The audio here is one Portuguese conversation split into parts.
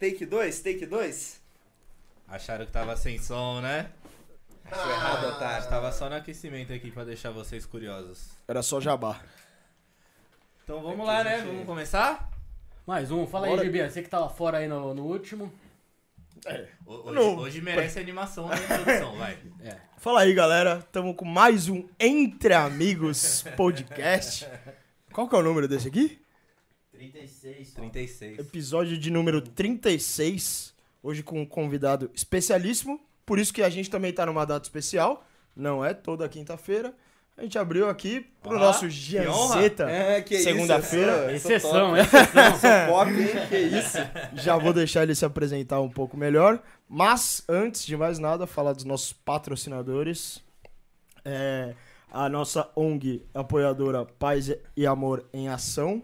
Take 2, take 2. Acharam que tava sem som, né? Achou errado, A otário. tava só no aquecimento aqui pra deixar vocês curiosos. Era só jabá. Então vamos lá, né? gente- Vamos começar? Mais um. Fala Bora. aí, Gibi. Você que tava fora aí no, no último. Ho- Hoje, Não. hoje merece animação na introdução, vai. É. Fala aí, galera. Tamo com mais um Entre Amigos podcast. Qual que é o número desse aqui? 36. 36. Episódio de número 36. Hoje com um convidado especialíssimo. Por isso que a gente também tá numa data especial. Não é toda quinta-feira. A gente abriu aqui pro Ah, nosso Gianzeta. É. Segunda-feira. Exceção, top. exceção. Sou pop, hein? Que isso. Já vou deixar ele se apresentar um pouco melhor. Mas, antes de mais nada, falar dos nossos patrocinadores. É, a nossa ONG apoiadora Paz e Amor em Ação.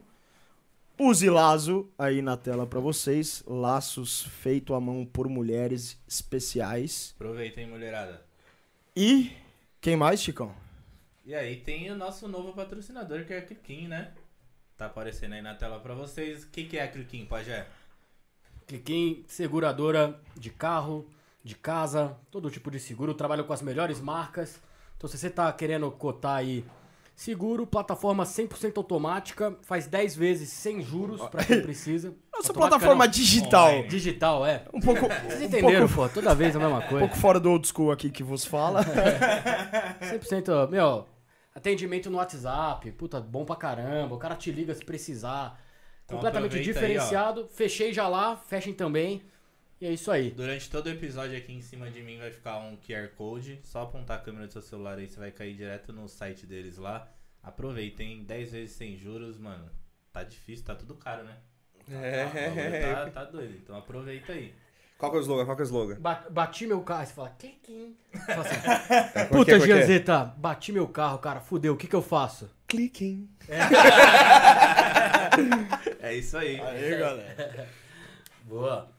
Use Lazo aí na tela pra vocês. Laços feito à mão por mulheres especiais. Aproveita, hein, mulherada. E quem mais, Chicão? E aí tem o nosso novo patrocinador, que é a Cliquim, né? Tá aparecendo aí na tela pra vocês. O que, que é a Cliquim, Pajé? Cliquem, seguradora de carro, de casa, todo tipo de seguro. Trabalho com as melhores marcas. Então, se você tá querendo cotar aí seguro, plataforma 100% automática, faz 10 vezes sem juros pra quem precisa. Nossa Automática plataforma não, digital. Online. Digital, é. Um pouco, Vocês um entenderam, pouco, pô? Toda vez a mesma um coisa. pouco fora do old school aqui que vos fala. 100%, meu, atendimento no WhatsApp, puta, bom pra caramba. O cara te liga se precisar. Então Completamente aproveita aí, diferenciado. Fechei já lá, fechem também. E é isso aí. Durante todo o episódio aqui em cima de mim vai ficar um QR Code. Só apontar a câmera do seu celular aí, você vai cair direto no site deles lá. Aproveitem, 10 vezes sem juros, mano. Tá difícil, tá tudo caro, né? É. Tá, tá doido, então aproveita aí. Qual que é o slogan? Qual que é o slogan? Ba- Bati meu carro, aí você fala, cliquinho. Fala assim, que é, Puta, é? Gianzeta, bati meu carro, cara, fudeu, o que que eu faço? Cliquem. É isso aí. Aí, galera. Boa.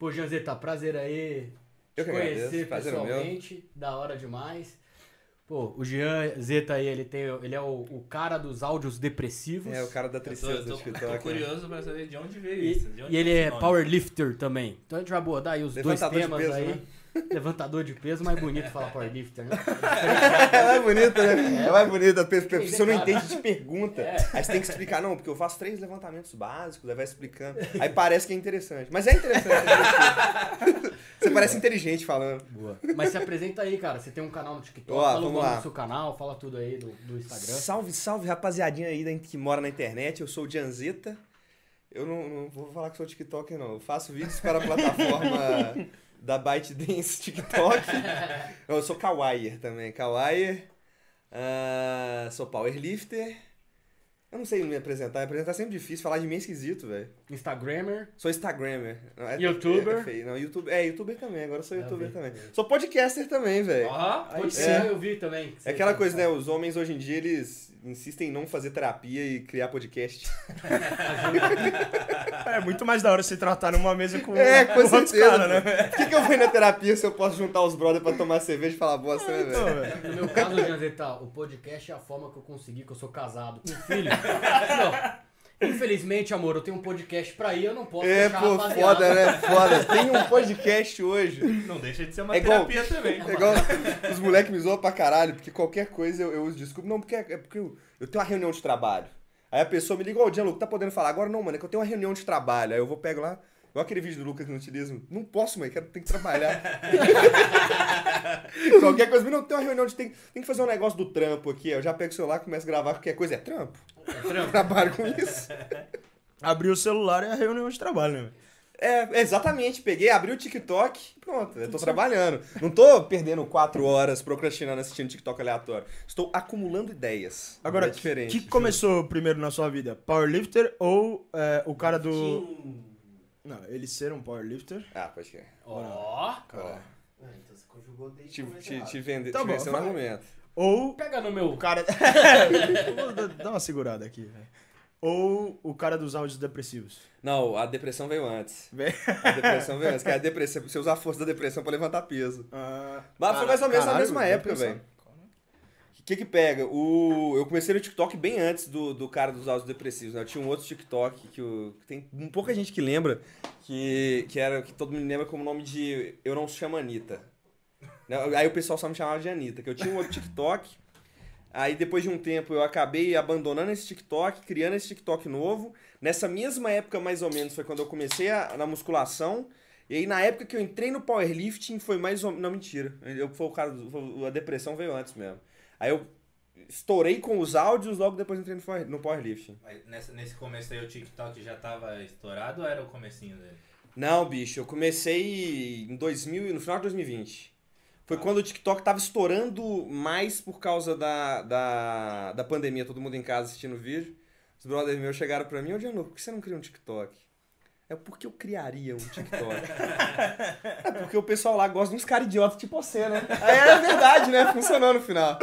Pô, Gianzeta, prazer aí Eu te agradeço, conhecer prazer é meu. pessoalmente, da hora demais. Pô, o Jean Zeta aí, ele, tem, ele é o, o cara dos áudios depressivos. É, o cara da tristeza eu do tô- TikTok. tô né? curioso pra saber de onde veio E, isso. de onde e ele é powerlifter também. Então a gente vai abordar aí os dois Levantador de temas peso, aí. né? Levantador de peso, mais bonito falar powerlifter, né? É mais bonito, né? É mais bonito. A Isso Você não é entende, te pergunta. É. Aí você tem que explicar, não, porque eu faço três levantamentos básicos, aí vai explicando. Aí parece que é interessante. Mas é interessante. é. Você parece inteligente falando. Boa. Mas se apresenta aí, cara. Você tem um canal no TikTok, Ó, fala o vamos nome lá. do seu canal, fala tudo aí do, do Instagram. Salve, salve, rapaziadinha aí da- que mora na internet. Eu sou o Dianzeta. Eu não, não vou falar que sou TikToker, não. Eu faço vídeos para a plataforma da ByteDance TikTok. Eu sou Kawaii também. Kawaii. Ah, sou powerlifter. Eu não sei me apresentar. Me apresentar é sempre difícil. Falar de mim é esquisito, velho. Instagrammer. Sou Instagrammer. Não, é- Youtuber? É, feio. não, YouTube, é, YouTuber também. Agora sou Eu YouTuber vi. também. Sou podcaster também, velho. Pode sim. ser, eu vi também. É aquela coisa, né? Os homens hoje em dia, eles insistem em não fazer terapia e criar podcast. É muito mais da hora se tratar numa mesa com, É, com outros certeza. caras, né? Por que, que eu vou ir na terapia se eu posso juntar os brothers pra tomar cerveja e falar bosta, né, Então, velho? velho. No meu caso, Janzeta, o podcast é a forma que eu consegui, que eu sou casado com filho. Não. Infelizmente, amor, eu tenho um podcast pra ir, eu não posso É, pô, rapaziada. foda, né? Foda. Tem um podcast hoje. não deixa de ser uma É igual- terapia também. É igual os moleques me zoam pra caralho, porque qualquer coisa eu, eu uso desculpa. Não, porque é, é porque eu, eu tenho uma reunião de trabalho. Aí a pessoa me liga, ô, Gianluca, tá podendo falar agora? Não, mano, é que eu tenho uma reunião de trabalho. Aí eu vou, pego lá, igual aquele vídeo do Lucas no utilismo. Não posso, mãe, quero, tenho que trabalhar. qualquer coisa, não, tem uma reunião de. Tem, tem que fazer um negócio do trampo aqui. Eu já pego o celular, começo a gravar, qualquer coisa é trampo. trampo. Trabalho com isso. Abrir o celular é a reunião de trabalho, né? velho? É, exatamente. Peguei, abri o TikTok, pronto, eu tô trabalhando. Não tô perdendo quatro horas procrastinando assistindo TikTok aleatório. Estou acumulando ideias. Agora, é diferente. o que começou primeiro na sua vida? Powerlifter ou é, o cara do... Não, ele ser um powerlifter. Ah, pode crer. Ó, Ó, Ah, então você conjugou desde te, te, te vender, Tá te bom, vencer um vai. argumento. Ou pega no meu... o cara... Vou dar- Dá uma segurada aqui, velho. Ou o cara dos áudios depressivos. Não, a depressão veio antes. Vem. A depressão veio antes, que é a depressão, você usar a força da depressão pra levantar peso. Ah, Mas foi mais ou menos na mesma época, velho. O que que pega? O, eu comecei no TikTok bem antes do, do cara dos áudios depressivos. Né? Eu tinha um outro TikTok que, eu, que tem pouca gente que lembra, que, que era que todo mundo lembra como nome de Eu Não Chamo Anitta. Né? Aí o pessoal só me chamava de Anitta, que eu tinha um outro TikTok. Aí depois de um tempo eu acabei abandonando esse TikTok, criando esse TikTok novo. Nessa mesma época, mais ou menos, foi quando eu comecei a, na musculação. E aí, na época que eu entrei no powerlifting, foi mais ou Não, mentira. Eu, foi o cara, foi- a depressão veio antes mesmo. Aí eu estourei com os áudios, logo depois entrei no, no powerlifting. Mas nessa- nesse começo aí o TikTok já tava estourado ou era o comecinho dele? Não, bicho, eu comecei em 2000, no final de 2020. Foi quando o TikTok tava estourando mais por causa da, da, da pandemia, todo mundo em casa assistindo vídeo. Os brothers meus chegaram pra mim, ô Diano, por que você não cria um TikTok? É porque eu criaria um TikTok. é porque o pessoal lá gosta de uns caras idiotas tipo você, né? Aí é verdade, né? Funcionou no final.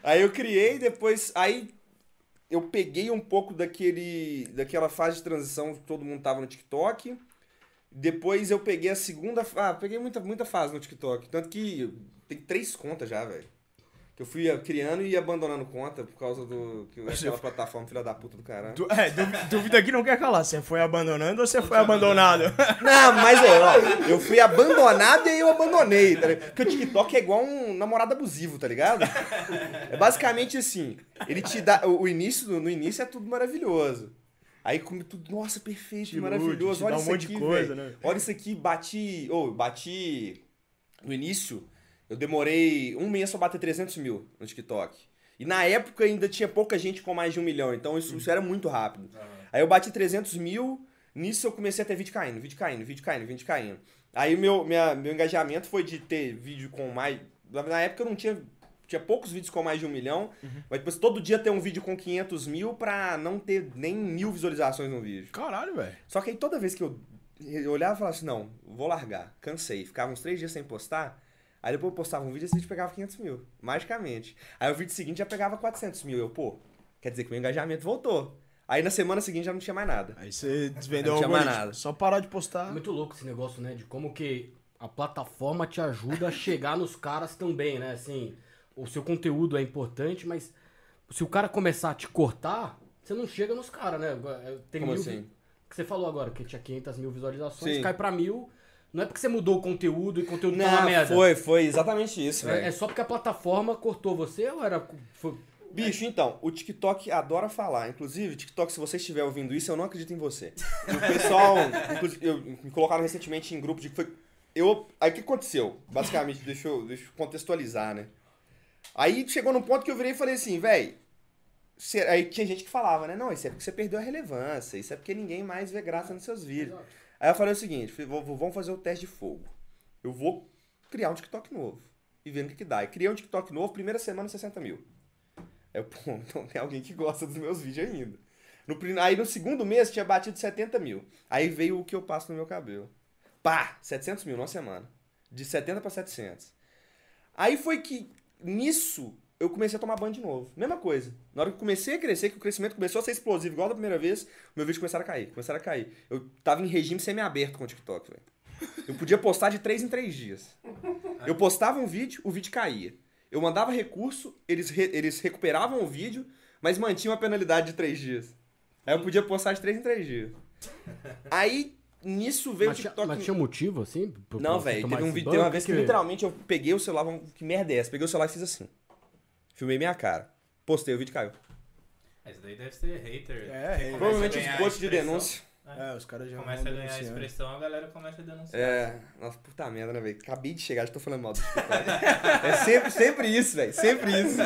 Aí eu criei, depois. Aí eu peguei um pouco daquele, daquela fase de transição que todo mundo tava no TikTok. Depois eu peguei a segunda. Ah, peguei muita, muita fase no TikTok. Tanto que tem três contas já, velho. Eu fui criando e abandonando conta por causa do. Que aquela plataforma filha da puta do caralho. Du- é, dúvida que não quer calar. Você foi abandonando ou você foi abandonado? Não, mas é, ó, eu fui abandonado e aí eu abandonei, tá ligado? Porque o TikTok é igual um namorado abusivo, tá ligado? É basicamente assim, ele te dá, o o início, no início é tudo maravilhoso. Aí come tudo, nossa, perfeito, Te maravilhoso, olha dá um isso monte aqui, de coisa, velho. né? Olha isso aqui, bati, ou bati no início, eu demorei um mês pra bater 300 mil no TikTok. E na época ainda tinha pouca gente com mais de um milhão, então isso, isso era muito rápido. Aí eu bati 300 mil, nisso eu comecei a ter vídeo caindo, vídeo caindo, vídeo caindo, vídeo caindo. Aí meu, minha, meu engajamento foi de ter vídeo com mais. Na época eu não tinha. Tinha poucos vídeos com mais de um milhão, mas depois todo dia ter um vídeo com 500 mil pra não ter nem mil visualizações no vídeo. Caralho, velho. Só que aí toda vez que eu, eu olhava e falava assim, não, vou largar, cansei. Ficava uns três dias sem postar. Aí depois eu postava um vídeo e esse vídeo pegava 500 mil, magicamente. Aí o vídeo seguinte já pegava 400 mil. Eu, pô, quer dizer que meu engajamento voltou. Aí na semana seguinte já não tinha mais nada. Aí você desvendeu Não o tinha mais nada. Só parar de postar. É muito louco esse negócio, né? De como que a plataforma te ajuda a chegar nos caras também, né? Assim, o seu conteúdo é importante, mas se o cara começar a te cortar, você não chega nos caras, né? Tem Como mil assim? que você falou agora, que tinha 500 mil visualizações, Sim. cai pra mil. Não é porque você mudou o conteúdo e o conteúdo tá uma Não, merda. foi, foi exatamente isso, É, velho. é só porque a plataforma cortou você ou era. Foi... Bicho, então, o TikTok adora falar. Inclusive, TikTok, se você estiver ouvindo isso, eu não acredito em você. E o pessoal, eu, me colocaram recentemente em grupo de que foi. Eu, aí o que aconteceu? Basicamente, deixa eu, deixa eu contextualizar, né? Aí chegou num ponto que eu virei e falei assim, véi. cê- Aí tinha gente que falava, né? Não, isso é porque você perdeu a relevância, isso é porque ninguém mais vê graça nos seus vídeos. Aí eu falei o seguinte: vamos fazer o teste de fogo. Eu vou criar um TikTok novo e ver no que, que dá. E criei um TikTok novo, primeira semana 60 mil. Eu, pô, então tem alguém que gosta dos meus vídeos ainda. No, aí no segundo mês tinha batido 70 mil. Aí veio o que eu passo no meu cabelo. Pá! 700 mil numa semana. De 70 para 700. Aí foi que, nisso, eu comecei a tomar banho de novo. Mesma coisa. Na hora que eu comecei a crescer, que o crescimento começou a ser explosivo, igual da primeira vez, meu vídeo começaram a cair. Começaram a cair. Eu tava em regime semi-aberto com o TikTok, velho. Eu podia postar de 3 em 3 dias. Eu postava um vídeo, o vídeo caía. Eu mandava recurso, eles, re- eles recuperavam o vídeo, mas mantinham a penalidade de 3 dias. Aí eu podia postar de 3 em 3 dias. Aí, nisso veio Mas, o TikTok... mas tinha motivo, assim? Não, velho, teve um vídeo, teve uma vez que, que literalmente eu peguei o celular, que merda é essa? Peguei o celular e fiz assim. Filmei minha cara. Postei, o vídeo caiu. Esse daí deve ser hater. É, hater. Provavelmente a os bots de denúncia. É, os caras já Começa a ganhar denunciando. expressão, a galera começa a denunciar. É, nossa, puta merda, né, velho? Acabei de chegar, já tô falando mal do TikTok. é sempre, sempre isso, velho. Sempre isso.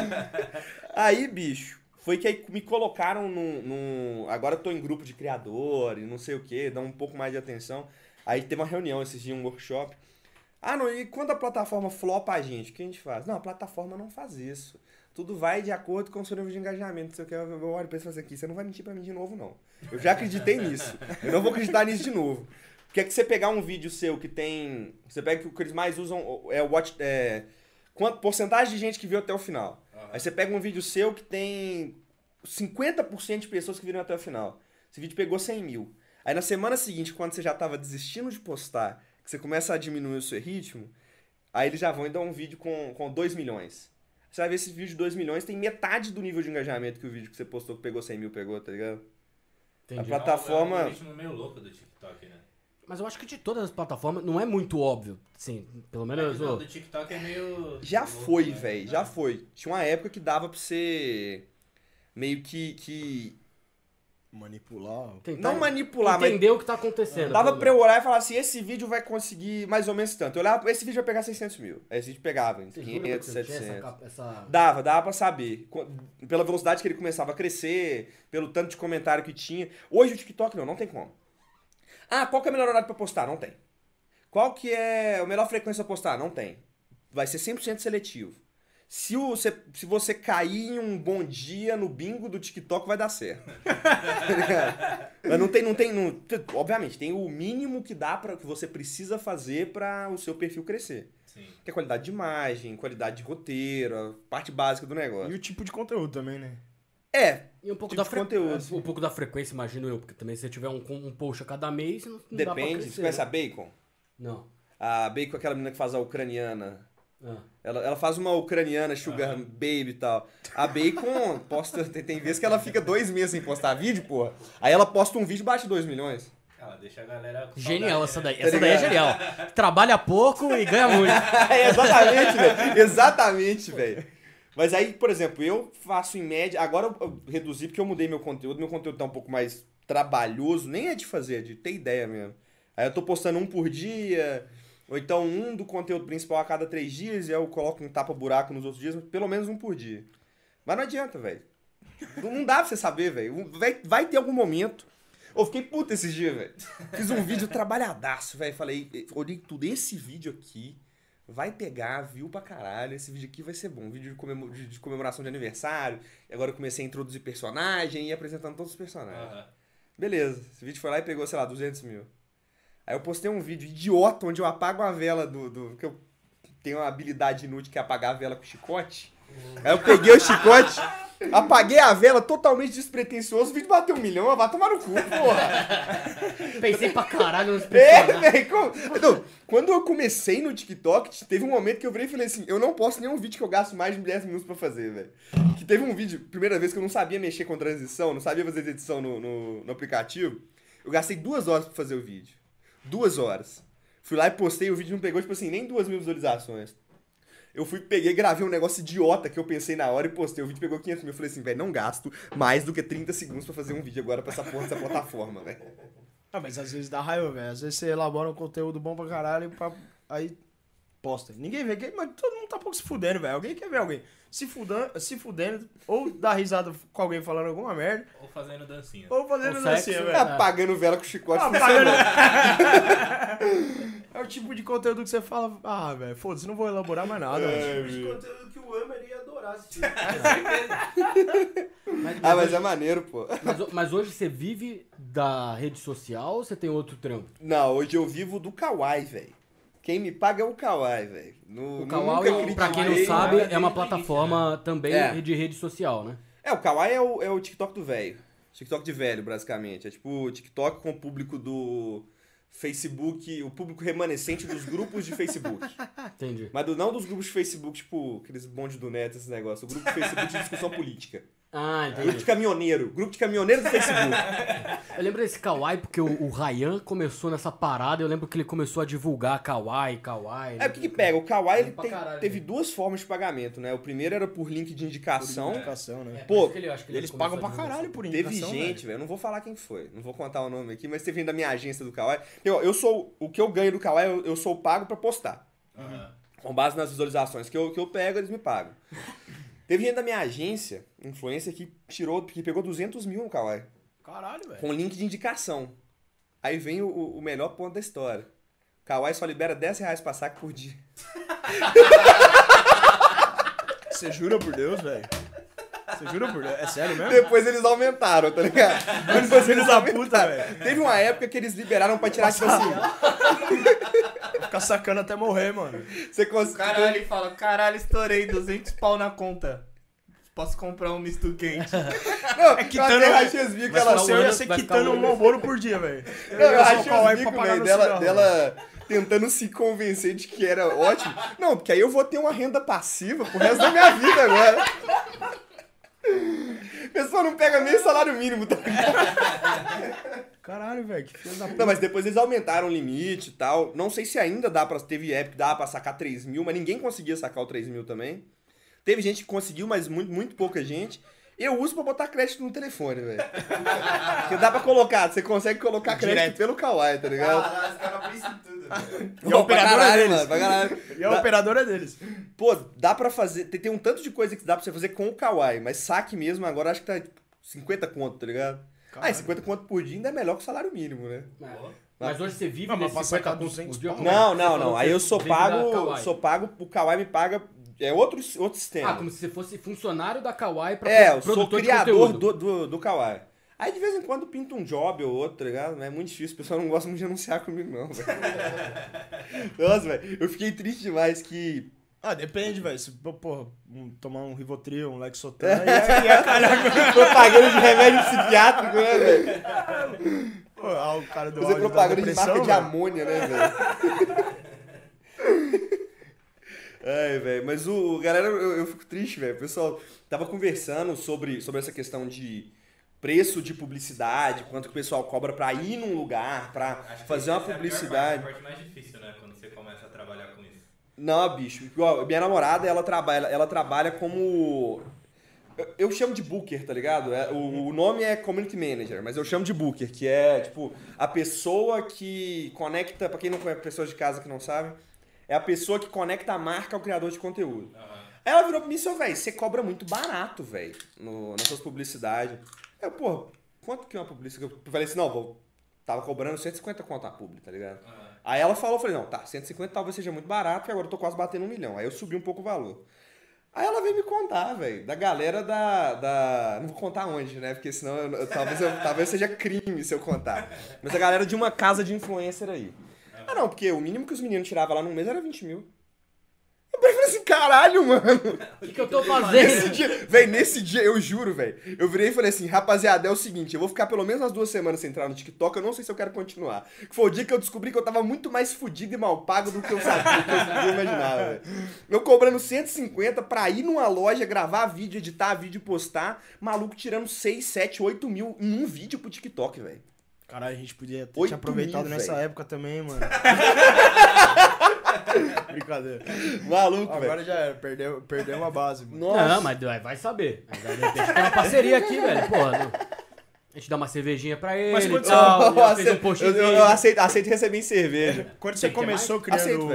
Aí, bicho, foi que aí me colocaram num, num- Agora eu tô em grupo de criador e não sei o que, dá um pouco mais de atenção. Aí teve uma reunião esses dias, um workshop. Ah, não, e quando a plataforma flopa a gente, o que a gente faz? Não, a plataforma não faz isso. Tudo vai de acordo com o seu nível de engajamento. Você quer, eu olho pra falo aqui, você não vai mentir pra mim de novo, não. Eu já acreditei nisso. Eu não vou acreditar nisso de novo. Porque é que você pegar um vídeo seu que tem. Você pega que o que eles mais usam é o watch. É, quanto, porcentagem de gente que viu até o final. Aí você pega um vídeo seu que tem 50% de pessoas que viram até o final. Esse vídeo pegou 100 mil. Aí na semana seguinte, quando você já tava desistindo de postar, que você começa a diminuir o seu ritmo, aí eles já vão e dão um vídeo com, com 2 milhões. Você vai ver esse vídeo de 2 milhões, tem metade do nível de engajamento que o vídeo que você postou que pegou 100 mil pegou, tá ligado? Entendi. A plataforma- É um meio louco do TikTok, né? Mas eu acho que de todas as plataformas não é muito óbvio. Sim, pelo É menos. não, ô, do TikTok é meio. Já louco, foi, né? velho, já É. foi. Tinha uma época que dava pra você meio que. que... Manipular. tentar Não manipular, mas entender o que tá acontecendo. Dava pelo pra eu olhar e falar assim, esse vídeo vai conseguir mais ou menos tanto. Eu olhava, esse vídeo vai pegar 600 mil. Aí esse vídeo pegava, jura 500, que você não tinha 700. essa essa- Dava, dava pra saber. Pela velocidade que ele começava a crescer, pelo tanto de comentário que tinha. Hoje o TikTok não, não tem como. Ah, qual que é o melhor horário pra postar? Não tem. Qual que é a melhor frequência pra postar? Não tem. Vai ser 100% seletivo. Se, o, se, se você cair em um bom dia no bingo do TikTok, vai dar certo. Mas não tem, não tem, não- obviamente, tem o mínimo que dá para que você precisa fazer para o seu perfil crescer. Sim. Que é qualidade de imagem, qualidade de roteiro, a parte básica do E negócio. o tipo de conteúdo também, né? É, E um pouco Tipo da de fre... conteúdo. Um pouco da frequência, imagino eu, porque também se você tiver um, um post a cada mês, não, não dá pra depende. crescer, Você conhece né? a Bacon? Não. A Bacon é aquela menina que faz a ucraniana. Ah. Ela, ela faz uma ucraniana sugar baby e tal. A Bacon posta. Tem, tem vezes que ela fica dois meses sem postar vídeo, porra. Aí ela posta um vídeo e bate 2 milhões. Ela deixa a galera. com Genial essa né? daí. Essa daí é genial. Trabalha pouco e ganha muito. é, exatamente, velho. Exatamente, velho. Mas aí, por exemplo, eu faço em média. Agora eu- eu reduzi porque eu mudei meu conteúdo. Meu conteúdo tá um pouco mais trabalhoso. Nem é de fazer, é de ter ideia mesmo. Aí eu tô postando um por dia. Ou então um do conteúdo principal a cada três dias. E eu coloco um tapa-buraco nos outros dias. Pelo menos um por dia. Mas não adianta, velho. Não dá pra você saber, velho. Vai, vai ter algum momento. Eu fiquei puto esses dias, velho. Fiz um vídeo trabalhadaço, velho. Falei, olhei tudo. Esse vídeo aqui vai pegar, viu pra caralho. Esse vídeo aqui vai ser bom. Vídeo de, de- comemoração de aniversário. E agora eu comecei a introduzir personagem e apresentando todos os personagens. Aham. Beleza. Esse vídeo foi lá e pegou, sei lá, 200 mil. Aí eu postei um vídeo idiota onde eu apago a vela do. do que eu tenho uma habilidade inútil que é apagar a vela com chicote. Aí eu peguei o chicote, apaguei a vela totalmente despretensioso, o vídeo bateu um milhão, vai tomar no cu, porra. Pensei pra caralho nos É, personagens. velho. como- Não, quando eu comecei no TikTok, teve um momento que eu virei e falei assim: eu não posto nenhum vídeo que eu gasto mais de 10 minutos pra fazer, velho. Que teve um vídeo, primeira vez que eu não sabia mexer com transição, não sabia fazer edição no, no, no aplicativo. Eu gastei duas horas pra fazer o vídeo. Duas horas. Fui lá e postei, o vídeo não pegou, tipo assim, nem duas mil visualizações. Eu fui, peguei, gravei um negócio idiota que eu pensei na hora e postei. O vídeo pegou 500 mil. Eu falei assim, velho, não gasto mais do que 30 segundos pra fazer um vídeo agora pra essa porra dessa plataforma, velho. Ah, mas às vezes dá raiva, velho. Às vezes você elabora um conteúdo bom pra caralho pra... aí posta. Ninguém vê, quem- mas todo mundo tá um pouco se fudendo, velho. Alguém quer ver alguém se fudendo, se fudendo ou dar risada com alguém falando alguma merda, Ou fazendo dancinha. ou fazendo Ou dancinha, velho. é. Apagando vela com chicote. Ah, funcionou. É o tipo de conteúdo que você fala, ah, velho, foda-se, não vou elaborar mais nada. velho. Tipo de conteúdo que o Amer ia adorar assistir. Mas, Ah, mas hoje, é maneiro, pô. mas mas hoje você vive da rede social ou você tem outro trampo? Não, hoje eu vivo do Kawaii, velho. Quem me paga é o Kawaii, velho. O Kawaii, pra quem não sabe, é uma plataforma também É. de rede social, né? É, o Kawaii é o, é o TikTok do velho. TikTok de velho, basicamente. É tipo o TikTok com o público do Facebook, o público remanescente dos grupos de Facebook. Entendi. Mas do- não dos grupos de Facebook, tipo, aqueles bonde do neto, esse negócio. O grupo de Facebook de discussão política. Ah, Grupo de entendi. caminhoneiro. Grupo de caminhoneiro do Facebook. Eu lembro desse Kawaii porque o, o Ryan começou nessa parada. Eu lembro que ele começou a divulgar Kawaii, Kawaii. É, o que que pega? O Kawaii ele tem- caralho, teve né? duas formas de pagamento, né? O primeiro era por link de indicação. Indicação, né? Pô, Acho que ele- acho que ele Eles pagam pra caralho por Teve indicação, gente, velho. eu não vou falar quem foi, não vou contar o nome aqui, mas teve gente da minha agência do Kawaii. Eu, eu sou, o que eu ganho do Kawaii, eu, eu sou pago pra postar. Aham. Com base nas visualizações que eu, que eu pego, eles me pagam. Teve gente da minha agência, influencer, que tirou, que pegou 200 mil no Kawaii, Caralho, velho. com link de indicação. Aí vem o, o melhor ponto da história. O Kawaii só libera 10 reais pra saco por dia. Você jura por Deus, velho? Você jura por Deus? É sério mesmo? Depois eles aumentaram, tá ligado? Depois eles da puta, aumentaram. velho. Teve uma época que eles liberaram pra tirar, tipo assim, Ficar sacando até morrer, mano. você consegue... Caralho, ele fala, caralho, estourei 200 pau na conta. Posso comprar um misto quente. Não, É eu quitando- até rachei os bicos, ela... O seu ia ser quitando um. Malboro por dia, velho. Eu só achei os bicos, velho, dela, dela tentando se convencer de que era ótimo. Não, porque aí eu vou ter uma renda passiva pro resto da minha vida agora. A pessoa não pega nem salário mínimo, tá ligado? Caralho, velho, que filho da puta. Não, mas depois eles aumentaram o limite e tal. Não sei se ainda dá pra. Teve época que dava pra sacar 3 mil, mas ninguém conseguia sacar o 3 mil também. Teve gente que conseguiu, mas muito, muito pouca gente. Eu uso pra botar crédito no telefone, velho. Porque dá pra colocar, você consegue colocar crédito Direto. pelo Kawaii, tá ligado? Caralho, os caras pensam em tudo, velho. E a operadora é deles. mano, pra caralho. E a Dá- operadora é deles. Pô, dá pra fazer. Tem, tem um tanto de coisa que dá pra você fazer com o Kawaii, mas saque mesmo agora acho que tá tipo, 50 conto, tá ligado? Ah, e 50 conto por dia ainda é melhor que o salário mínimo, né? Mas hoje você vive Não, mas nesses pra 50 sacar contos 200 por dia? pau. como é? Não, Você não, falou não. que Aí eu sou vive da pago. Kawaii. Sou pago, o Kawaii me paga. É outro, outro sistema. Ah, como se você fosse funcionário da Kawaii pra É, eu sou de criador do, do, do Kawaii. Aí de vez em quando pinta um job ou outro, tá ligado? É muito difícil, o pessoal não gosta muito de anunciar comigo, não, velho. Nossa, velho, eu fiquei triste demais que. Ah, depende, velho. Se, pô, um- tomar um Rivotril, um Lexotan, ia, ia calhar. Propaganda de remédio psiquiátrico, né, velho? Pô, ah, o cara do Fazer propaganda de marca de velho. amônia, né, velho? Ai, velho, mas o. Galera, eu, eu fico triste, velho. O pessoal tava conversando sobre, sobre essa questão de preço de publicidade, quanto que o pessoal cobra pra ir num lugar, pra fazer uma essa é a publicidade. parte, a parte mais difícil, né? Quando você começa a trabalhar com isso. Não, bicho. Minha namorada, ela trabalha, ela trabalha como. eu- chamo de booker, tá ligado? É, o, o nome é community manager, mas eu chamo de booker, que é, tipo, a pessoa que conecta, pra quem não conhece, pessoas de casa que não sabem, é a pessoa que conecta a marca ao criador de conteúdo. Aí ela virou pra mim e falou, velho, você cobra muito barato, velho, nas suas publicidades. Eu, pô, quanto que é uma publicidade? Eu falei assim, não, vou, tava cobrando 150 conto a publi, tá ligado? Aí ela falou, eu falei, não, tá, 150 talvez seja muito barato, porque agora eu tô quase batendo um milhão. Aí eu subi um pouco o valor. Aí ela veio me contar, velho, da galera da, da. Não vou contar onde, né? Porque senão eu- eu- talvez, eu- talvez seja crime se eu contar. Mas a galera de uma casa de influencer aí. Ah, não, porque o mínimo que os meninos tiravam lá no mês era 20 mil. Eu falei assim, caralho, mano. O que, que eu tô Nesse fazendo? dia, velho, nesse dia, eu juro, velho. Eu virei e falei assim, rapaziada, é o seguinte, eu vou ficar pelo menos umas duas semanas sem entrar no TikTok, eu não sei se eu quero continuar. Que Foi o dia que eu descobri que eu tava muito mais fudido e mal pago do que eu sabia, do que eu imaginar, velho. Eu cobrando 150 pra ir numa loja, gravar vídeo, editar vídeo e postar, maluco tirando 6, 7, 8 mil em um vídeo pro TikTok, velho. Caralho, a gente podia ter aproveitado mil, nessa época também, mano. Brincadeira. Maluco, velho. Agora já era, perdeu, perdeu uma base, mano. Nossa. Não, mas vai, saber. De repente tem uma parceria aqui, velho. Porra, não. A gente dá uma cervejinha pra ele Mas quando você- tal. eu, um aceito, post eu, eu aceito, aceito receber em cerveja. Quando você começou criando Aceito,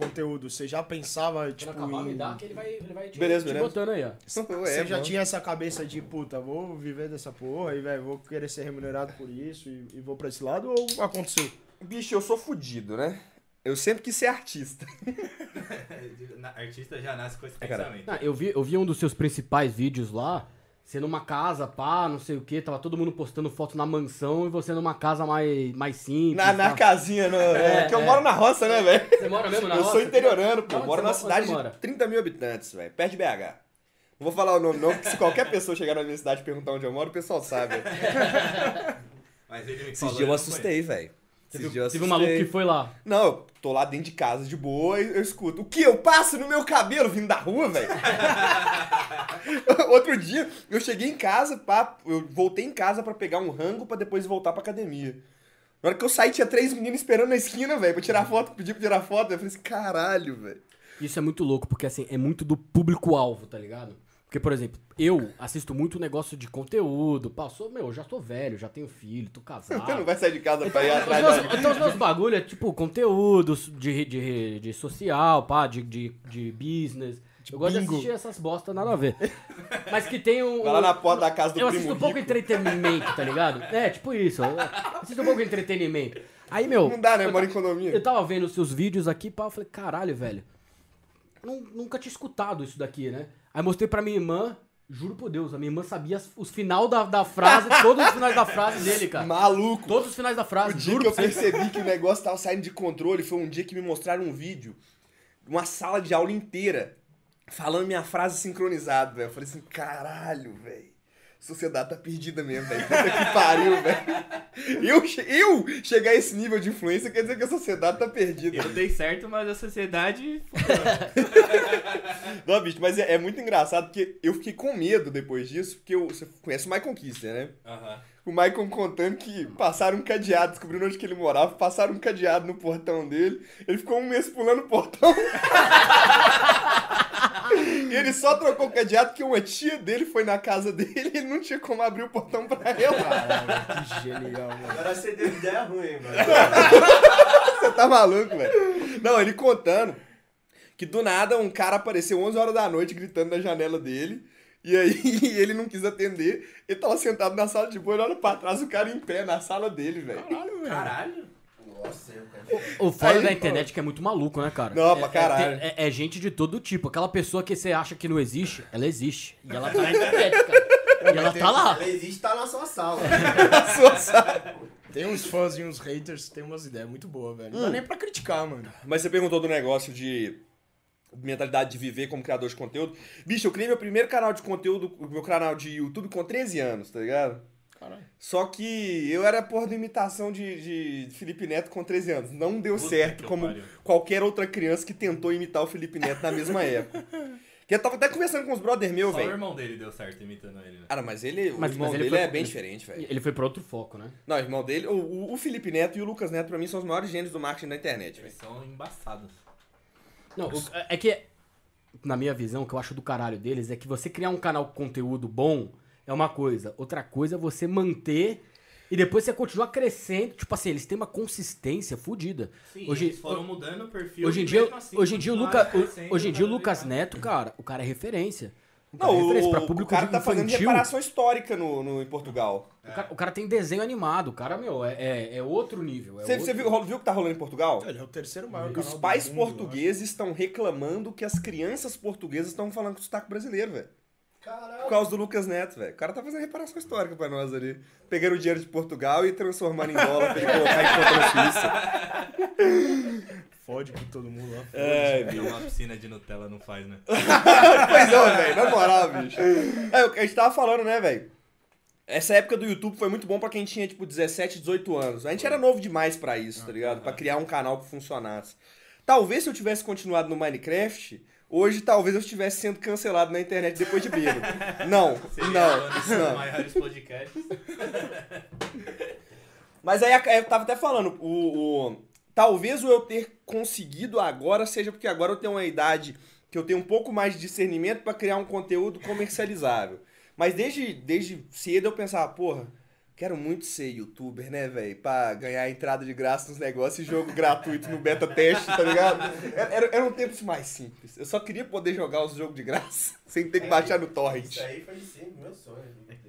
conteúdo, você já pensava, tipo, Quando acabar, me em... dá que ele vai, ele vai te, Beleza, te beleza. botando aí, ó. Você É, já mano. tinha essa cabeça de, puta, vou viver dessa porra e, velho, vou querer ser remunerado por isso e, e vou pra esse lado ou aconteceu? Bicho, eu sou fudido, né? Eu sempre quis ser artista. Artista já nasce com esse É, cara. pensamento. Ah, eu, vi, eu vi um dos seus principais vídeos lá, você numa casa, pá, não sei o que, tava todo mundo postando foto na mansão e você numa casa mais, mais simples. Na, na tá? casinha, no, É, que eu é. moro na roça, né, velho? Você mora mesmo na Eu roça? sou interiorano, pô. Onde Moro mo- cidade de 30 mil habitantes, velho. Perto de BH. Não vou falar o nome, não, porque se qualquer pessoa chegar na minha cidade e perguntar onde eu moro, o pessoal sabe. Mas ele me Esses dias eu assustei, velho. Teve, teve um maluco que foi lá. Não, eu tô lá dentro de casa de boa e eu escuto. O que? Eu passo no meu cabelo vindo da rua, velho? Outro dia, eu cheguei em casa, pá, eu voltei em casa pra pegar um rango pra depois voltar pra academia. Na hora que eu saí, tinha três meninos esperando na esquina, velho, pra tirar foto, pedir pra tirar foto. Eu falei assim, caralho, velho. Isso é muito louco, porque assim, é muito do público-alvo, tá ligado? Porque, por exemplo, eu assisto muito negócio de conteúdo. Pá, sou, meu, eu já tô velho, já tenho filho, tô casado. Você não vai sair de casa Então, pra ir os atrás meus, da... então os meus bagulho é tipo conteúdo de, de, de social, pá, de, de, de business. eu gosto bingo. de assistir essas bosta, nada a ver. Mas que tem um. Vai lá na porta da casa do Eu primo assisto um pouco entretenimento, tá ligado? É, tipo isso. Eu assisto um pouco entretenimento. Aí, meu. Não dá, né? Mora em condomínio. Eu tava vendo os seus vídeos aqui, pá, eu falei, caralho, velho. nu- Nunca tinha escutado isso daqui, né? Aí mostrei pra minha irmã, juro por Deus, a minha irmã sabia os final da, da frase, todos os finais da frase dele, cara. Maluco. Todos os finais da frase, O dia juro que eu percebi que o negócio tava saindo de controle foi um dia que me mostraram um vídeo, uma sala de aula inteira, falando minha frase sincronizada, velho. Eu falei assim, caralho, velho. Sociedade tá perdida mesmo, velho. Puta que pariu, velho. Eu, eu chegar a esse nível de influência quer dizer que a sociedade tá perdida. Eu dei certo, mas a sociedade. Não, bicho, mas é, é muito engraçado porque eu fiquei com medo depois disso, porque eu, você conhece o Michael Kister, né? Aham. O Michael contando que passaram um cadeado, descobriram onde que ele morava, passaram um cadeado no portão dele. Ele ficou um mês pulando o portão. e ele só trocou o cadeado porque uma tia dele foi na casa dele e ele não tinha como abrir o portão pra ela. Caralho, que genial, mano. Agora você deu ideia ruim, mano. Você tá maluco, velho? Não, ele contando que do nada um cara apareceu 11 horas da noite gritando na janela dele. E aí ele não quis atender. Ele tava sentado na sala de boa, ele olha pra trás, o cara em pé na sala dele, velho. Caralho, velho. Caralho. O foda Aí, da internet é que é muito maluco, né, cara? Não, é, pra é- caralho. É, é gente de todo tipo. Aquela pessoa que você acha que não existe, ela existe. E ela tá na internet, cara. E ela tá lá. Ela existe, tá na sua sala. Na sua sala. Tem uns fãs e uns haters que tem umas ideias muito boas, velho. Não dá nem pra criticar, mano. Mas você perguntou do negócio de mentalidade de viver como criador de conteúdo. Bicho, eu criei meu primeiro canal de conteúdo, meu canal de YouTube com 13 anos, tá ligado? Caralho. Só que eu era porra de imitação de, de Felipe Neto com 13 anos. Não deu Puta certo como pariu. qualquer outra criança que tentou imitar o Felipe Neto na mesma época. Que eu tava até conversando com os brother meu, Só o velho. irmão dele deu certo imitando ele, né? Cara, mas ele, Mas- o irmão mas ele dele foi é bem ele- diferente, velho. Ele foi pra outro foco, né? Não, o irmão dele, o- o, Felipe Neto e o Lucas Neto, pra mim, são os maiores gênios do marketing da internet, velho. Eles são embaçados. Não, o- é que, na minha visão, o que eu acho do caralho deles é que você criar um canal com conteúdo bom é uma coisa. Outra coisa é você manter e depois você continuar crescendo. Tipo assim, eles têm uma consistência fodida. Sim, Hoje- eles foram mudando o perfil. Hoje em dia, assim hoje em dia, o, Luca, hoje em dia o Lucas. Neto, cara, o cara é referência. O cara Não, é referência o, pra o público cara tá fazendo reparação histórica no, no, em Portugal. O cara, o cara tem desenho animado. O cara, meu, é, é, é outro nível. É Você, outro... você viu, viu o que tá rolando em Portugal? Ele é o terceiro maior Os pais mundo, portugueses estão reclamando que as crianças portuguesas estão falando com sotaque brasileiro, velho. Caralho. Por causa do Lucas Neto, velho. O cara tá fazendo reparação histórica pra nós ali. Pegando o dinheiro de Portugal e transformando em dólar pra ele colocar em conta na Suíça. Fode com todo mundo lá. É, É uma piscina de Nutella não faz, né? Pois é, velho. Na moral, bicho. É, o que a gente tava falando, né, velho? Essa época do YouTube foi muito bom pra quem tinha, tipo, 17, 18 anos. A gente era novo demais pra isso, tá ligado? Pra criar um canal que funcionasse. Talvez se eu tivesse continuado no Minecraft, hoje talvez eu estivesse sendo cancelado na internet depois de bêbado. Não, Seria não, não. maiores podcasts. Mas aí eu tava até falando, o, o- talvez o eu ter conseguido agora seja porque agora eu tenho uma idade que eu tenho um pouco mais de discernimento pra criar um conteúdo comercializável. Mas desde, desde cedo eu pensava, porra, quero muito ser youtuber, né, velho? Pra ganhar entrada de graça nos negócios e jogo gratuito no beta teste, tá ligado? Era, era, era um tempo mais simples. Eu só queria poder jogar os jogos de graça sem ter que baixar no torrent. Isso aí foi sempre meu sonho.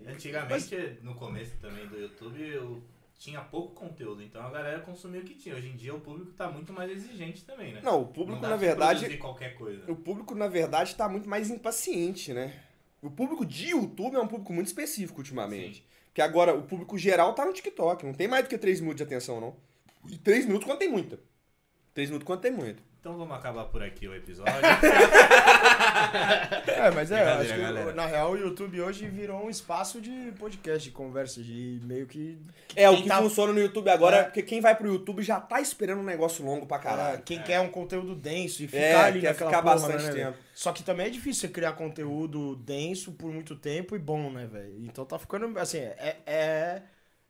Antigamente, no começo também do YouTube, eu tinha pouco conteúdo, então a galera consumia o que tinha. Hoje em dia o público tá muito mais exigente também, né? Não, o público, dá na pra verdade, qualquer coisa. O público, na verdade, tá muito mais impaciente, né? O público de YouTube é um público muito específico ultimamente. Porque agora o público geral tá no TikTok. Não tem mais do que 3 minutos de atenção, não. E 3 minutos quando tem muita. 3 minutos quando tem muita. Então vamos acabar por aqui o episódio. É, mas é, acho que galera. na real o YouTube hoje virou um espaço de podcast, de conversa, de meio que. É, o que tá- funciona no YouTube agora É. é porque quem vai pro YouTube já tá esperando um negócio longo pra Ah, caralho. quem quer um conteúdo denso e ficar É, ali quer naquela ficar porra, bastante né, tempo. Só que também é difícil você criar conteúdo denso por muito tempo e bom, né, velho? Então tá ficando, assim, é... É,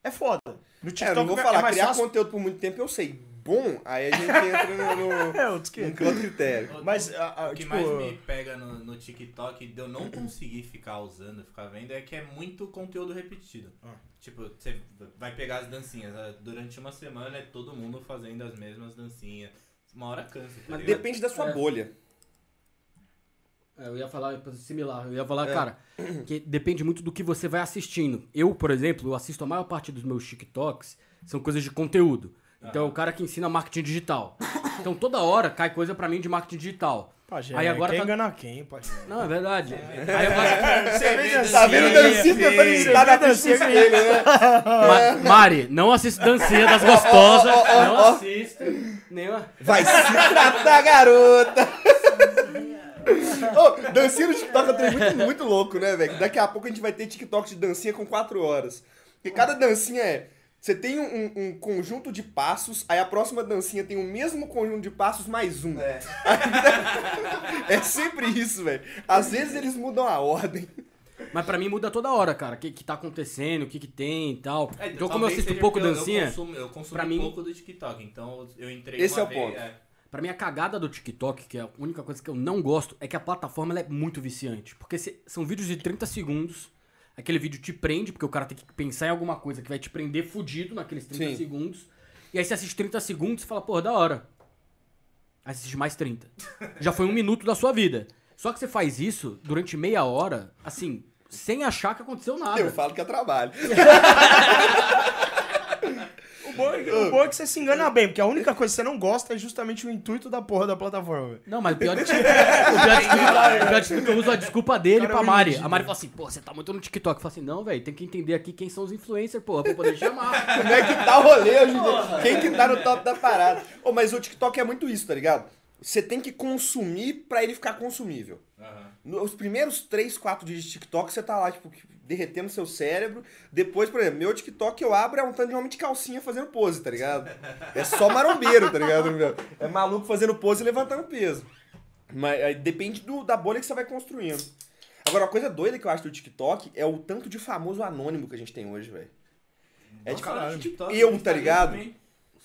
é foda. No É, TikTok eu não vou é falar, mais criar fácil... conteúdo por muito tempo eu sei. Bom, aí a gente entra no, no, É, outros que... num outro critério. Mas, a- a, O que tipo... mais me pega no, no TikTok de eu não conseguir ficar usando, ficar vendo, é que é muito conteúdo repetido. Ah. Tipo, você vai pegar as dancinhas. ah, Durante uma semana é todo mundo fazendo as mesmas dancinhas. Uma hora cansa. Tá Mas ligado? depende da sua É. bolha. É, eu ia falar similar. Eu ia falar, É. cara, que depende muito do que você vai assistindo. Eu, por exemplo, eu assisto a maior parte dos meus TikToks, são coisas de conteúdo. Então é o cara que ensina marketing digital. Então toda hora cai coisa pra mim de marketing digital. Pajé, Aí agora quer tá- enganar quem, pajé? Não, é verdade. Aí agora, Você vê tá vendo dancinha tentando imitar na dancinha pista dele, né? Ma- Mari, não assisto dancinha das gostosas. não assisto. Nenhuma. Vai se tratar, garota! Ô, dancinha no TikTok é um trem muito, muito louco, né, velho? Daqui a pouco a gente vai ter TikTok de dancinha com 4 horas. Porque cada dancinha é. Você tem um, um conjunto de passos, aí a próxima dancinha tem o mesmo conjunto de passos mais um. É. É sempre isso, velho. Às vezes eles mudam a ordem. Mas pra mim muda toda hora, cara. O que, que tá acontecendo, o que, que tem e tal. É, então, como eu assisto pouco dancinha, Eu consumo, eu consumo pra mim- pouco do TikTok, então eu entrei Esse uma é o vez, ponto. é. pra mim a cagada do TikTok, que é a única coisa que eu não gosto, é que a plataforma ela é muito viciante. Porque se- são vídeos de 30 segundos, aquele vídeo te prende, porque o cara tem que pensar em alguma coisa que vai te prender fudido naqueles 30 Sim. segundos. E aí você assiste 30 segundos e fala, porra, da hora. Aí assiste mais 30. Já foi um minuto da sua vida. Só que você faz isso durante meia hora, assim, sem achar que aconteceu nada. Eu falo que é trabalho. O bom, é, o bom é que você se engana bem, porque a única coisa que você não gosta é justamente o intuito da porra da plataforma. velho. Não, mas o pior de tudo, o pior de tudo, o pior de tudo é que eu uso a desculpa dele pra é Mari. A Mari fala assim, pô, você tá muito no TikTok. Eu falo assim, não, velho, tem que entender aqui quem são os influencers, porra, pra poder chamar. Como é que tá o rolê hoje em dia? Quem que tá no top da parada? Ô, mas o TikTok é muito isso, tá ligado? Você tem que consumir pra ele ficar consumível. Aham. Nos primeiros 3, 4 dias de TikTok, você tá lá, tipo, derretendo seu cérebro. Depois, por exemplo, meu TikTok eu abro é um tanto de homem de calcinha fazendo pose, tá ligado? É só marombeiro, tá ligado? É maluco fazendo pose e levantando peso. Mas aí depende do, da bolha que você vai construindo. Agora, uma coisa doida que eu acho do TikTok é o tanto de famoso anônimo que a gente tem hoje, velho. É tipo, de TikTok, eu, no tá ligado? também.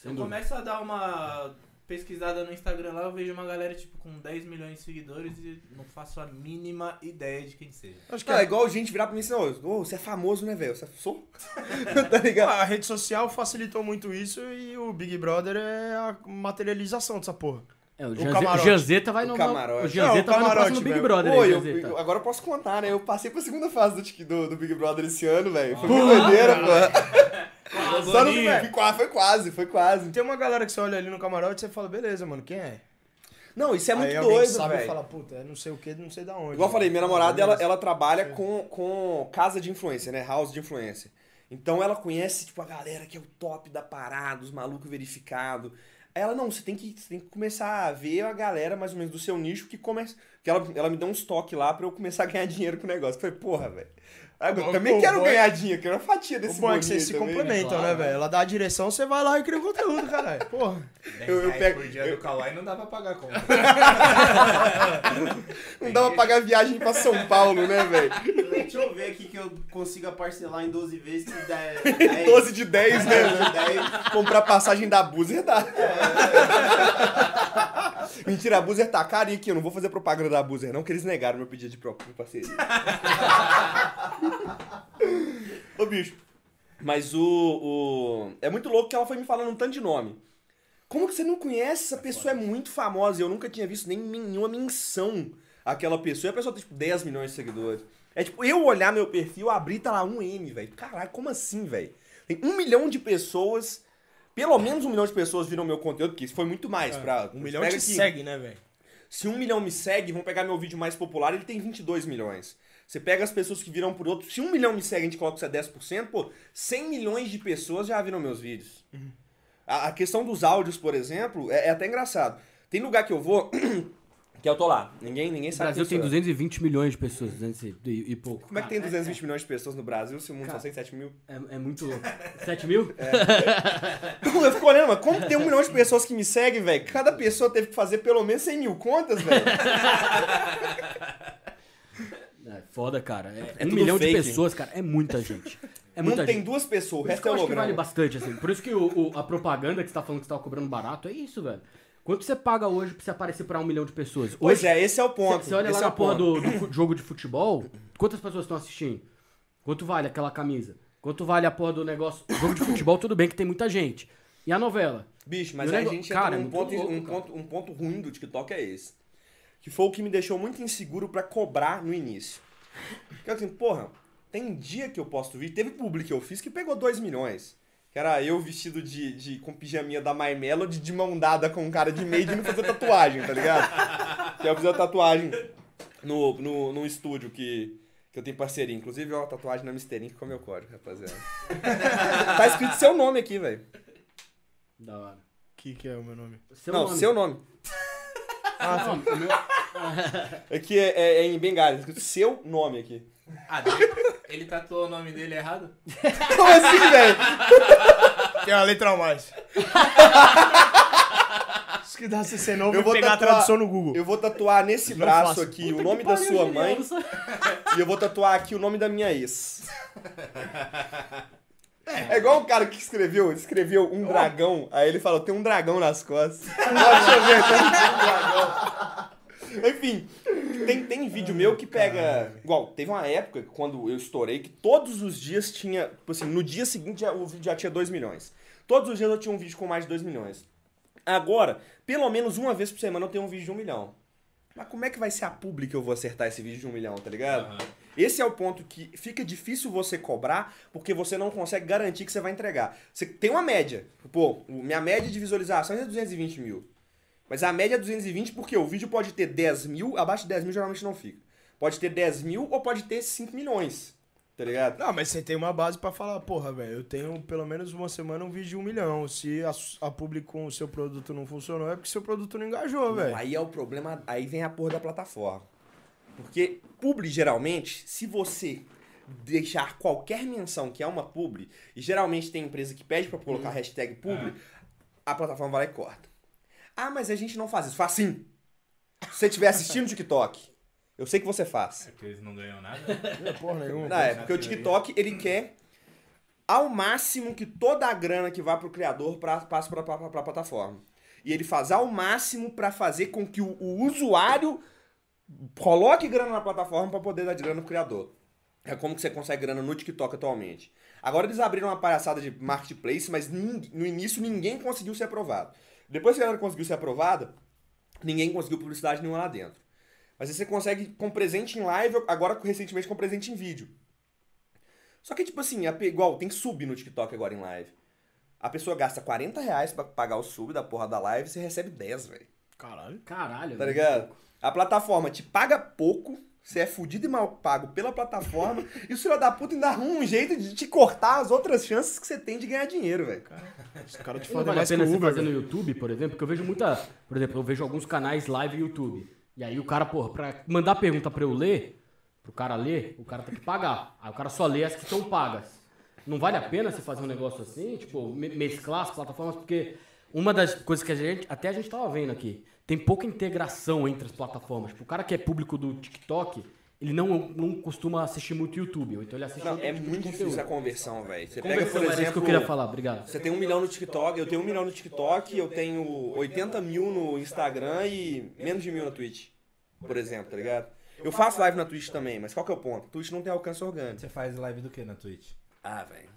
Dúvida. começo a dar uma pesquisada no Instagram lá, eu vejo uma galera tipo com 10 milhões de seguidores e não faço a mínima ideia de quem seja. Acho que é é- igual gente virar pra mim e assim, ô, você é famoso, né, velho? Você sou? tá ligado? a rede social facilitou muito isso e o Big Brother é a materialização dessa porra. É, o, O Janze- camarote. o Janzeta vai O no. camarote. O Janzeta Não, o vai no próximo camarote, Big. Brother, Pô, aí, eu- agora eu posso contar, né? Eu passei pra segunda fase do, do, do Big Brother esse ano, velho. Foi muito doideira, Só no foi, quase, foi quase, foi quase. Tem uma galera que você olha ali no camarote e você fala, beleza, mano, quem é? Não, isso é muito Aí alguém doido, sabe velho. fala, puta, é não sei o que, não sei da onde. Igual eu falei, minha namorada, ela, ela trabalha com, com casa de influência, né? House de influência. Então ela conhece, tipo, a galera que é o top da parada, os malucos verificados. Aí ela, não, você tem, que, você tem que começar a ver a galera, mais ou menos, do seu nicho que começa... Que ela, ela me deu um estoque lá pra eu começar a ganhar dinheiro com o negócio. Eu falei, porra, velho. Ah, Eu Bom, também quero bom. ganhar dinheiro, quero uma fatia O desse bom é que vocês se também, né? complementam, né, Claro, velho? Ela dá a direção, você vai lá e cria o conteúdo, caralho. Porra. 10 Eu- eu pego- por dia do Kawaii não dá pra pagar a conta. Não dá pra pagar viagem pra São Paulo, né, velho? Deixa eu ver aqui que eu consiga parcelar em 12 vezes que der 10. 12 de 10, né? 10. Comprar passagem da Buzer dá. Mentira, a Buzer tá cara e aqui, eu não vou fazer propaganda da Buzer, não, que eles negaram meu pedido de de parceria. Ô, bicho. Mas o, o. É muito louco que ela foi me falando um tanto de nome. Como que você não conhece? Essa pessoa é muito famosa. Eu nunca tinha visto nem nenhuma menção àquela pessoa. E a pessoa tem, tipo, 10 milhões de seguidores. É tipo, eu olhar meu perfil, abrir, tá lá um M, velho. Caralho, como assim, velho? Tem um milhão de pessoas. Pelo menos um milhão de pessoas viram meu conteúdo, porque isso foi muito mais. pra, Um milhão te aqui, segue, né, velho? Se um milhão me segue, vão pegar meu vídeo mais popular, ele tem 22 milhões. Você pega as pessoas que viram por outro. Se um milhão me segue, a gente coloca isso a 10%, pô, 100 milhões de pessoas já viram meus vídeos. A, a questão dos áudios, por exemplo, é, é até engraçado. Tem lugar que eu vou, que eu tô lá. Ninguém, ninguém O sabe Brasil quem tem sou eu. 220 milhões de pessoas, 200 e, e- e pouco. Como é que tem 220 milhões de pessoas no Brasil se o mundo Cara, só tem 7 mil? É, é muito louco. 7 mil? Eu fico olhando, mas como tem um milhão de pessoas que me seguem, velho? Cada pessoa teve que fazer pelo menos 100 mil contas, velho. É foda, cara. É, É um milhão fake. de pessoas, cara. É muita gente. É Não muita tem gente. duas pessoas, o resto é eu acho que vale holograma. bastante, assim. Por isso que o, o- a propaganda que você tá falando que você tá cobrando barato é isso, velho. Quanto você paga hoje pra você aparecer pra um milhão de pessoas? Pois Hoje, é, esse é o ponto. Você olha esse lá é na o porra do, do jogo de futebol, quantas pessoas estão assistindo? Quanto vale aquela camisa? Quanto vale a porra do negócio? Jogo de futebol, tudo bem que tem muita gente. E a novela? Bicho, mas o a gente cara, entra é ponto, louco, um, cara. ponto, um ponto ruim do TikTok é esse. Que foi o que me deixou muito inseguro pra cobrar no início. Porque assim, porra, tem dia que eu posto vídeo, teve publi que eu fiz que pegou 2 milhões. Que era eu vestido de, de com pijaminha da My Melody, de mão dada com um cara de made e não fazer tatuagem, tá ligado? Que eu fiz a tatuagem no, no, no estúdio que, que eu tenho parceria. Inclusive, uma tatuagem na Misterinho que é o meu código, rapaziada. tá escrito seu nome aqui, velho. Da hora. Que que é o meu nome? Seu Não, nome. seu nome. Ah, o meu, Aqui é, é, é em bengala, escrito seu nome aqui. Ah, ele, ele tatuou o nome dele errado? Como assim, velho? Tem uma letra a mais. Se que dá CC novo, Eu eu vou pegar a tatuar- tradução no Google. Eu vou tatuar nesse Não braço faço. aqui o nome da sua mãe e eu vou tatuar aqui o nome da minha ex. É igual o cara que escreveu, escreveu um dragão, aí ele falou, tem um dragão nas costas. Deixa eu ver, tem um dragão. Enfim, tem, tem vídeo meu que pega. Igual, teve uma época quando eu estourei que todos os dias tinha. Tipo assim, no dia seguinte já- o vídeo já tinha 2 milhões. Todos os dias eu tinha um vídeo com mais de 2 milhões. Agora, pelo menos uma vez por semana eu tenho um vídeo de um milhão. Mas como é que vai ser a publi que eu vou acertar esse vídeo de um milhão, tá ligado? Aham. Esse é o ponto que fica difícil você cobrar porque você não consegue garantir que você vai entregar. Você tem uma média. Pô, minha média de visualizações é 220 mil. Mas a média é 220 porque o vídeo pode ter 10 mil, abaixo de 10 mil geralmente não fica. Pode ter 10 mil ou pode ter 5 milhões. Tá ligado? Não, mas você tem uma base pra falar, porra, velho, eu tenho pelo menos uma semana um vídeo de um milhão. Se a, a publi com o seu produto não funcionou, é porque seu produto não engajou, velho. Aí é o problema, aí vem a porra da plataforma. Porque publi, geralmente, se você deixar qualquer menção que é uma publi, e geralmente tem empresa que pede pra colocar hashtag publi, a plataforma vai lá e corta. Ah, mas a gente não faz isso. Faz sim. Se você estiver assistindo o TikTok, eu sei que você faz. É que eles não ganham nada. Não é porra nenhuma. Não, é porque o TikTok, ele quer ao máximo que toda a grana que vai pro criador pra, passe pra, pra, pra plataforma. E ele faz ao máximo pra fazer com que o, o usuário coloque grana na plataforma pra poder dar de grana pro criador. É como que você consegue grana no TikTok atualmente. Agora eles abriram uma palhaçada de marketplace, mas no início ninguém conseguiu ser aprovado. Depois que a galera conseguiu ser aprovada, ninguém conseguiu publicidade nenhuma lá dentro. Mas aí você consegue com presente em live, agora recentemente com presente em vídeo. Só que, tipo assim, igual, tem sub no TikTok agora em live. A pessoa gasta 40 reais pra pagar o sub da porra da live e você recebe 10, velho. Caralho. Caralho. Tá ligado? A plataforma te paga pouco, você é fudido e mal pago pela plataforma, e o filho da puta ainda arruma um jeito de te cortar as outras chances que você tem de ganhar dinheiro, velho. Os caras te Não fazem vale a mais que pena o você Uber, fazer no. YouTube, por exemplo, porque eu vejo muita. Por exemplo, eu vejo alguns canais live no YouTube. E aí o cara, porra, pra mandar pergunta pra eu ler, pro cara ler, o cara tem que pagar. Aí o cara só lê as que estão pagas. Não vale a pena você fazer um negócio assim, tipo, me- mesclar as plataformas, porque uma das coisas que a gente, até a gente tava vendo aqui, tem pouca integração entre as plataformas. Tipo, o cara que é público do TikTok, ele não, não costuma assistir muito YouTube, ou então ele assiste Não, é tipo muito conteúdo. difícil a conversão, velho. Você pega, Conversão, por era isso que eu exemplo, queria falar, obrigado. Você tem um milhão no TikTok, eu tenho um milhão no TikTok, eu tenho 80 mil no Instagram e menos de mil na Twitch, por exemplo, tá ligado? Eu faço live na Twitch também, mas qual que é o ponto? Twitch não tem alcance orgânico. Você faz live do que na Twitch? Ah, velho.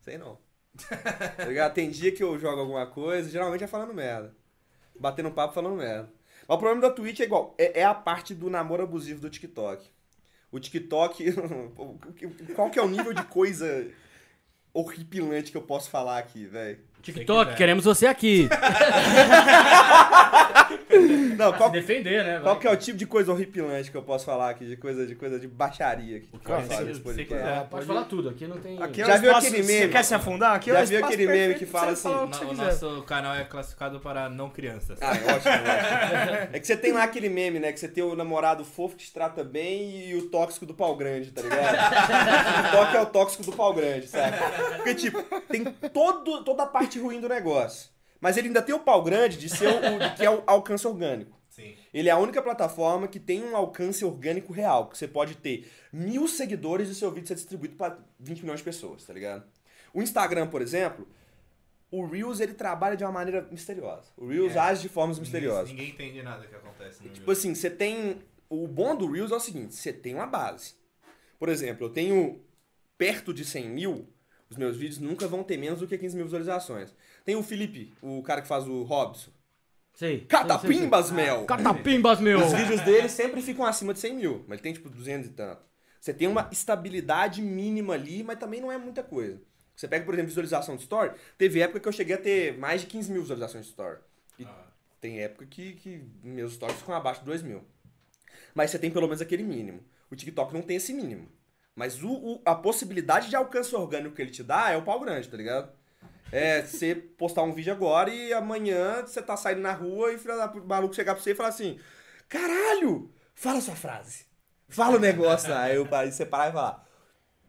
Sei não. tá ligado? Tem dia que eu jogo alguma coisa, geralmente é falando merda. Batendo papo falando merda. Mas o problema da Twitch é igual, é, é a parte do namoro abusivo do TikTok. O TikTok, qual que é o nível de coisa horripilante que eu posso falar aqui, velho? TikTok, quiser. queremos você aqui. Não, qual, Se defender, né? qual vai. que é o tipo de coisa horripilante que eu posso falar aqui, de coisa de coisa de baixaria que pode Cara, falar se- nesse se podcast? quiser. Ah, Pode falar tudo, aqui não tem. Aqui é Já o viu espaço- aquele Você meme? quer se afundar? Aqui é Já viu aquele meme que fala você assim, o que você o nosso canal é classificado para não crianças. Ah, é ótimo, ótimo. É que você tem lá aquele meme, né? Que você tem o namorado fofo que te trata bem e o tóxico do pau grande, tá ligado? o toque é o tóxico do pau grande, sabe? Porque, tipo, tem todo, toda a parte ruim do negócio. Mas ele ainda tem o pau grande de ser o, de que é o alcance orgânico. Sim. Ele é a única plataforma que tem um alcance orgânico real. Que você pode ter mil seguidores e seu vídeo ser distribuído para 20 milhões de pessoas, tá ligado? O Instagram, por exemplo, o Reels ele trabalha de uma maneira misteriosa. O Reels É. age de formas misteriosas. Ninguém, ninguém entende nada que acontece no Tipo assim, você tem. O bom do Reels é o seguinte: você tem uma base. Por exemplo, eu tenho perto de 100 mil, os meus vídeos nunca vão ter menos do que 15 mil visualizações. Tem o Felipe, o cara que faz o Robson. Sei. Catapimbas, Mel! Catapimbas, meu! Os vídeos dele sempre ficam acima de 100 mil, mas ele tem tipo 200 e tanto. Você tem uma estabilidade mínima ali, mas também não é muita coisa. Você pega, por exemplo, visualização de story. Teve época que eu cheguei a ter mais de 15 mil visualizações de story. E Ah. tem época que, que meus stories ficam abaixo de 2 mil. Mas você tem pelo menos aquele mínimo. O TikTok não tem esse mínimo. Mas o, o- a possibilidade de alcance orgânico que ele te dá é o pau grande, tá ligado? É você postar um vídeo agora e amanhã você tá saindo na rua e o maluco chegar pra você e falar assim: caralho, fala sua frase. Fala o negócio. Aí eu parei de separar e falar,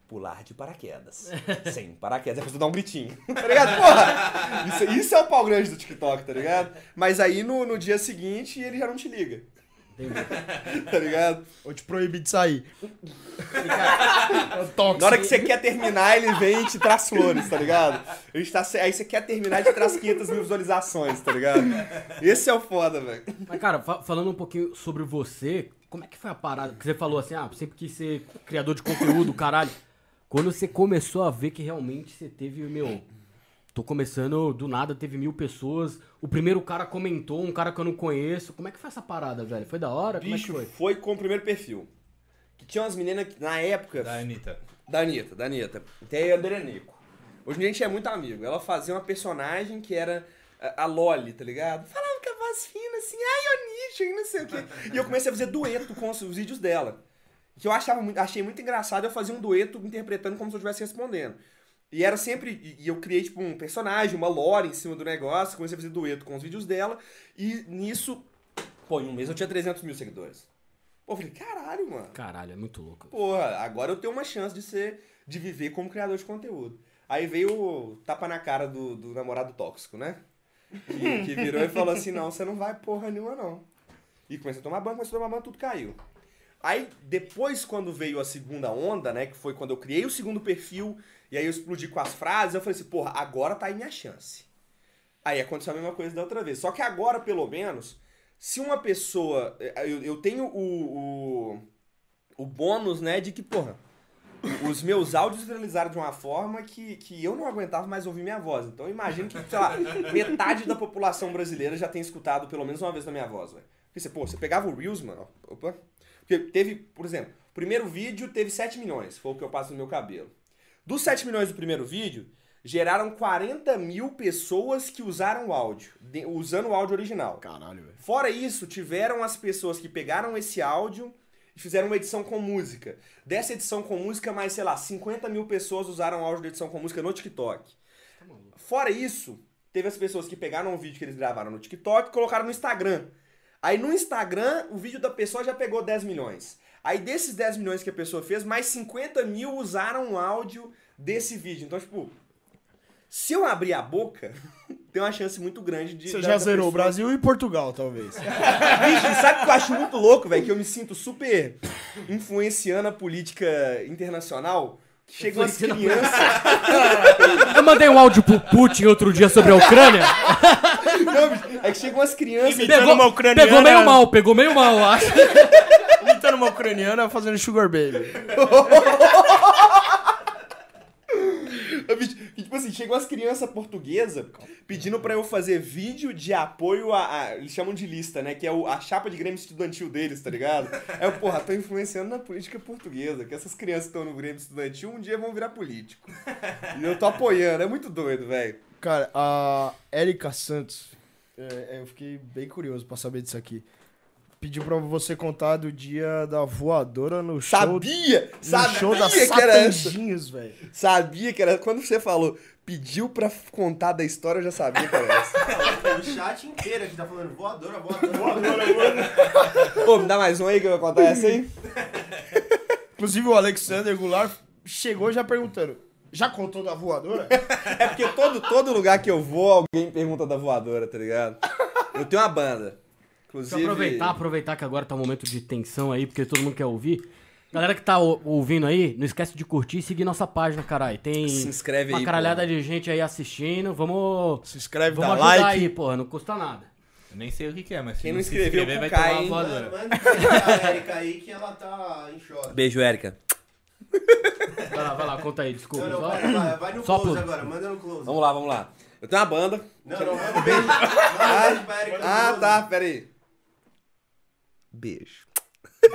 pular de paraquedas. Sem paraquedas. A pessoa dá um gritinho. Tá ligado? Porra! Isso, isso é o pau grande do TikTok, tá ligado? Mas aí no, no dia seguinte ele já não te liga. Tá ligado? Ou te proibir de sair. É tóxico. Na hora que você quer terminar, ele vem e te traz flores, tá ligado? A gente tá, aí você quer terminar e te traz 500 mil visualizações, tá ligado? Esse é o foda, velho. Mas, cara, fa- falando um pouquinho sobre você, como é que foi a parada? Que você falou assim, ah, sempre quis ser criador de conteúdo, caralho. Quando você começou a ver que realmente você teve, meu. Tô começando do nada, teve mil pessoas. O primeiro cara comentou, um cara que eu não conheço. Como é que foi essa parada, velho? Foi da hora? Como é que Bicho, foi? foi com o primeiro perfil. Que tinha umas meninas que, na época. Da Anitta. Da Anitta, da Anitta. Tem a Andrenico. Hoje em dia a gente é muito amigo. Ela fazia uma personagem que era a, a Loli, tá ligado? Falava com a voz fina, assim, ai, Anitta, e não sei o quê. E eu comecei a fazer dueto com os, os vídeos dela. Que eu achava muito, achei muito engraçado, eu fazia um dueto interpretando como se eu estivesse respondendo. E era sempre. E eu criei, tipo, um personagem, uma lore em cima do negócio, comecei a fazer dueto com os vídeos dela. E nisso, pô, em um mês eu tinha 300 mil seguidores. Pô, eu falei, caralho, mano. Caralho, é muito louco. Porra, agora eu tenho uma chance de ser. de viver como criador de conteúdo. Aí veio o tapa na cara do, do namorado tóxico, né? Que, que virou e falou assim: não, você não vai porra nenhuma, não. E começou a tomar banho, começou a tomar banho, tudo caiu. Aí, depois, quando veio a segunda onda, né? Que foi quando eu criei o segundo perfil, e aí eu explodi com as frases, eu falei assim, porra, agora tá aí minha chance. Aí aconteceu a mesma coisa da outra vez. Só que agora, pelo menos, se uma pessoa. Eu, eu tenho o, o, o bônus, né, de que, porra, os meus áudios viralizaram de uma forma que, que eu não aguentava mais ouvir minha voz. Então imagino que, sei lá, metade da população brasileira já tem escutado pelo menos uma vez na minha voz, velho. Porque você, pô, você pegava o Reels, mano, opa. Porque teve, por exemplo, primeiro vídeo teve 7 milhões, foi o que eu passo no meu cabelo. Dos 7 milhões do primeiro vídeo, geraram 40 mil pessoas que usaram o áudio, de- usando o áudio original. Caralho, velho. Fora isso, tiveram as pessoas que pegaram esse áudio e fizeram uma edição com música. Dessa edição com música, mais, sei lá, 50 mil pessoas usaram o áudio de edição com música no TikTok. Fora isso, teve as pessoas que pegaram o vídeo que eles gravaram no TikTok e colocaram no Instagram. Aí no Instagram, o vídeo da pessoa já pegou 10 milhões. Aí desses 10 milhões que a pessoa fez, mais 50 mil usaram o áudio desse vídeo. Então, tipo, se eu abrir a boca, tem uma chance muito grande de. Você já zerou o Brasil e Portugal, talvez. Bicho, sabe o que eu acho muito louco, velho? Que eu me sinto super influenciando a política internacional. Chegam umas Influenciando a crianças. Eu mandei um áudio pro Putin outro dia sobre a Ucrânia. Não, é que chegam umas crianças. Imitando uma ucraniana. pegou meio mal, pegou meio mal, eu acho. Imitando uma ucraniana fazendo sugar baby. Tipo assim, chegam umas crianças portuguesas pedindo pra eu fazer vídeo de apoio a, a- Eles chamam de lista, né? Que é o- a chapa de Grêmio Estudantil deles, tá ligado? É, eu, porra, tô influenciando na política portuguesa. Que essas crianças que estão no Grêmio Estudantil um dia vão virar político. E eu tô apoiando, é muito doido, velho. Cara, a Erika Santos, é, eu fiquei bem curioso pra saber disso aqui. Pediu pra você contar do dia da voadora no show, Sabia! no Sabia show da que era velho. Sabia que era. Quando você falou, pediu pra contar da história, eu já sabia que era essa. O chat inteiro aqui tá falando voadora, voadora, voadora. Ô, me dá mais um aí que eu vou contar essa aí? Inclusive o Alexander Goulart chegou já perguntando, já contou da voadora? É porque todo, todo lugar que eu vou, alguém pergunta da voadora, tá ligado? Eu tenho uma banda. Deixa Inclusive. eu aproveitar, aproveitar que agora tá um momento de tensão aí, porque todo mundo quer ouvir. Galera que tá ouvindo aí, não esquece de curtir e seguir nossa página, caralho. Tem Se inscreve uma aí. caralhada pô. de gente aí assistindo. Vamos, Se inscreve, vamos dá ajudar like. aí, porra, não custa nada. Eu nem sei o que, que é, mas se Quem não se inscreveu, inscrever vai Kai, tomar uma voadora. Manda pra Erika aí que ela tá em choque. Beijo, Érica. Vai lá, vai lá, conta aí, desculpa. Não, não, só- vai, vai, vai no Só close pro- agora, manda no close. Vamos lá, vamos lá. Eu tenho uma banda. Não, não, manda um beijo. Manda um beijo pra Erika no Ah, close. tá, pera aí. Beijo.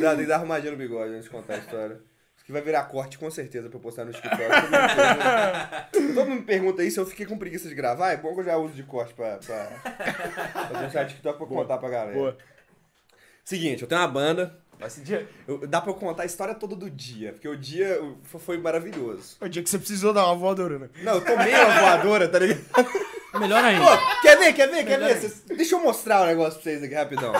Dá, tem que dar arrumadinha no bigode antes de contar a história. Isso aqui vai virar corte com certeza pra eu postar no TikTok. Todo mundo me pergunta- Todo mundo me pergunta isso, eu fiquei com preguiça de gravar. É bom que eu já uso de corte pra, pra, no TikTok pra contar pra galera. Boa. Seguinte, eu tenho uma banda. Esse dia, eu- dá pra eu contar a história toda do dia, porque o dia foi- foi maravilhoso. O dia que você precisou dar uma voadora, né? Não, eu tomei uma voadora, tá ligado? Melhor ainda. Pô, quer ver, quer ver, quer ver? Vocês- Deixa eu mostrar um negócio pra vocês aqui rapidão.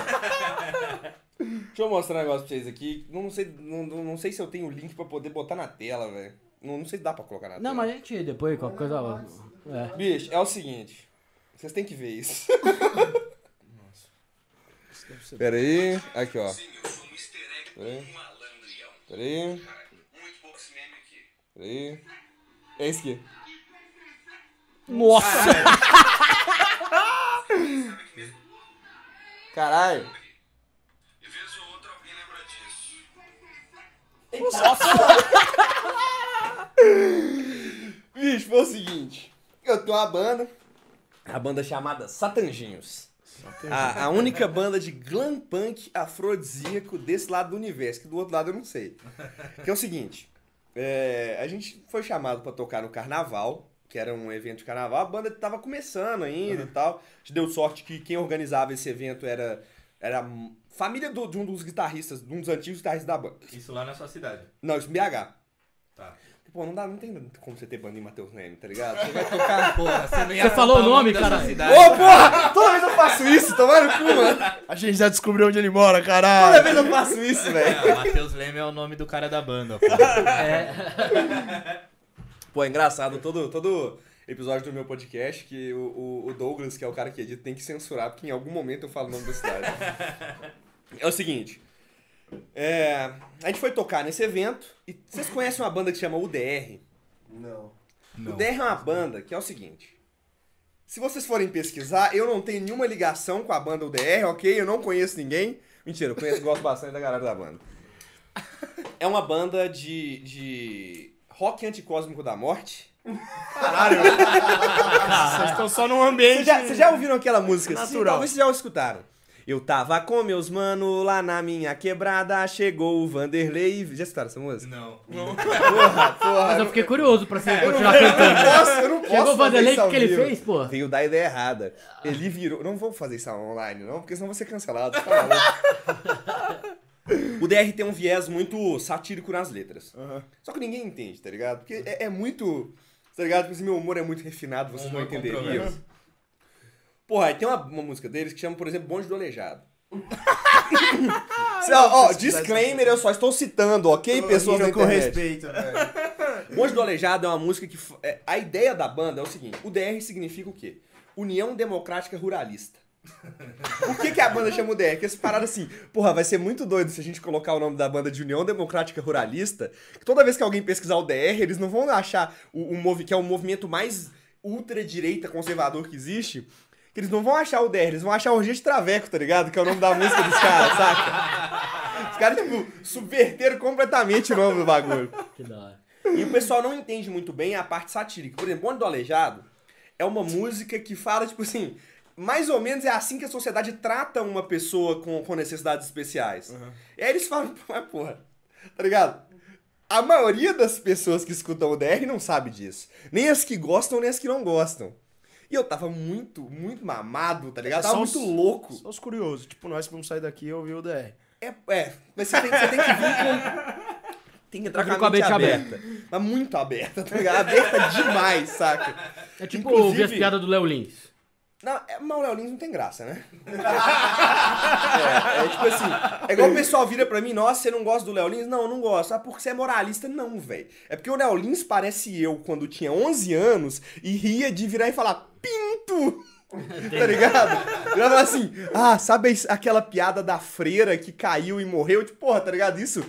Deixa eu mostrar um negócio pra vocês aqui. Não sei, não, não não sei se eu tenho o link pra poder botar na tela, velho. Não, não sei se dá pra colocar na Não, tela. mas a gente depois, qualquer coisa. É. Bicho, é o seguinte. Vocês têm que ver isso. Pera aí. Aqui, ó. Pera aí. Pera aí. Pera aí. É esse aqui. Nossa! Caralho. Bicho, foi o seguinte. Eu tenho uma banda. A banda chamada Satanjinhos. A, a única banda de glam punk afrodisíaco desse lado do universo, que do outro lado eu não sei. Que é o seguinte. é, a gente foi chamado pra tocar no carnaval, que era um evento de carnaval. A banda tava começando ainda e tal. A gente deu sorte que quem organizava esse evento era, era a família do- de um dos guitarristas, de um dos antigos guitarristas da banda. Isso lá na sua cidade. Não, isso em BH. Tá. Pô, não, dá, não tem como você ter banda em Matheus Leme, tá ligado? Você vai tocar. Porra, você não ia Você falou o nome, cidade. Ô, porra! Toda vez eu faço isso, tomar no cu, mano. A gente já descobriu onde ele mora, Toda caralho. vez eu faço isso, velho. É, Matheus Leme é o nome do cara da banda, pô. Pô, é engraçado, todo, todo episódio do meu podcast que o, o- Douglas, que é o cara que edita, tem que censurar, porque em algum momento eu falo o nome da cidade. É o seguinte. é, a gente foi tocar nesse evento e vocês conhecem uma banda que chama UDR? Não. O DR é uma banda que é o seguinte. Se vocês forem pesquisar, eu não tenho nenhuma ligação com a banda UDR, ok? Eu não conheço ninguém. Mentira, eu conheço, gosto bastante da galera da banda. É uma banda de, de rock anticósmico da morte. Caralho, Vocês estão só num ambiente. vocês já, vocês já ouviram aquela música? Sim, Natural. talvez vocês já escutaram. Eu tava com meus mano lá na minha quebrada, chegou o Vanderlei. Já escutaram essa música? Não. Porra, porra. Mas eu fiquei curioso pra você Eu não, continuar eu não cantando. posso, eu não posso Chegou o Vanderlei, o que, ele fez, pô? Veio da ideia errada. Ele virou. Não vou fazer isso online, não, porque senão vou ser cancelado. Tá. o DR tem um viés muito satírico nas letras. Só que ninguém entende, tá ligado? Porque é, é muito. Tá ligado? Porque esse meu humor é muito refinado, vocês não Humor entenderiam. controverso. Porra, aí tem uma, uma música deles que chama, por exemplo, Bonde do Aleijado. ó, ó, disclaimer, eu só estou citando, ok, pessoas com respeito, velho. Bonde do Aleijado é uma música que. é, a ideia da banda é o seguinte: o DR significa o quê? União Democrática Ruralista. Por que, que a banda chama o DR? Porque eles pararam assim, porra, vai ser muito doido se a gente colocar o nome da banda de União Democrática Ruralista. Que toda vez que alguém pesquisar o DR, eles não vão achar o, o que é o movimento mais ultra-direita conservador que existe. Que eles não vão achar o DR, eles vão achar Orgia de Traveco, tá ligado? Que é o nome da música dos caras, saca? Os caras, tipo, subverteram completamente o nome do bagulho. Que da hora. E o pessoal não entende muito bem a parte satírica. Por exemplo, Bonde do Aleijado é uma música que fala, tipo assim, mais ou menos é assim que a sociedade trata uma pessoa com, com necessidades especiais. E aí eles falam, mas porra, tá ligado? A maioria das pessoas que escutam o DR não sabe disso. Nem as que gostam, nem as que não gostam. E eu tava muito, muito mamado, tá ligado? Tava Só muito os- louco. Só os curiosos. Tipo, nós que vamos sair daqui e ouvir o DR. É, é, mas você tem, você tem que vir com. Tem que entrar com a com a mente aberta. Mas muito aberta, tá ligado? Aberta demais, saca? É tipo Inclusive- ouvir as piadas do Léo Lins. Não, é, mas o Léo Lins não tem graça, né? é, é tipo assim, é igual o pessoal vira pra mim, nossa, você não gosta do Léo Lins? Não, eu não gosto. Ah, porque você é moralista? Não, velho. É porque o Léo Lins parece eu quando tinha 11 anos e ria de virar e falar, pinto! tá ligado? Ele fala assim, ah, sabe aquela piada da freira que caiu e morreu? Tipo, porra, tá ligado? Isso.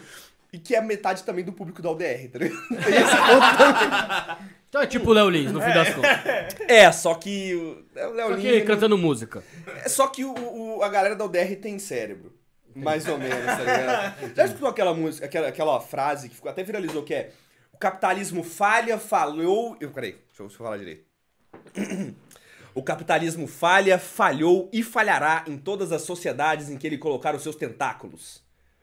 E que é metade também do público da UDR, tá ligado? Tem esse ponto também. Então é tipo o Léo Lins, no fim das contas. É, só que o o Léo Só Lins... que cantando música. É só que o, o- a galera da UDR tem cérebro. Mais ou menos, tá ligado? Já escutou aquela música, aquela, aquela frase que ficou, até viralizou, que é o capitalismo falha, falhou... Eu, peraí, deixa eu, deixa eu falar direito. O capitalismo falha, falhou e falhará em todas as sociedades em que ele colocar os seus tentáculos.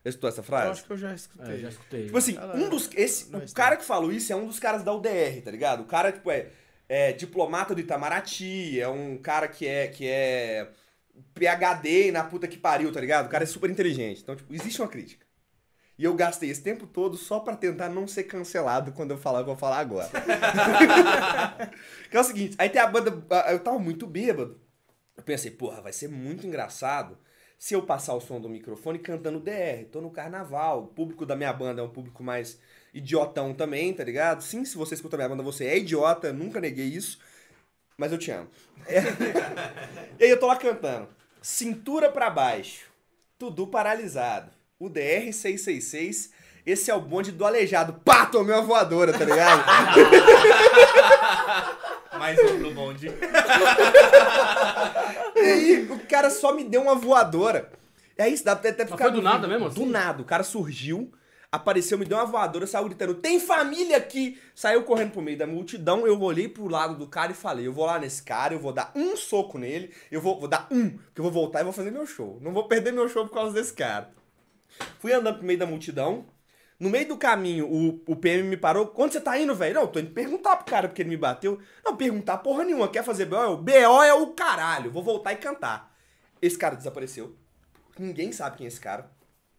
Já escutou essa Eu frase? acho que eu já escutei. É, já escutei. Tipo assim, um dos. Esse, o cara que falou isso é um dos caras da UDR, tá ligado? O cara, tipo, é, é diplomata do Itamaraty, é um cara que é. que é. PHD na puta que pariu, tá ligado? O cara é super inteligente. Então, tipo, existe uma crítica. E eu gastei esse tempo todo só pra tentar não ser cancelado quando eu falar o que eu vou falar agora. que é o seguinte, aí tem a banda. Eu tava muito bêbado. Eu pensei, porra, vai ser muito engraçado se eu passar o som do microfone cantando DR. Tô no carnaval. O público da minha banda é um público mais idiotão também, tá ligado? Sim, se você escuta minha banda, você é idiota, nunca neguei isso. Mas eu te amo. É. e aí eu tô lá cantando. Cintura pra baixo. Tudo paralisado. O DR 666. Esse é o bonde do aleijado. Pá, tomei uma voadora, tá ligado? Mais um pro bonde. E aí, o cara só me deu uma voadora. Aí, isso dá pra até ficar. foi do nada mesmo, assim? Do nada. O cara surgiu, apareceu, me deu uma voadora, saiu gritando: Tem família aqui! Saiu correndo pro meio da multidão. Eu olhei pro lado do cara e falei: Eu vou lá nesse cara, eu vou dar um soco nele, eu vou, vou dar um, porque eu vou voltar e vou fazer meu show. Não vou perder meu show por causa desse cara. Fui andando pro meio da multidão. No meio do caminho, o, o PM me parou. Onde você tá indo, velho? Não, tô indo perguntar pro cara porque ele me bateu. Não, perguntar porra nenhuma. Quer fazer BO? BO é o caralho. Vou voltar e cantar. Esse cara desapareceu. Ninguém sabe quem é esse cara.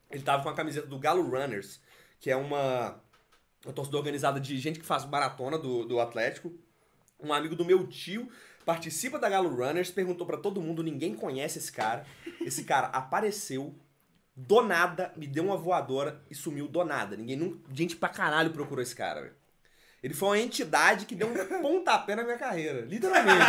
Ele tava com a camiseta do Galo Runners, que é uma, uma torcida organizada de gente que faz maratona do, do Atlético. Um amigo do meu tio participa da Galo Runners, perguntou pra todo mundo, ninguém conhece esse cara. Esse cara apareceu do nada, me deu uma voadora e sumiu do nada. Ninguém nunca, gente pra caralho procurou esse cara, velho. Ele foi uma entidade que deu um pontapé na minha carreira, literalmente.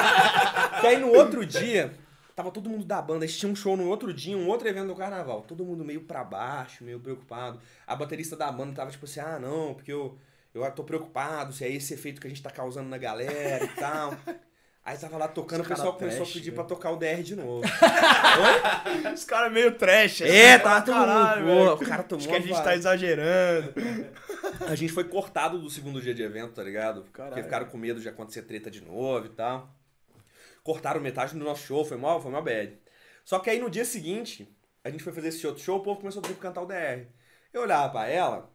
que aí no outro dia, tava todo mundo da banda, eles tinham um show no outro dia, um outro evento do carnaval. Todo mundo meio pra baixo, meio preocupado. A baterista da banda tava tipo assim, ah, não, porque eu, eu tô preocupado se é esse efeito que a gente tá causando na galera e tal. Aí tava lá tocando, o Os pessoal começou trash, a pedir velho. pra tocar o DR de novo. Os caras meio trash. É, assim, tava todo mundo. velho. O cara tomou Acho que a gente tá exagerando. A gente foi cortado do segundo dia de evento, tá ligado? Porque Caralho. ficaram com medo de acontecer treta de novo e tal. Cortaram metade do nosso show, foi mal, foi mal bad. Só que aí no dia seguinte, a gente foi fazer esse outro show, o povo começou a pedir pra cantar o DR. Eu olhava pra ela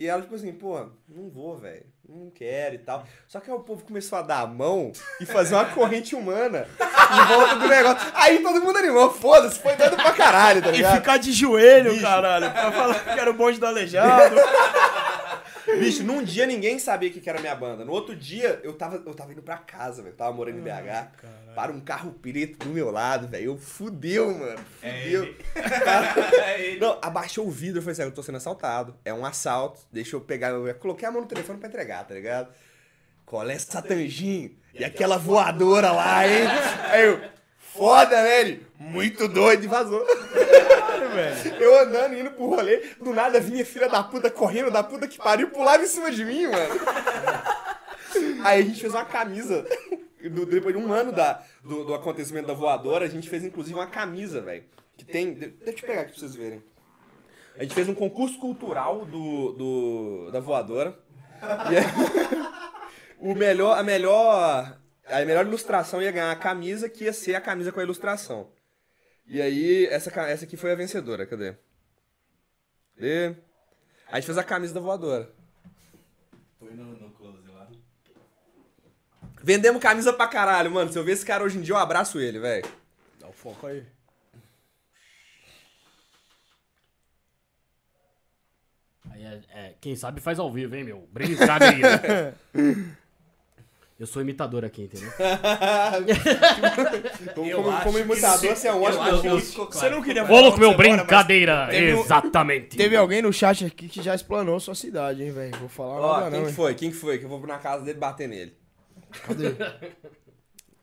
e ela, tipo assim, pô, não vou, velho. Não quero e tal. Só que aí o povo começou a dar a mão e fazer uma corrente humana em volta do negócio. Aí todo mundo animou, foda-se, foi doido pra caralho, tá E ligado? ficar de joelho, Bicho. caralho. Pra falar que era o bonde do aleijado. Bicho, num dia ninguém sabia o que que era minha banda. No outro dia, eu tava, eu tava indo pra casa, velho. Tava morando em BH. Para um carro preto do meu lado, velho. Eu fudeu, mano. Fudeu. É ele. Não, abaixou o vidro e falei assim, eu tô sendo assaltado. É um assalto. Deixa eu pegar. Eu coloquei a mão no telefone pra entregar, tá ligado? Qual é Satanjinho? E aquela voadora lá, hein? Aí eu, foda, velho. Muito doido e vazou. Eu andando, indo pro rolê, do nada vinha filha da puta correndo, da puta que pariu, pulava em cima de mim, mano. Aí a gente fez uma camisa. do- depois de um ano da, do, do acontecimento da voadora, a gente fez inclusive uma camisa, velho. Que tem. de- Deixa eu pegar aqui pra vocês verem. A gente fez um concurso cultural do, do, da voadora. E aí, o melhor, a melhor. A melhor ilustração ia ganhar a camisa, que ia ser a camisa com a ilustração. E aí, essa, essa aqui foi a vencedora, cadê? Cadê? A gente fez a camisa da voadora. Foi no, no close lá. Vendemos camisa pra caralho, mano. Se eu ver esse cara hoje em dia, eu abraço ele, velho. Dá o foco aí. Aí é, é, quem sabe faz ao vivo, hein, meu? Brincadeira. Eu sou imitador aqui, entendeu? Como, como, como imitador, você é um Eu ótimo Você claro, não queria. Ô, louco, meu, brincadeira. teve um- Exatamente. Teve alguém no chat aqui que já explanou sua cidade, hein, velho? Vou falar Ó, nada quem não, que foi? Quem que foi? Que eu vou na casa dele bater nele.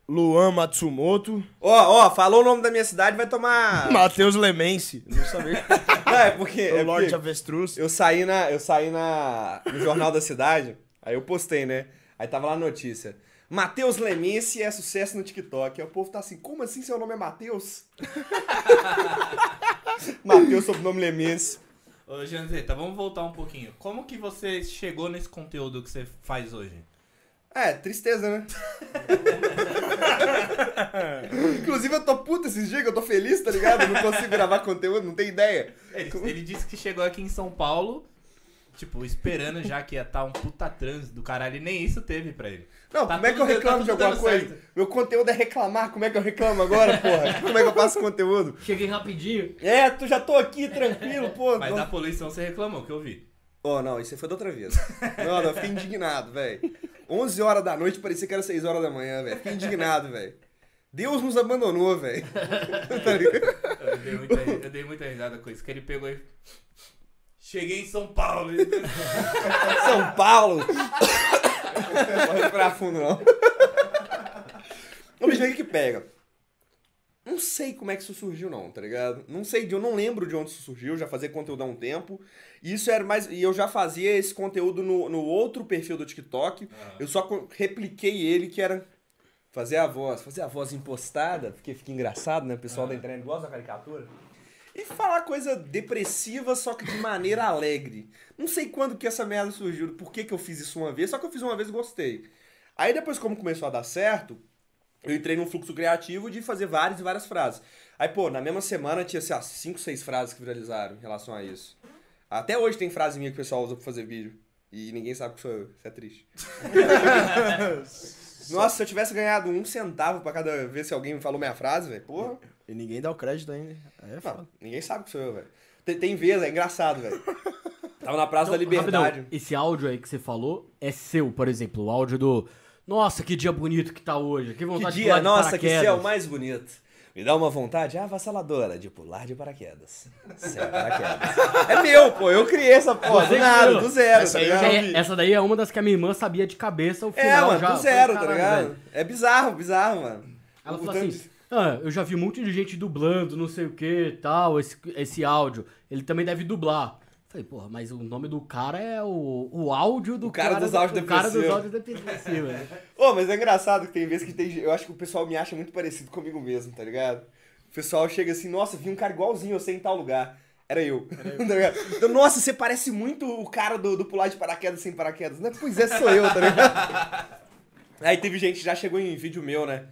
Luan Matsumoto. Ó, ó, falou o nome da minha cidade, vai tomar... Matheus Lemense. Não sabia. Não, é porque... o É Lorde Avestruz. eu saí, na, eu saí na, no Jornal da Cidade, aí eu postei, né? Aí tava lá a notícia. Matheus Lemense é sucesso no TikTok. Aí o povo tá assim, como assim seu nome é Matheus? Matheus, sobrenome Lemense. Ô, Janzeta, vamos voltar um pouquinho. Como que você chegou nesse conteúdo que você faz hoje? É, tristeza, né? Inclusive, eu tô puto esses dias que eu tô feliz, tá ligado? Eu não consigo gravar conteúdo, não tem ideia. Ele, ele disse que chegou aqui em São Paulo tipo, esperando já que ia estar um puta trânsito do caralho. E nem isso teve pra ele. Não, Tá como é que eu tá reclamo de tudo alguma coisa? certo. Meu conteúdo é reclamar, como é que eu reclamo agora, porra? Como é que eu faço conteúdo? Cheguei rapidinho. É, tu já tô aqui, tranquilo, pô. Mas não- da poluição você reclamou, que eu vi. Oh, não, isso foi da outra vez. Não, não, eu fiquei indignado, velho. 11 horas da noite parecia que era 6 horas da manhã, velho. Fiquei indignado, velho. Deus nos abandonou, velho. Tá? Eu dei, muita, eu dei muita risada com isso, que ele pegou e. Cheguei em São Paulo. São Paulo. Não vou respirar fundo, não. Ô, bicho, o que que pega? Não sei como é que isso surgiu, não, tá ligado? Não sei, eu não lembro de onde isso surgiu, já fazia conteúdo há um tempo. E isso era mais. E eu já fazia esse conteúdo no, no outro perfil do TikTok. Eu só repliquei ele, que era fazer a voz. Fazer a voz impostada, porque fica engraçado, né? O pessoal da internet gosta da caricatura. E falar coisa depressiva, só que de maneira alegre. Não sei quando que essa merda surgiu, por que, que eu fiz isso uma vez, só que eu fiz uma vez e gostei. Aí depois, como começou a dar certo, eu entrei num fluxo criativo de fazer várias e várias frases. Aí, pô, na mesma semana tinha, sei lá, 5, 6 frases que viralizaram em relação a isso. Até hoje tem frase minha que o pessoal usa pra fazer vídeo. E ninguém sabe que sou eu. Isso é triste. Nossa, se eu tivesse ganhado um centavo pra cada vez que alguém me falou minha frase, velho, porra. E ninguém dá o crédito ainda. Aí é foda. Não, ninguém sabe que sou eu, velho. Tem, tem vezes, é engraçado, velho. Tava na Praça da Então, Liberdade. rapidão, esse áudio aí que você falou é seu, por exemplo. O áudio do. Nossa, que dia bonito que tá hoje. Que Que vontade de dia, pular de nossa, que céu mais bonito. Me dá uma vontade avassaladora de pular de paraquedas. Sem paraquedas. é meu, pô. Eu criei essa porra do que nada, do zero, Essa tá ligado? É, essa daí é uma das que a minha irmã sabia de cabeça o É, final mano, já. do zero, Eu tá falei, ligado? "Caralho, velho." É bizarro, bizarro, mano. Ela O falou tanto assim: de- ah, eu já vi um monte de gente dublando, não sei o que tal, esse, esse áudio. Ele também deve dublar. Falei, porra, mas o nome do cara é o, o áudio do O cara dos áudios o cara dos áudios depressivos. né? Ô, mas é engraçado que tem vezes que tem. Eu acho que o pessoal me acha muito parecido comigo mesmo, tá ligado? O pessoal chega assim, nossa, vi um cara igualzinho você em tal lugar. Era eu. tá ligado? Então, nossa, você parece muito o cara do, do pular de paraquedas sem paraquedas. Né? Pois é, sou eu, tá ligado? Aí teve gente que já chegou em vídeo meu, né?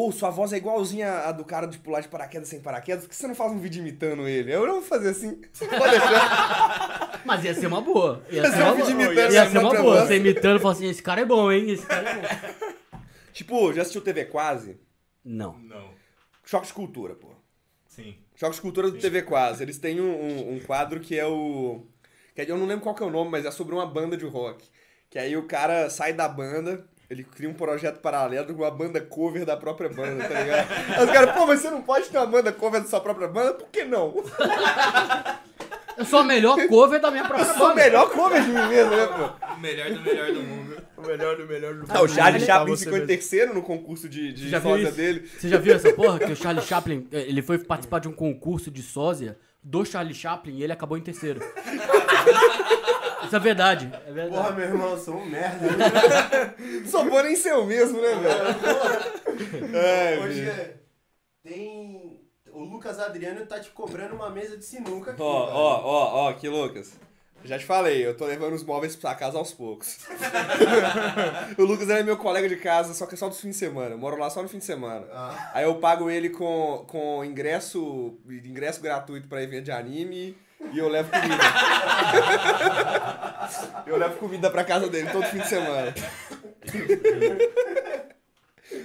Ô, sua voz é igualzinha a do cara de pular de paraquedas sem paraquedas, por que você não faz um vídeo imitando ele? Eu não vou fazer assim. Pode deixar. Mas ia ser uma boa. Ia Mas ser uma, vídeo boa. imitando Ia ser uma boa. Você imitando e falando assim: esse cara é bom, hein? Esse cara é bom. tipo, já assistiu TV Quase? Não. Não. Choque de cultura, pô. Sim. Jogos de Cultura do TV Quase. Eles têm um, um- um quadro que é o. Que é- eu não lembro qual que é o nome, mas é sobre uma banda de rock. Que aí o cara sai da banda, ele cria um projeto paralelo com uma banda cover da própria banda, tá ligado? Aí os caras, pô, mas você não pode ter uma banda cover da sua própria banda? Por que não? Eu sou a melhor cover da minha Eu própria sou o banda. melhor cover de mim mesmo, né, pô? O melhor do melhor do mundo. O melhor do melhor do Ah, o Charlie Tá Chaplin você ficou em terceiro no concurso de, de Você já viu sósia isso? dele. Você já viu essa porra? Que o Charlie Chaplin, eh, ele foi participar de um concurso de sósia do Charlie Chaplin e ele acabou em terceiro. Isso é verdade. É verdade. Porra, meu irmão, eu sou um merda. Sou bom nem seu mesmo, né, velho? É, Hoje é- tem. O Lucas Adriano tá te cobrando uma mesa de sinuca aqui. Ó, ó, ó, ó, aqui, Lucas. Já te falei, eu tô levando os móveis pra casa aos poucos. o Lucas é meu colega de casa, só que é só dos fins de semana. Eu moro lá só no fim de semana. Ah. Aí eu pago ele com, com ingresso, ingresso gratuito pra evento de anime e eu levo comida. eu levo comida pra casa dele todo fim de semana.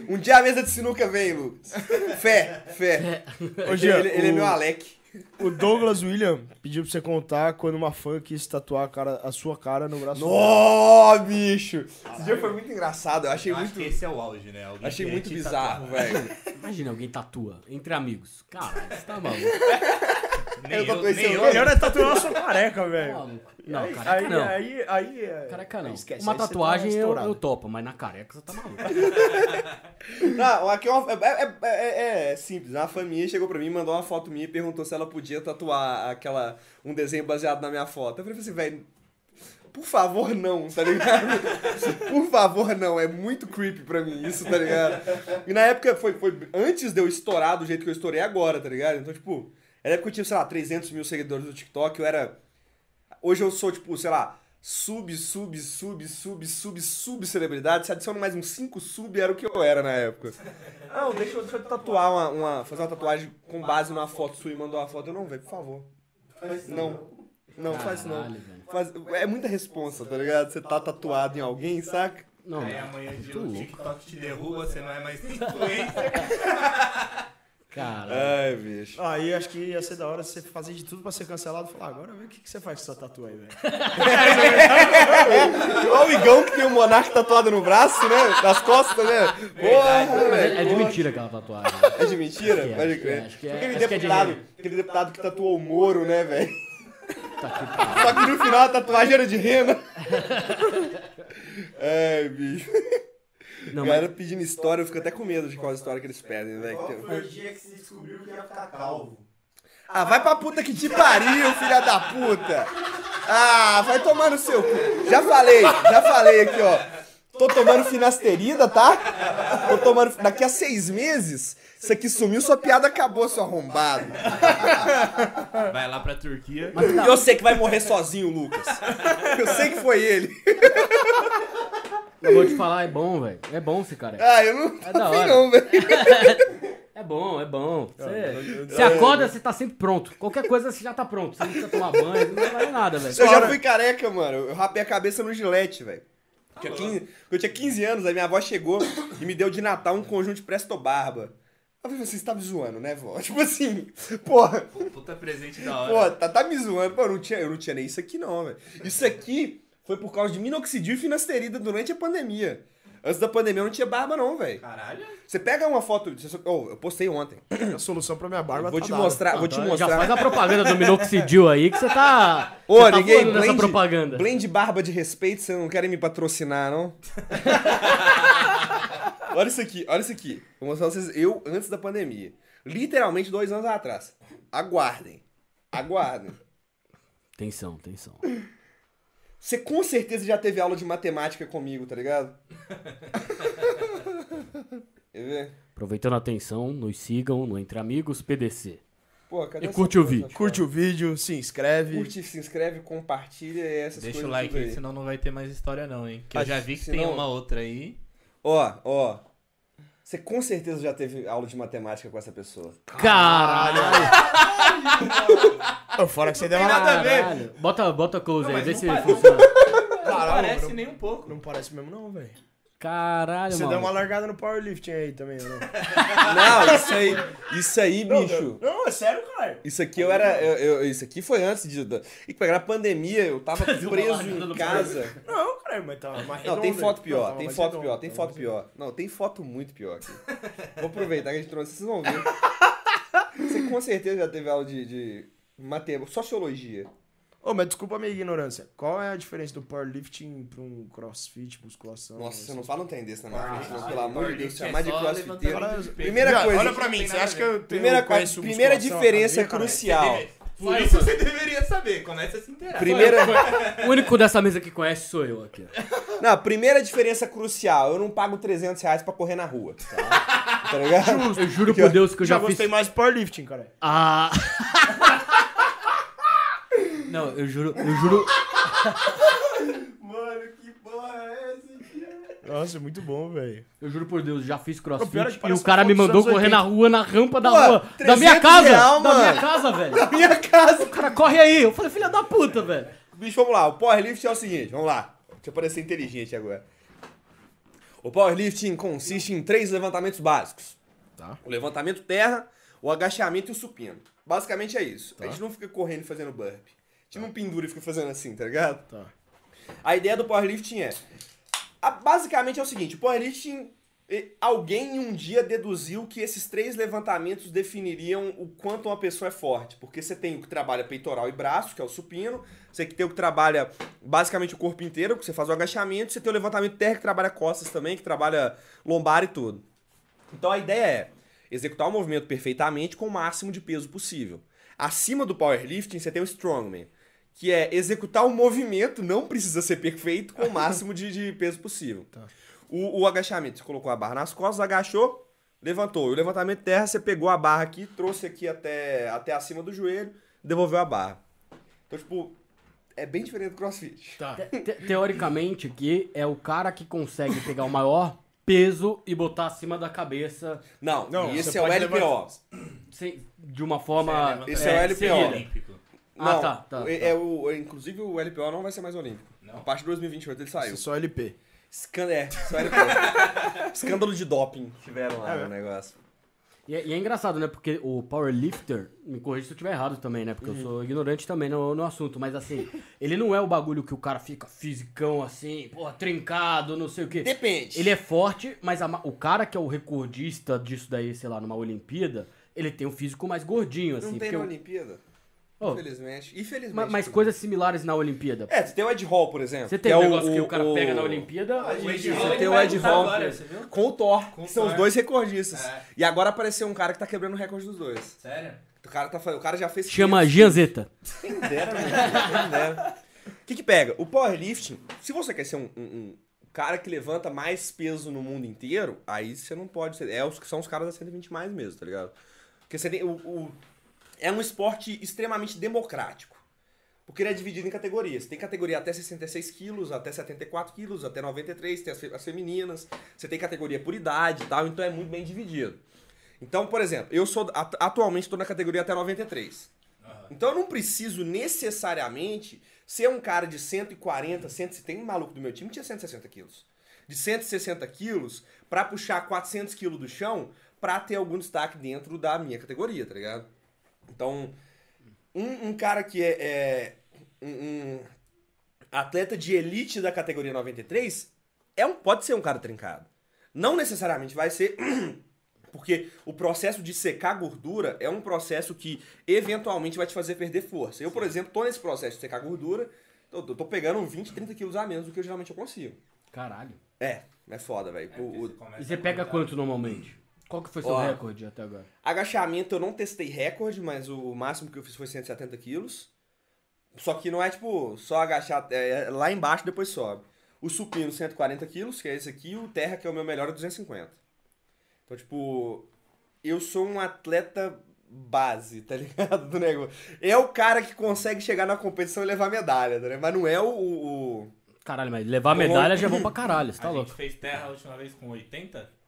Um dia a mesa de sinuca vem, Lucas. Fé, fé. Ô, Jean, ele, ele é meu Alec. O Douglas William pediu pra você contar quando uma fã quis tatuar a, cara- a sua cara no braço. Nó, bicho! Esse dia foi muito engraçado, eu achei Eu acho muito. que esse é o auge, né? Alguém Achei muito bizarro, tatuar. velho. Imagina alguém tatua entre amigos. Caralho, você tá maluco. Nem Eu tô eu, nem O eu. melhor é tatuar a sua careca, Tá velho. Não, aí, careca aí, não. Aí, aí, é- Careca não. Esquece, Uma aí você tá tatuagem eu, eu topo, mas na careca você tá maluco. Não, aqui é, uma- é, é- é- é simples. Uma fã minha chegou pra mim, mandou uma foto minha e perguntou se ela podia tatuar aquela, um desenho baseado na minha foto. Eu falei assim, velho, por favor não, tá ligado? por favor não, é muito creepy pra mim isso, tá ligado? E na época foi, foi antes de eu estourar do jeito que eu estourei agora, tá ligado? Então, tipo, na época eu tinha, sei lá, 300 mil seguidores no TikTok, eu era... Hoje eu sou, tipo, sei lá, sub, sub, sub, sub, sub, sub celebridade. Se adiciona mais uns 5 sub, era o que eu era na época. Não, deixa eu, deixa eu tatuar uma, uma- Fazer uma tatuagem com base numa foto sua e mandar uma foto. Eu não, velho, por favor. Faz isso Não. Não, faz isso não. Faz- é muita responsa, tá ligado? Você tá tatuado em alguém, saca? Não, Aí amanhã de Muito o. TikTok te derruba, você não é mais influencer. Caralho. Ai, bicho. Aí acho que ia ser da hora você fazer de tudo pra ser cancelado e falar, agora vê o que, que você faz com essa tatu aí, velho. Olha o Igão que tem o Monark tatuado no braço, né? Nas costas, né? Porra, Mas velho. é, é de mentira aquela tatuagem. É de mentira? Acho que é, Pode é, crer. acho que é, aquele, acho que é de deputado, rena. aquele deputado que tatuou o Moro, né, velho? Tá. Só que no final a tatuagem era de rena. Ai, bicho. Não, a mas, galera pedindo história, eu fico até com medo de qual história que eles pedem, velho. Qual foi o dia que você descobriu que ia ficar calvo? Ah, vai pra puta que te pariu, filha da puta! Ah, vai tomar no seu cu. Já falei, já falei aqui, ó. Tô tomando finasterida, tá? Tô tomando. Daqui a seis meses, isso aqui sumiu, sua piada acabou, seu arrombado. Vai lá pra Turquia. E eu sei que vai morrer sozinho, Lucas. Eu sei que foi ele. Eu vou te falar, é bom, velho. É bom esse cara. Ah, eu não É da hora. não, velho. É bom, é bom. Você, você acorda, você tá sempre pronto. Qualquer coisa você já tá pronto. Você não precisa tomar banho, não vai nada, velho. Eu já fui careca, mano. Eu rapei a cabeça no gilete, velho. Tinha 15 Eu tinha 15 anos, aí minha avó chegou e me deu de Natal um conjunto de Presto Barba. Eu falei, você está me zoando, né, vó? Tipo assim, porra, Puta presente da hora. pô, tá, tá me zoando. Pô, eu não, tinha, eu não tinha nem isso aqui, não, velho. Isso aqui foi por causa de minoxidil e finasterida durante a pandemia. Antes da pandemia eu não tinha barba, não, velho. Caralho. Você pega uma foto. Oh, eu postei ontem. A solução pra minha barba Vou tá te dada. mostrar, vou te Então, mostrar. Já faz a propaganda do Minoxidil aí que você tá. Ô, você tá ninguém, nessa blend, propaganda. blend barba de respeito, vocês não querem me patrocinar, não? olha isso aqui, olha isso aqui. Vou mostrar pra vocês eu antes da pandemia. Literalmente dois anos atrás. Aguardem. Aguardem. Tensão, tensão. Você com certeza já teve aula de matemática comigo, tá ligado? Quer ver? Aproveitando a atenção, nos sigam no Entre Amigos PDC. Pô, cadê E curte o vídeo. Curte o vídeo, se inscreve. Curte, se inscreve, compartilha e essas Deixa coisas. o like aí, senão não vai ter mais história não, hein? Que eu já vi que que tem senão- uma outra aí. Ó, ó. Você com certeza já teve aula de matemática com essa pessoa. Caralho! Ô, Fora que você deu uma... nada a ver. Caralho. Bota, bota close Não, aí, vê não se faz- funciona. Não Caralho, parece não- nem um pouco. Não parece mesmo não, velho. Caralho, Você mano. deu uma largada no powerlifting aí também, ou não? Não, isso aí, isso aí, bicho. Não, é sério, cara. Isso aqui eu era. eu- eu- isso aqui foi antes de. da- E pegar na pandemia, eu tava preso em no casa. Não, cara, mas tá mais Não, tem foto Não, pior, tava tem foto redondo, pior, tem tava foto pior. Não, tem foto muito pior aqui. Vou aproveitar que a gente trouxe, vocês vão ver. Você com certeza já teve aula de, de matemática, sociologia. Ô, mas desculpa a minha ignorância. Qual é a diferença do powerlifting pra um crossfit, musculação? Nossa, você não fala um trem desse na minha frente, não, pelo amor de Deus, powerlifting é chamar de crossfiteiro. Primeira coisa. Olha pra mim, tem você acha que eu tenho Primeira, conheço primeira diferença cara? crucial. Por isso você deveria saber. Começa a se inteirar. Primeira, O único dessa mesa que conhece sou eu aqui. não, primeira diferença crucial. Eu não pago 300 reais pra correr na rua. Tá ligado? Eu juro por Deus que eu Já já, fiz. gostei mais de powerlifting, cara. Ah! Não, eu juro, eu juro. Mano, que porra é essa, tio? Nossa, é muito bom, velho. Eu juro por Deus, já fiz O pior é crossfit e parece o cara uma me foto dos mandou anos correr na 80. rua, na rampa da Pô, rua. Da minha 300 casa! real, da minha casa, velho. Na minha casa. O cara corre aí. Eu falei, filha da puta, velho. Bicho, vamos lá. O powerlifting é o seguinte, vamos lá. Deixa eu parecer inteligente agora. O powerlifting consiste em três levantamentos básicos. Tá. O levantamento terra, o agachamento e o supino. Basicamente é isso. A gente não fica correndo e fazendo burp. Gente não pendura e fica fazendo assim, tá ligado? Tá. A ideia do powerlifting é... a- basicamente é o seguinte, o powerlifting... Alguém um dia deduziu que esses três levantamentos definiriam o quanto uma pessoa é forte. Porque você tem o que trabalha peitoral e braço, que é o supino. Você tem o que trabalha basicamente o corpo inteiro, que você faz o agachamento. Você tem o levantamento terra, que trabalha costas também, que trabalha lombar e tudo. Então a ideia é executar o movimento perfeitamente com o máximo de peso possível. Acima do powerlifting, você tem o strongman, que é executar o movimento, não precisa ser perfeito, com o máximo de, de peso possível. O, o agachamento, você colocou a barra nas costas, agachou, levantou. E o levantamento terra, você pegou a barra aqui, trouxe aqui até, até acima do joelho, devolveu a barra. Então, tipo, é bem diferente do crossfit. Tá. Te- te- teoricamente, que é o cara que consegue pegar o maior peso e botar acima da cabeça Não, Não, e esse é o LPO. levantar- sem- de uma forma. Esse é o LPO. seguida. Ah, Não, tá, tá, é, tá. é o, é, inclusive o LPO não vai ser mais olímpico. Não. A partir de 2028 ele saiu. Isso é só LP. Escan- é, só LPO. Escândalo de doping tiveram lá no negócio. E é, e é engraçado, né? Porque o powerlifter, me corrija se eu estiver errado também, né? Porque eu sou ignorante também no, no assunto, mas assim, ele não é o bagulho que o cara fica fisicão assim, porra, trincado, não sei o quê. Depende. Ele é forte, mas a o cara que é o recordista disso daí, sei lá, numa Olimpíada, ele tem um físico mais gordinho, assim. Não tem na o- Olimpíada. Oh, Infelizmente. Infelizmente. ma- mas tudo. coisas similares na Olimpíada. É, você tem o Ed Hall, por exemplo. Você tem que um é negócio que o cara pega na Olimpíada. O Ed Você Hall, ele tem o Ed Hall agora, você viu? com o Thor, Com que o são os Thor. dois recordistas. É. E agora apareceu um cara que tá quebrando o recorde dos dois. Sério? O cara, tá, o cara já fez. Chama 500. Gianzeta. Quem dera, meu amigo, quem dera. O que que pega? O powerlifting, se você quer ser um, um- um cara que levanta mais peso no mundo inteiro, aí você não pode ser. É os que são os caras da 120 mais mesmo, tá ligado? Porque você tem. O, o- é um esporte extremamente democrático. Porque ele é dividido em categorias. Tem categoria até 66 quilos, até 74 quilos, até 93, tem as, as femininas. Você tem categoria por idade e tal, então é muito bem dividido. Então, por exemplo, eu sou atu- atualmente estou na categoria até 93. Então eu não preciso necessariamente ser um cara de 140, 100, tem um maluco do meu time que tinha 160 quilos. De 160 quilos pra puxar 400 quilos do chão pra ter algum destaque dentro da minha categoria, tá ligado? Então, um, um cara que é, é um, um atleta de elite da categoria 93 é um, pode ser um cara trincado. Não necessariamente vai ser porque o processo de secar gordura é um processo que eventualmente vai te fazer perder força. Eu, por exemplo, tô nesse processo de secar gordura, eu tô, tô pegando 20, 30 quilos a menos do que eu geralmente eu consigo. Caralho. É, é foda, velho. O- E você pega quanto normalmente? Qual que foi seu Ó. recorde até agora? agachamento eu não testei recorde, mas o máximo que eu fiz foi 170 quilos. Só que não é tipo só agachar é, lá embaixo e depois sobe. O supino 140 quilos, que é esse aqui, e o terra, que é o meu melhor, é 250. Então, tipo, eu sou um atleta base, tá ligado? Do negócio. É o cara que consegue chegar na competição e levar medalha, tá ligado? Mas não é o. o- o- Caralho, mas levar medalha já é bom pra caralho, você tá a louco. gente fez terra a última vez com 80?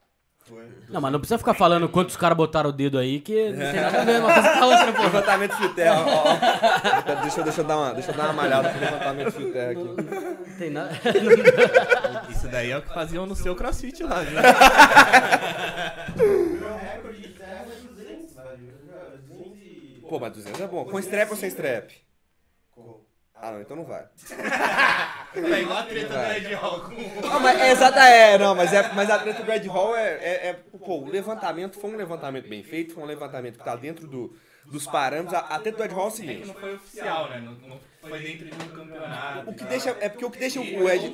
Não, mas não precisa ficar falando quantos caras botaram o dedo aí, que não tem nada a ver uma coisa com a outra, pô. Levantamento de terra, ó. Deixa, eu- deixa, eu dar uma, deixa eu dar uma malhada pro levantamento de terra aqui. Não tem nada. Isso daí é o que faziam no seu crossfit lá, viu? Meu recorde de terra é 200, velho. 200 e... Pô, mas 200 é bom. Com strap ou sem strap? Com- Ah, não, então não vai. É igual a treta do Vai. Ed Hall com Não, mas é exata, é, não, mas, é, mas a treta do Red Hall é, é, é- Pô, o levantamento foi um levantamento bem feito, foi um levantamento que tá dentro do, dos parâmetros. A, a treta do Ed Hall é o É que seguinte. não foi oficial, né? Não, não foi dentro de um campeonato. O que deixa. É porque o que deixa o Ed.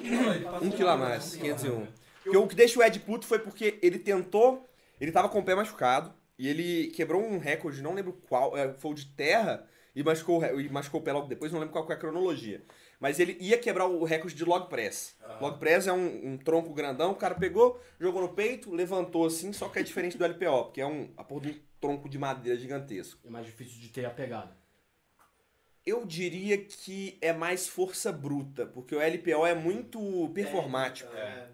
Um quilo a mais, 501. Porque o que deixa o Ed puto foi porque ele tentou. Ele tava com o pé machucado. E ele quebrou um recorde, não lembro qual. é, Foi o de terra. E machucou, e machucou o pé logo depois, não lembro qual é a cronologia. Mas ele ia quebrar o recorde de log press. Log press é um, um tronco grandão, o cara pegou, jogou no peito, levantou assim, só que é diferente do LPO, porque é um, a porra de um tronco de madeira gigantesco. É mais difícil de ter a pegada. Eu diria que é mais força bruta, porque o LPO é muito performático. É.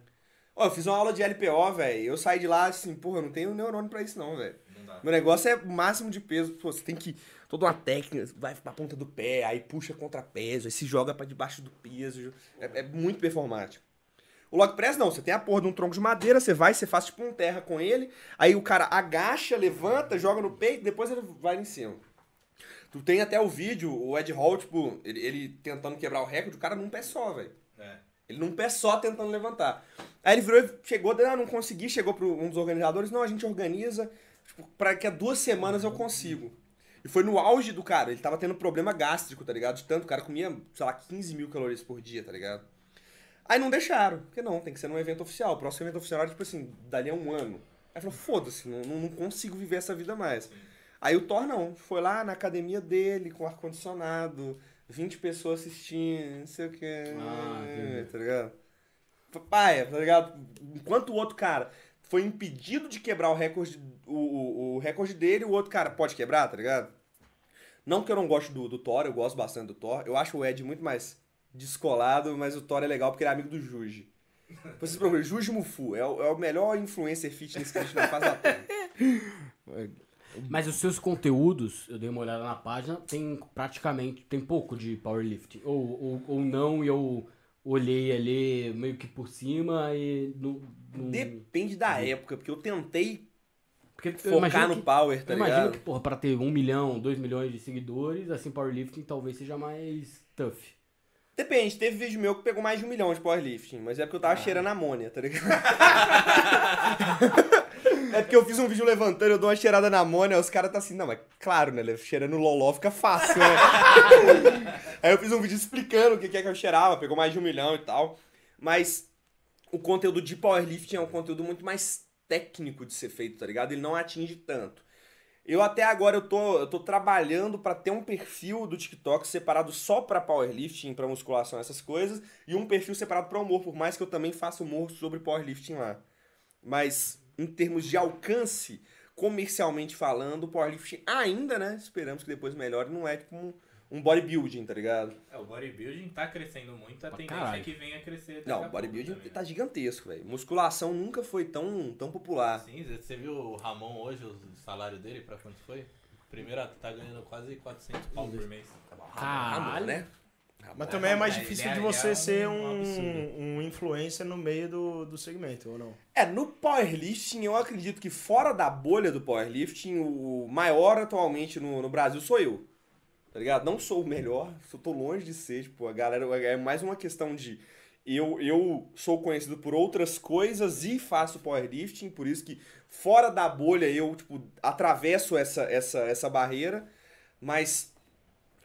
Ó, eu fiz uma aula de LPO, velho. Eu saí de lá assim, porra, eu não tenho neurônio pra isso não, velho. Meu negócio é o máximo de peso. Pô, você tem que. Toda uma técnica, vai pra ponta do pé, aí puxa contra peso, aí se joga pra debaixo do peso. É, é muito performático. O log press não, você tem a porra de um tronco de madeira, você vai, você faz tipo um terra com ele, aí o cara agacha, levanta, joga no peito, depois ele vai em cima. Tu tem até o vídeo, o Ed Hall, tipo, ele, ele tentando quebrar o recorde, o cara num pé só, velho. É. Ele num pé só tentando levantar. Aí ele virou e chegou, ah, não consegui, chegou para um dos organizadores, não, a gente organiza, tipo, pra que a duas semanas eu consigo. E foi no auge do cara, ele tava tendo problema gástrico, tá ligado? De tanto, o cara comia, sei lá, 15 mil calorias por dia, tá ligado? Aí não deixaram, porque não, tem que ser num evento oficial. O próximo evento oficial era, tipo assim, dali a um ano. Aí falou, foda-se, não, não, consigo viver essa vida mais. Aí o Thor não, foi lá na academia dele, com ar-condicionado, 20 pessoas assistindo, não sei o que, Ah, tá ligado? Paia, tá ligado? Enquanto o outro cara foi impedido de quebrar o recorde, o, o, o recorde dele, o outro cara pode quebrar, tá ligado? Não que eu não goste do, do Thor, eu gosto bastante do Thor. Eu acho o Ed muito mais descolado, mas o Thor é legal porque ele é amigo do Juji. Vocês procuram, Juji Mufu, é o, é o melhor influencer fitness que a gente não faz terra. Mas os seus conteúdos, eu dei uma olhada na página, tem praticamente, tem pouco de powerlifting. Ou, ou, ou não, e eu olhei ali meio que por cima e não... não- Depende da época, porque eu tentei Porque focar no que- power, tá eu imagino ligado? que, porra, pra ter um milhão, dois milhões de seguidores, assim, powerlifting talvez seja mais tough. Depende, teve vídeo meu que pegou mais de um milhão de powerlifting, mas é porque eu Ah. tava cheirando amônia, tá ligado? é porque eu fiz um vídeo levantando, eu dou uma cheirada na amônia, os caras tá assim, não, mas claro, né, cheirando loló fica fácil, né? Aí eu fiz um vídeo explicando o que é que eu cheirava, pegou mais de um milhão e tal, mas o conteúdo de powerlifting é um conteúdo muito mais técnico de ser feito, tá ligado? Ele não atinge tanto. Eu até agora eu tô, eu tô trabalhando pra ter um perfil do TikTok separado só pra powerlifting, pra musculação, essas coisas, e um perfil separado pra humor, por mais que eu também faça humor sobre powerlifting lá. Mas em termos de alcance, comercialmente falando, powerlifting ainda, né, esperamos que depois melhore, não é tipo um, um bodybuilding, tá ligado? É, o bodybuilding tá crescendo muito, a tendência caralho. é que venha a crescer. Não, pouco bodybuilding também, tá né? gigantesco, velho. Musculação nunca foi tão, tão popular. Sim, você viu o Ramon hoje, o salário dele, pra quanto foi? Primeiro tá ganhando quase 400 pau por mês. Ramon, Caralho. né? Mas também é mais É, difícil é- de ele você é ser um um influencer no meio do, do segmento, ou não? É, no powerlifting, eu acredito que fora da bolha do powerlifting, o maior atualmente no, no Brasil sou eu. Tá ligado? Não sou o melhor, só tô longe de ser, tipo, a galera, é mais uma questão de eu, eu sou conhecido por outras coisas e faço powerlifting, por isso que fora da bolha eu, tipo, atravesso essa, essa, essa barreira, mas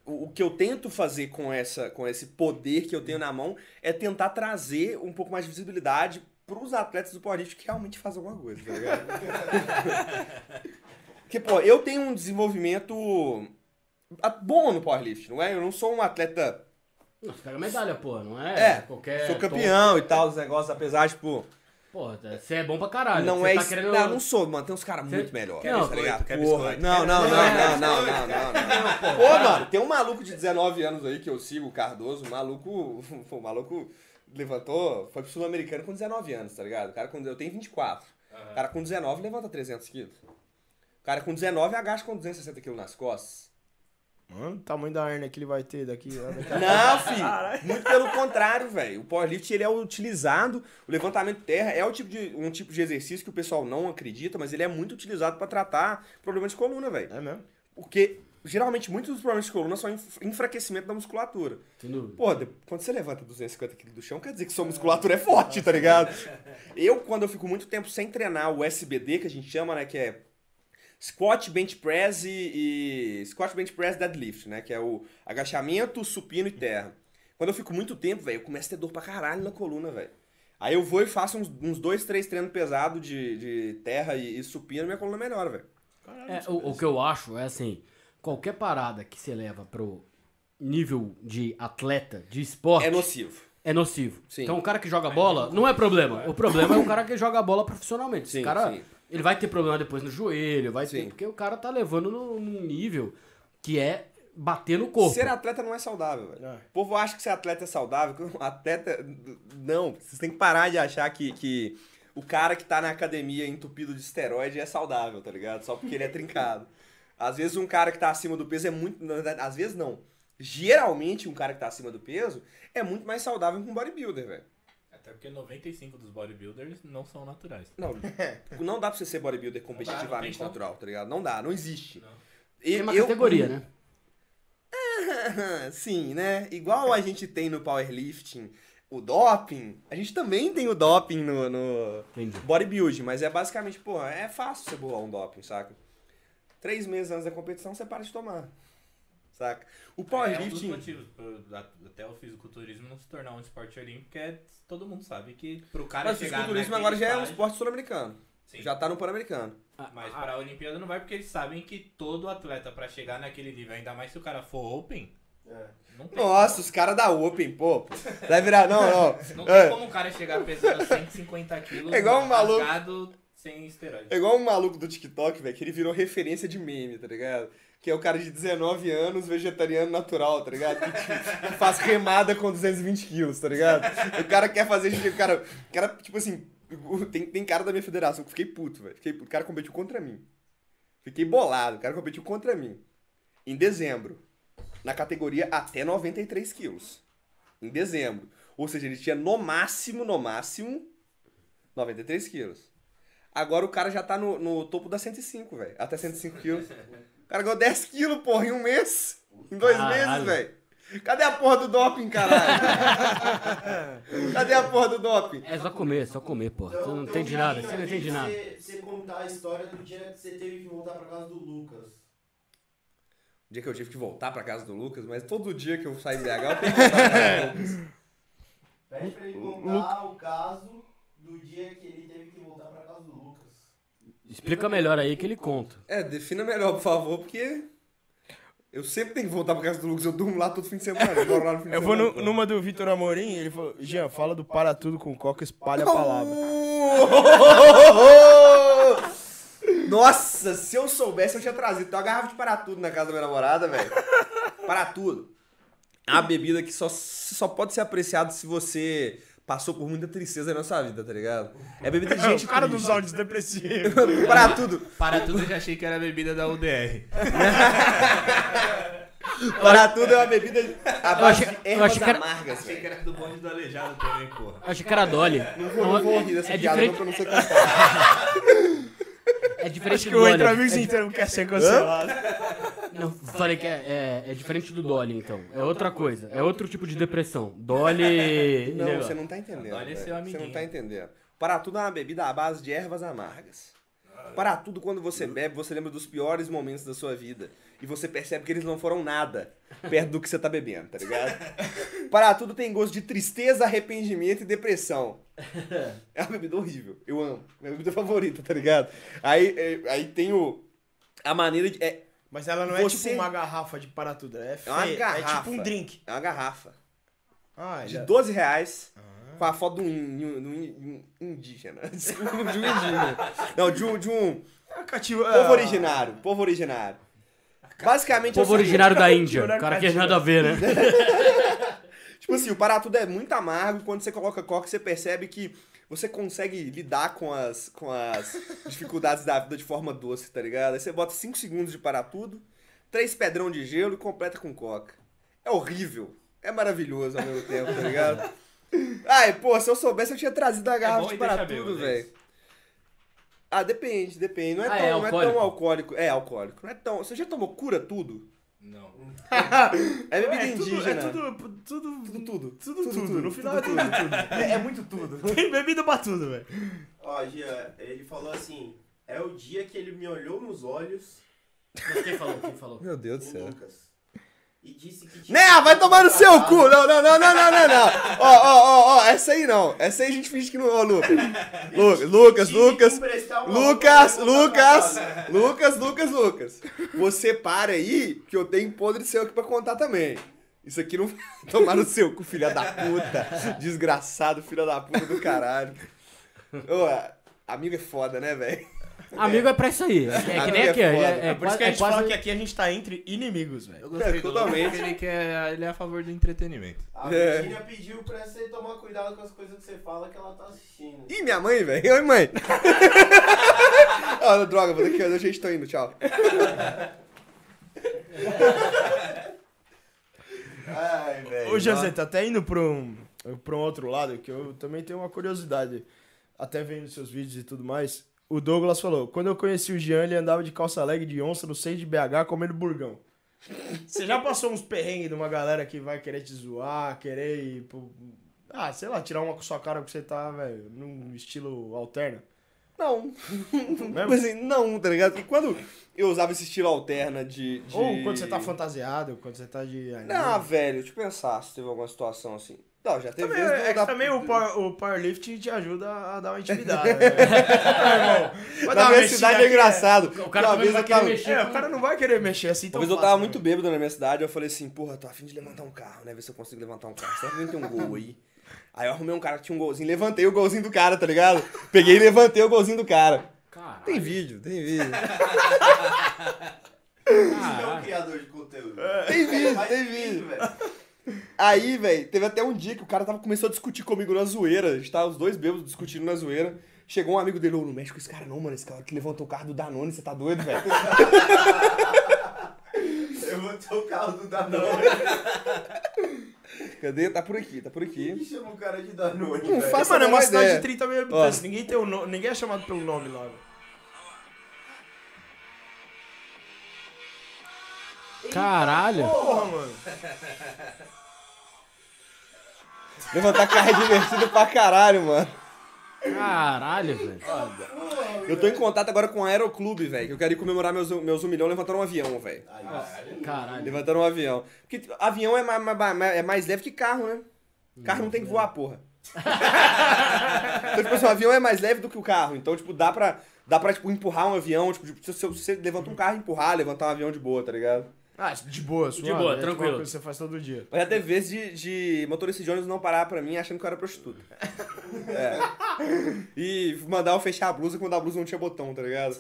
o, o que eu tento fazer com, essa, com esse poder que eu tenho na mão é tentar trazer um pouco mais de visibilidade pros atletas do powerlifting que realmente fazem alguma coisa, tá ligado? Porque, pô, eu tenho um desenvolvimento bom no powerlifting, não é? Eu não sou um atleta Não, você pega medalha, pô, não é? É, qualquer sou campeão e tal, os negócios, apesar, tipo, Porra, você é bom pra caralho. não é. tá isso- querendo... Não, não sou, mano. Tem uns caras muito melhores, Não, tá ligado? quer Porra. Não, não, não, não, não, não, não. Pô, mano, tem um maluco de 19 anos aí que eu sigo, o Cardoso, o maluco. O maluco levantou, foi pro Sul-Americano com 19 anos, tá ligado? O cara com. Eu tenho 24. O cara com 19 levanta 300 quilos. O cara com 19 agacha com 260 quilos nas costas. Mano, o tamanho da hernia que ele vai ter daqui, daqui a Não, filho. Muito pelo contrário, velho. O powerlift ele é utilizado, o levantamento de terra é o tipo de, um tipo de exercício que o pessoal não acredita, mas ele é muito utilizado pra tratar problemas de coluna, velho. É mesmo? Porque geralmente muitos dos problemas de coluna são enf- enfraquecimento da musculatura. Pô, quando você levanta 250 quilos do chão, quer dizer que sua musculatura é forte, tá ligado? Eu, quando eu fico muito tempo sem treinar o SBD, que a gente chama, né, que é squat, bench press e, e squat, bench press, deadlift, né, que é o agachamento, supino e terra. Quando eu fico muito tempo, velho, eu começo a ter dor pra caralho na coluna, velho. Aí eu vou e faço uns, uns dois, três treinos pesados de, de terra e, e supino e minha coluna melhora, velho. É, o, o que eu acho é assim, qualquer parada que você leva pro nível de atleta, de esporte, É nocivo. é nocivo. Sim. Então o cara que joga bola não é problema. O problema é o cara que joga bola profissionalmente. Esse Sim, cara, sim. Ele vai ter problema depois no joelho, vai ter, Sim. porque o cara tá levando num nível que é bater no corpo. Ser atleta não é saudável, velho. É. O povo acha que ser atleta é saudável. Atleta. Não, vocês têm que parar de achar que, que o cara que tá na academia entupido de esteroide é saudável, tá ligado? Só porque ele é trincado. Às vezes um cara que tá acima do peso é muito. Às vezes não. Geralmente um cara que tá acima do peso é muito mais saudável que um bodybuilder, velho. Até porque 95 dos bodybuilders não são naturais. Não, não dá pra você ser bodybuilder Não dá, não competitivamente tem como. natural, tá ligado? Não dá, não existe. Não. E- É uma eu- categoria, né? Sim, né? Igual a gente tem no powerlifting o doping, a gente também tem o doping no, no Entendi. bodybuilding, mas é basicamente, porra, é fácil você bolar um doping, saca? Três meses antes da competição você para de tomar, saca? O É um dos powerlifting... motivos pro- da- até o fisiculturismo não se tornar um esporte olímpico é todo mundo sabe que pro cara mas o chegar fisiculturismo naquele agora já é um esporte sul-americano. Já tá no Pan-Americano. Mas pra Olimpíada não vai porque eles sabem que todo atleta pra chegar naquele nível, ainda mais se o cara for open, não tem Nossa, os caras da Open, pô. Vai virar. Não, não. como, não tem É. como um cara chegar pesando 150 quilos É igual um maluco. Sem esteroide. É igual um maluco do TikTok, velho, que ele virou referência de meme, tá ligado? Que é o cara de 19 anos, vegetariano natural, tá ligado? Que, tipo, que faz remada com 220 quilos, tá ligado? O cara quer fazer. O cara, o cara tipo assim, tem, tem cara da minha federação fiquei puto, velho. Fiquei. O cara competiu contra mim. Fiquei bolado. O cara competiu contra mim. Em dezembro. Na categoria até 93 quilos. Em dezembro. Ou seja, ele tinha no máximo, no máximo, 93 quilos. Agora o cara já tá no, no topo da 105, velho. Até 105 quilos. O cara ganhou 10 quilos, porra, em um mês. Em dois Caralho. meses, velho. Cadê a porra do doping, caralho? Cadê a porra do doping? É só comer, só comer, pô. Você não então, entende nada, você não entende nada. Você, você contar a história do dia que você teve que voltar pra casa do Lucas. O dia que eu tive que voltar pra casa do Lucas, mas todo dia que eu saio de BH eu tenho que voltar pra casa do Lucas. Pede pra ele contar o caso do dia que ele teve que voltar pra. Explica melhor aí que ele conta. É, defina melhor, por favor, porque eu sempre tenho que voltar pra casa do Lucas. Eu durmo lá todo fim de semana. Eu moro lá no fim de Eu vou semana. no- numa do Vitor Amorim, ele falou, Jean, fala do para tudo com coca, espalha a palavra. Nossa, se eu soubesse, eu tinha trazido. Tem uma garrafa de para tudo na casa da minha namorada, velho. Para tudo. É uma bebida que só, só pode ser apreciada se você passou por muita tristeza na sua vida, tá ligado? É bebida de gente o cara triste. dos áudios depressivos. para tudo. Para tudo, eu já achei que era bebida da UDR. Para tudo é uma bebida à base de ervas achei que era- amargas, Achei que era do bonde do Aleijado também, porra. Eu achei que era Dolly. Não vou, não vou rir dessa é piada, não, diferente, pra não ser. É diferente Acho que do o Dolly. Entre Amigos inteiro quer ser cancelado. Não, falei que é, é, é diferente do Dolly, então. É outra coisa. É outro tipo de depressão. Dolly. Não, você não tá entendendo. Esse velho. Você amiguinho. não tá entendendo. Para tudo é uma bebida à base de ervas amargas. Para tudo, quando você bebe, você lembra dos piores momentos da sua vida. E você percebe que eles não foram nada perto do que você tá bebendo, tá ligado? Para tudo tem gosto de tristeza, arrependimento e depressão. É uma bebida horrível. Eu amo. Minha bebida favorita, tá ligado? Aí, é, aí tem o. A maneira de. É, Mas ela não é Você- tipo uma garrafa de para tudo, é É uma feia. É garrafa. tipo um drink. é uma garrafa. Ah, de já. 12 reais com a foto de um, um indígena. Desculpa, de um indígena. Não, de um, de um É povo ah, originário. Povo originário. Basicamente é Povo originário da Índia. O cara que quer nada a ver, né? Tipo assim, o Paratudo é muito amargo e quando você coloca coca, você percebe que você consegue lidar com as, com as dificuldades da vida de forma doce, tá ligado? Aí você bota 5 segundos de Paratudo, 3 pedrão de gelo e completa com coca. É horrível. É maravilhoso ao mesmo tempo, tá ligado? Ai, pô, se eu soubesse, eu tinha trazido a garrafa bom de Paratudo, bêbado, é velho. Ah, depende, depende. Não é, Ah, tão, é não é tão alcoólico. É alcoólico. Não é tão. Você já tomou cura tudo? Não. É bebida É tudo, é indígena. tudo, tudo, Tudo, tudo. tudo, tudo. No final é tudo, tudo. É, é muito tudo. Tem bebida pra tudo, velho. Ó, Gia, ele falou assim: é o dia que ele me olhou nos olhos, Mas quem falou? Quem falou? Meu Deus do céu. Lucas, e disse que tinha. Né, vai tomar no seu cu! Não, não, não, não, não, não, não. Ó, ó, ó, ó, essa aí não. Essa aí a gente finge que não. Ó, Lucas. Lucas, Lucas, Lucas. Lucas, Lucas. Lucas, Lucas, Lucas. Você para aí, que eu tenho podre seu aqui pra contar também. Isso aqui não vai tomar no seu cu, filha da puta. Desgraçado, filha da puta do caralho. Ô, amigo é foda, né, velho? Amigo é pra isso aí. É, que nem é aqui. É, é, É por isso que a é gente quase- fala que aqui a gente tá entre inimigos, velho. Eu gostei do totalmente. Ele, quer, ele é a favor do entretenimento. A É. Virginia pediu pra você tomar cuidado com as coisas que você fala que ela tá assistindo. Ih, minha mãe, velho. Oi, mãe. Ó, droga, vou ter que. Eu já estou indo, tchau. Ai, velho. Ô, Joseta, até indo pra um, pra um outro lado, que eu também tenho uma curiosidade, até vendo seus vídeos e tudo mais. O Douglas falou, quando eu conheci o Jean, ele andava de calça leg de onça no seio de BH comendo burgão. Você já passou uns perrengues de uma galera que vai querer te zoar, querer ir pro... Ah, sei lá, tirar uma com sua cara porque você tá, velho, num estilo alterno? Não. Mesmo? Assim, não, tá ligado? Porque quando eu usava esse estilo alterna de. de- Ou quando você tá fantasiado, quando você tá de... Não, velho, deixa eu pensar se teve alguma situação assim. Não, já teve Também, vezes é que da- também o, power, o powerlifting te ajuda a dar uma intimidade. né? É, irmão, Na minha cidade é aqui, engraçado. O cara vez vai tava- mexer. É, o cara não vai querer mexer assim tão Uma vez eu tava né? muito bêbado na minha cidade, eu falei assim, porra, tô afim de levantar um carro, né? Ver se eu consigo levantar um carro. Será que tem um gol aí? Aí eu arrumei um cara que tinha um golzinho, levantei o golzinho do cara, tá ligado? Peguei e levantei o golzinho do cara. Caralho. Tem vídeo, tem vídeo. Você é um criador de conteúdo. Tem vídeo, tem vídeo, vídeo. velho. Aí, velho, teve até um dia que o cara tava, começou a discutir comigo na zoeira. A gente tava os dois bêbados discutindo na zoeira. Chegou um amigo dele, ô, não mexe com esse cara não, mano. Esse cara que levantou o carro do Danone, você tá doido, velho? Eu vou ter o carro do Danone. Cadê? Tá por aqui, tá por Quem aqui. chama o cara de Danone, Não velho? faço Mano, é uma cidade ideia. de 30 mil habitantes. Ninguém, tem o no... Ninguém é chamado pelo nome lá, velho. Caralho. Porra, mano. Levantar carro é divertido pra caralho, mano. Caralho, velho. Eu tô em contato agora com o Aeroclube, velho. Que eu quero ir comemorar meus, meus um milhão levantando um avião, velho. Caralho. Levantando um avião. Porque tipo, avião é mais, mais- é mais leve que carro, né? Carro não tem que voar, porra. então, tipo assim, o avião é mais leve do que o carro. Então, tipo, dá pra, dá pra tipo, empurrar um avião. Tipo, se você, levanta um carro e empurrar, levantar um avião de boa, tá ligado? Ah, de boa, suave. boa, é tipo tranquilo. coisa que você faz todo dia. Mas já teve vezes de, de motorista de ônibus não parar pra mim achando que eu era prostituta. É. E mandar eu fechar a blusa quando a blusa não tinha botão, tá ligado?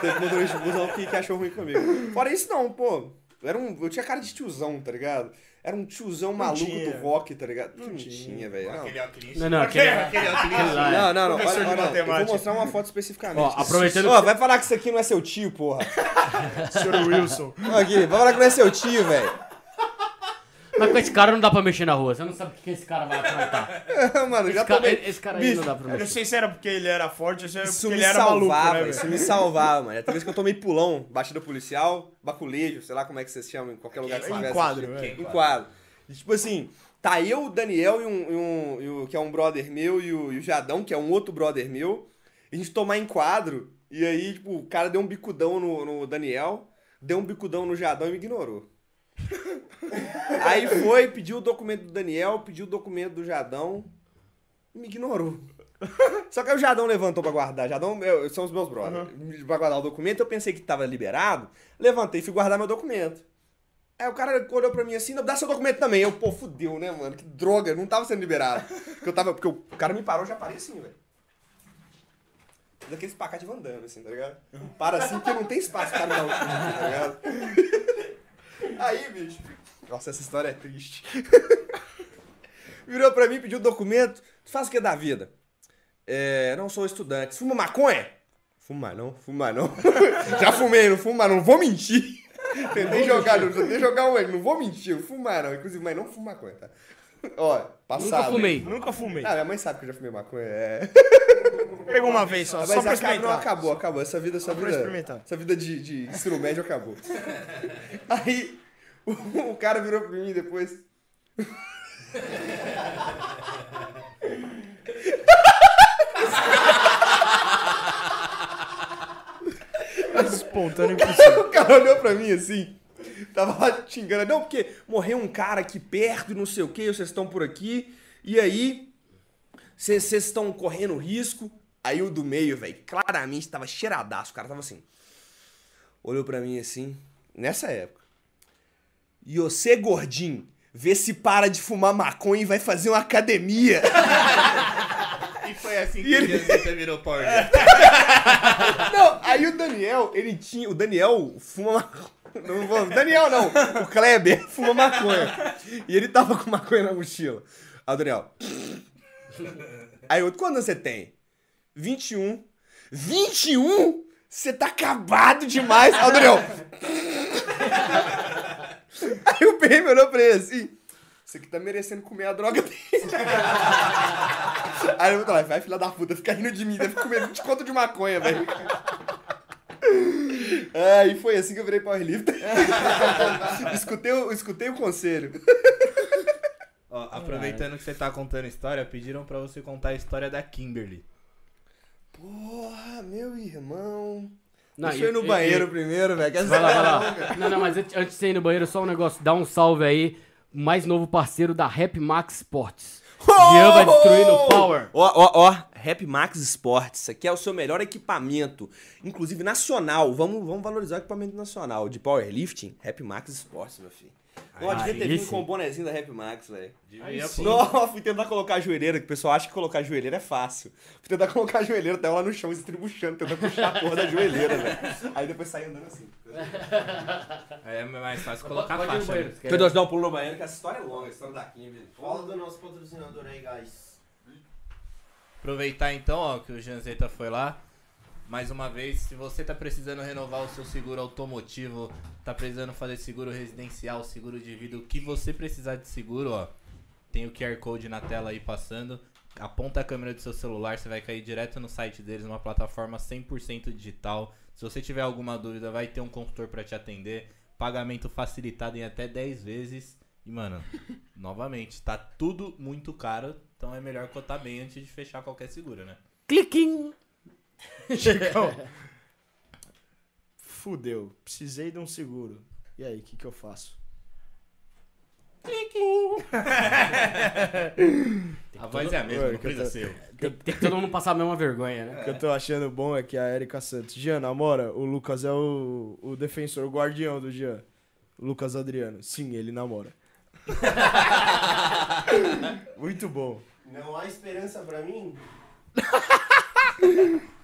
Teve motorista de blusa que, que achou ruim comigo. Fora isso, não, pô. Era um, eu tinha cara de tiozão, tá ligado? Era um tiozão maluco tinha. do rock, tá ligado? Não, tinha. tinha, velho. Não. Aquele óculos. Não, não, aquele, Aquele óculos. Não, não, não. Olha, olha, eu vou mostrar uma foto especificamente. Ó, aproveitando Ó, vai falar que isso aqui não é seu tio, porra. Senhor Wilson. Aqui, vai falar que não é seu tio, velho. Mas com esse cara não dá pra mexer na rua. Você não sabe o que esse cara vai aprontar. Mano, já Esse cara, tomei... esse cara aí Bicho, não dá pra Eu não mexer. sei se era porque ele era forte ou se era Isso porque me ele era maluco, salvava, né, velho? isso me salvava, mano. Tem vez que eu tomei pulão, batida policial, baculejo, sei lá como é que vocês chamam em qualquer lugar que você tivesse. Enquadro, velho. Enquadro. E, tipo assim, tá eu, o Daniel, e um, e um- e o- que é um brother meu, e o, e o Jadão, que é um outro brother meu, e a gente tomar enquadro, e aí, tipo, o cara deu um bicudão no, no Daniel, deu um bicudão no Jadão e me ignorou. aí foi, pediu o documento do Daniel, pediu o documento do Jadão, e me ignorou. Só que aí o Jadão levantou pra guardar. Jadão meu, são os meus brothers. Pra guardar o documento, eu pensei que tava liberado. Levantei e fui guardar meu documento. Aí o cara olhou pra mim assim, "Não, dá seu documento também. Eu, pô, fudeu, né, mano? Que droga, não tava sendo liberado. Porque eu tava. Porque o cara me parou, eu já parei assim, velho. Daqueles pacá de Van Damme, assim, tá ligado? Para assim porque não tem espaço pra dar chute, tá ligado? Aí, bicho. Nossa, essa história é triste. Virou pra mim, pediu o documento. Tu faz o que da vida? É, não sou estudante. Fuma maconha? Fuma não, fuma não. Já fumei, não fuma não. Vou mentir. Tentei jogar, não, tentei jogar um, não vou mentir, eu fumar não. Inclusive, mãe, não fuma maconha, tá? Ó, passado. Nunca fumei. Nunca fumei. Ah, minha mãe sabe que eu já fumei maconha, é. Pegou uma vez só, Mas só pra acabou, não, experimentar. acabou, acabou. Essa vida, essa vida. experimentar. Essa vida de, de ensino médio acabou. Aí, o, o cara virou pra mim depois. Espontâneo impossível. O cara olhou pra mim assim, tava lá xingando. Não, porque morreu um cara aqui perto e não sei o que, vocês estão por aqui. E aí, vocês estão correndo risco. Aí o do meio, velho, claramente tava cheiradaço. O cara tava assim. Olhou pra mim assim, nessa época. E você, gordinho, vê se para de fumar maconha e vai fazer uma academia. E foi assim que ele- você virou Power Não, aí o Daniel, ele tinha. O Daniel fuma maconha. Não vou, Daniel não, o Kleber fuma maconha. E ele tava com maconha na mochila. Aí o Daniel. Aí outro, quando você tem? 21. 21? Você tá acabado demais. Aí o Daniel. Aí o PM olhou pra ele assim. Você aqui tá merecendo comer a droga dele. Aí eu falar, vai filha da puta, fica rindo de mim, deve comer 20 conto de maconha, velho. É, e foi assim que eu virei powerlifter. escutei, o- escutei o conselho. Ó, aproveitando que você tá contando história, pediram pra você contar a história da Kimberly. Porra, meu irmão. Não, Deixa eu ir no e- banheiro e- primeiro, velho. Vai lá, vai lá. Não, não, mas antes de você ir no banheiro, só um negócio. Dá um salve aí. o Mais novo parceiro da Rap Max Sports. Jean vai destruir no Power. Ó, ó, ó. Rap Max Sports. Isso aqui é o seu melhor equipamento. Inclusive nacional. Vamos, vamos valorizar o equipamento nacional. De powerlifting, Rap Max Sports, meu filho. Ó, devia ter vindo com o bonezinho da Rap Max, velho. Devia, pô. Não, fui tentar colocar a joelheira, que o pessoal acha que colocar a joelheira é fácil. Fui tentar colocar a joelheira, tava lá no chão, estribuchando, tentando puxar a porra da joelheira, velho. Aí depois saí andando assim. Aí é mais fácil colocar no faixa. né? Pedro, dá um pulo no banheiro, que essa história é longa, a história da Kim, velho. Fala do nosso patrocinador aí, guys. Aproveitar então, ó, que o Janzeta foi lá. Mais uma vez, se você tá precisando renovar o seu seguro automotivo, tá precisando fazer seguro residencial, seguro de vida, o que você precisar de seguro, ó, tem o QR Code na tela aí passando. Aponta a câmera do seu celular, você vai cair direto no site deles, uma plataforma 100% digital. Se você tiver alguma dúvida, vai ter um consultor para te atender. Pagamento facilitado em até 10 vezes. E, mano, novamente, tá tudo muito caro, então é melhor cotar bem antes de fechar qualquer seguro, né? Cliquinho! Chicão. Fudeu. Precisei de um seguro. E aí, o que, que eu faço? A voz é a mesma, não que eu precisa tô- ser. Tem, tem que todo mundo passar a mesma vergonha, né? O que eu tô achando bom é que a Erika Santos. Jean, namora? O Lucas é o, o defensor, o guardião do Jean. Lucas Adriano. Sim, ele namora. Muito bom. Não há esperança pra mim?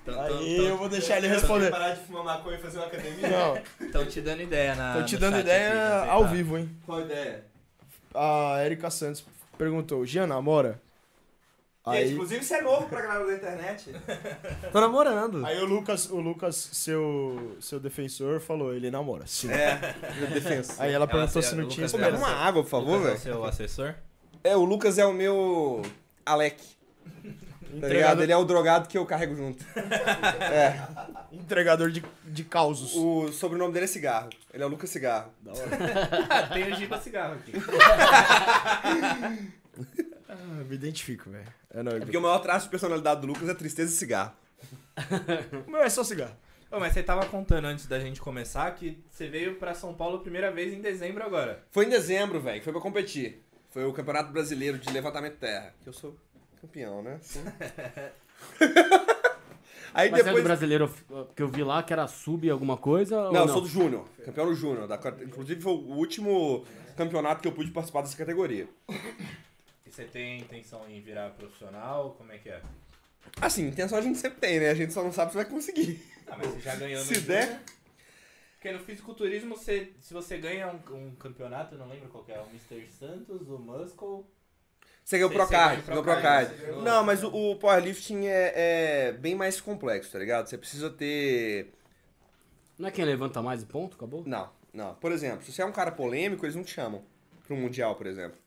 Aí eu vou deixar ele responder. parar de fumar maconha e fazer uma academia? Não, Estão te dando ideia na. tô te dando ideia aqui, ao vivo, hein? Qual a ideia? A Erika Santos perguntou: Jean, namora? Gente, Aí, inclusive você é novo pra galera da internet. Tô namorando. aí o Lucas, o Lucas seu, seu defensor, falou: ele namora. Sim. É, meu defensor. Aí ela perguntou Ela- se não tinha Lucas Pô, uma água, por favor, Lucas é o velho. seu assessor? É, o Lucas é o meu Alec. Tá ligado? Ele é o drogado que eu carrego junto. É. entregador de, de causos. O sobrenome dele é Cigarro. Ele é o Lucas Cigarro. Tem o Giba Cigarro aqui. Ah, me identifico, velho. É nóis. Porque o maior traço de personalidade do Lucas é tristeza e cigarro. O meu é só cigarro. Ô, mas você tava contando antes da gente começar que você veio pra São Paulo a primeira vez em dezembro agora. Foi em dezembro, velho, que foi pra competir. Foi o Campeonato Brasileiro de Levantamento de Terra. Que eu sou campeão, né? Sim. Aí Mas é do depois. brasileiro que eu vi lá, que era sub alguma coisa? ou Não, eu não? sou do Júnior. Campeão do Júnior. da Inclusive foi o último campeonato que eu pude participar dessa categoria. E você tem intenção em virar profissional? Como é que é? Assim, intenção a gente sempre tem, né? A gente só não sabe se vai conseguir. Ah, mas você já ganhou no Se der. Porque no fisiculturismo, você, se você ganha um, um campeonato, eu não lembro qual que é, o Mr. Santos, o Muscle... Você ganhou Você- o você ganhou Procard, o ganhou o Procard, Procard. você ganhou- Não, mas o, o powerlifting é, é bem mais complexo, tá ligado? Você precisa ter. Não é quem levanta mais e ponto? Acabou? Não, não. Por exemplo, se você é um cara polêmico, eles não te chamam um mundial, por exemplo.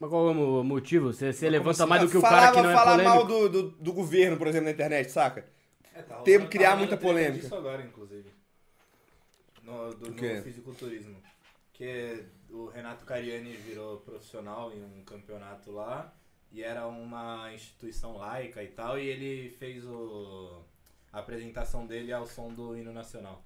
Mas qual é o motivo? Você, você levanta mais do que o Falava- cara que não é falar mal do, do, do governo, por exemplo, na internet, saca? É, tá rolando- criar tá muita polêmica. disso agora, inclusive. No, do, O quê? no fisiculturismo. Que o Renato Cariani virou profissional em um campeonato lá. E era uma instituição laica e tal. E ele fez o, a apresentação dele ao som do hino nacional.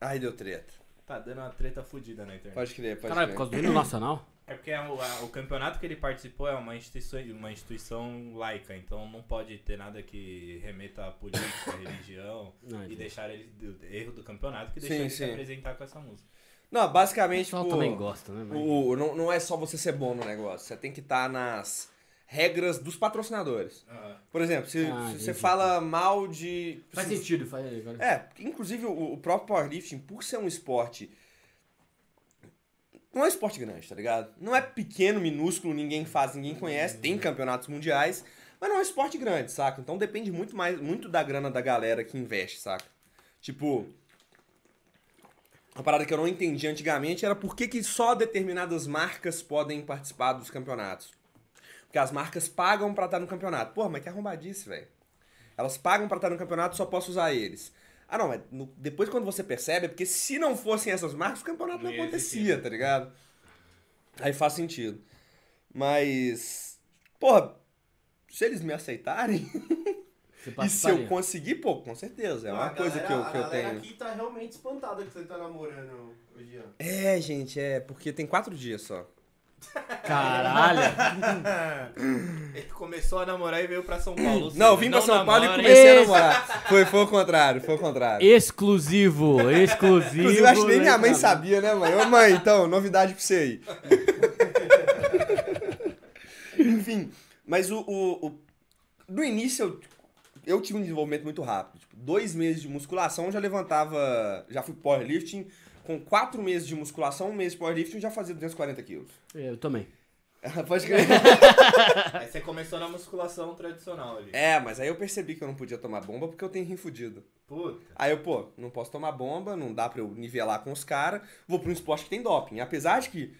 Aí deu treta. Tá dando uma treta fodida na internet. Pode crer, pode Caralho, por crer. causa do hino nacional? É porque a- o, a- o campeonato que ele participou é uma instituição, uma instituição laica, então não pode ter nada que remeta à política, à religião Não, e deixar ele do erro do campeonato que Sim, deixou ele se sim. apresentar com essa música. Não, O basicamente, pessoal tipo, também gosta, né? Mas... o, não, não é só você ser bom no negócio. Você tem que estar nas regras dos patrocinadores. Por exemplo, se, Ah, se você fala mal de. Faz se- sentido, faz... agora- É, inclusive o, o próprio powerlifting, por ser um esporte. Não é esporte grande, tá ligado? Não é pequeno, minúsculo, ninguém faz, ninguém conhece, tem campeonatos mundiais, mas não é esporte grande, saca? Então depende muito mais, muito da grana da galera que investe, saca? Tipo, uma parada que eu não entendi antigamente era por que, que só determinadas marcas podem participar dos campeonatos. Porque as marcas pagam pra estar no campeonato. Porra, mas que arrombadice, velho. Elas pagam pra estar no campeonato, só posso usar eles. Ah, não, mas no- depois quando você percebe, é porque se não fossem essas marcas, o campeonato não, Não ia acontecia, existir. tá ligado? Aí faz sentido. Mas, porra, se eles me aceitarem, e se eu conseguir, pô, com certeza, é uma a coisa galera- que eu, que a eu galera tenho. aqui tá realmente espantada que você tá namorando hoje, Jean. É, gente, é, porque tem quatro dias só. Caralho! Ele começou a namorar e veio pra São Paulo. Não, vim pra São Paulo e namora, comecei a namorar. Foi, foi o contrário, foi o contrário. exclusivo, exclusivo. Inclusive, eu acho que nem minha mãe né, sabia, né, mãe? Ô, mãe, então, novidade pra você aí. Enfim, mas o, o, o- No início, eu, eu tive um desenvolvimento muito rápido. Tipo, dois meses de musculação, eu já levantava... Já fui powerlifting. Com quatro meses de musculação, um mês de powerlifting, eu já fazia 240 quilos. Eu também. Pode crer. Aí você começou na musculação tradicional ali. É, mas aí eu percebi que eu não podia tomar bomba porque eu tenho rim fudido. Puta. Aí eu, pô, não posso tomar bomba, não dá pra eu nivelar com os caras, vou pra um esporte que tem doping. Apesar de que,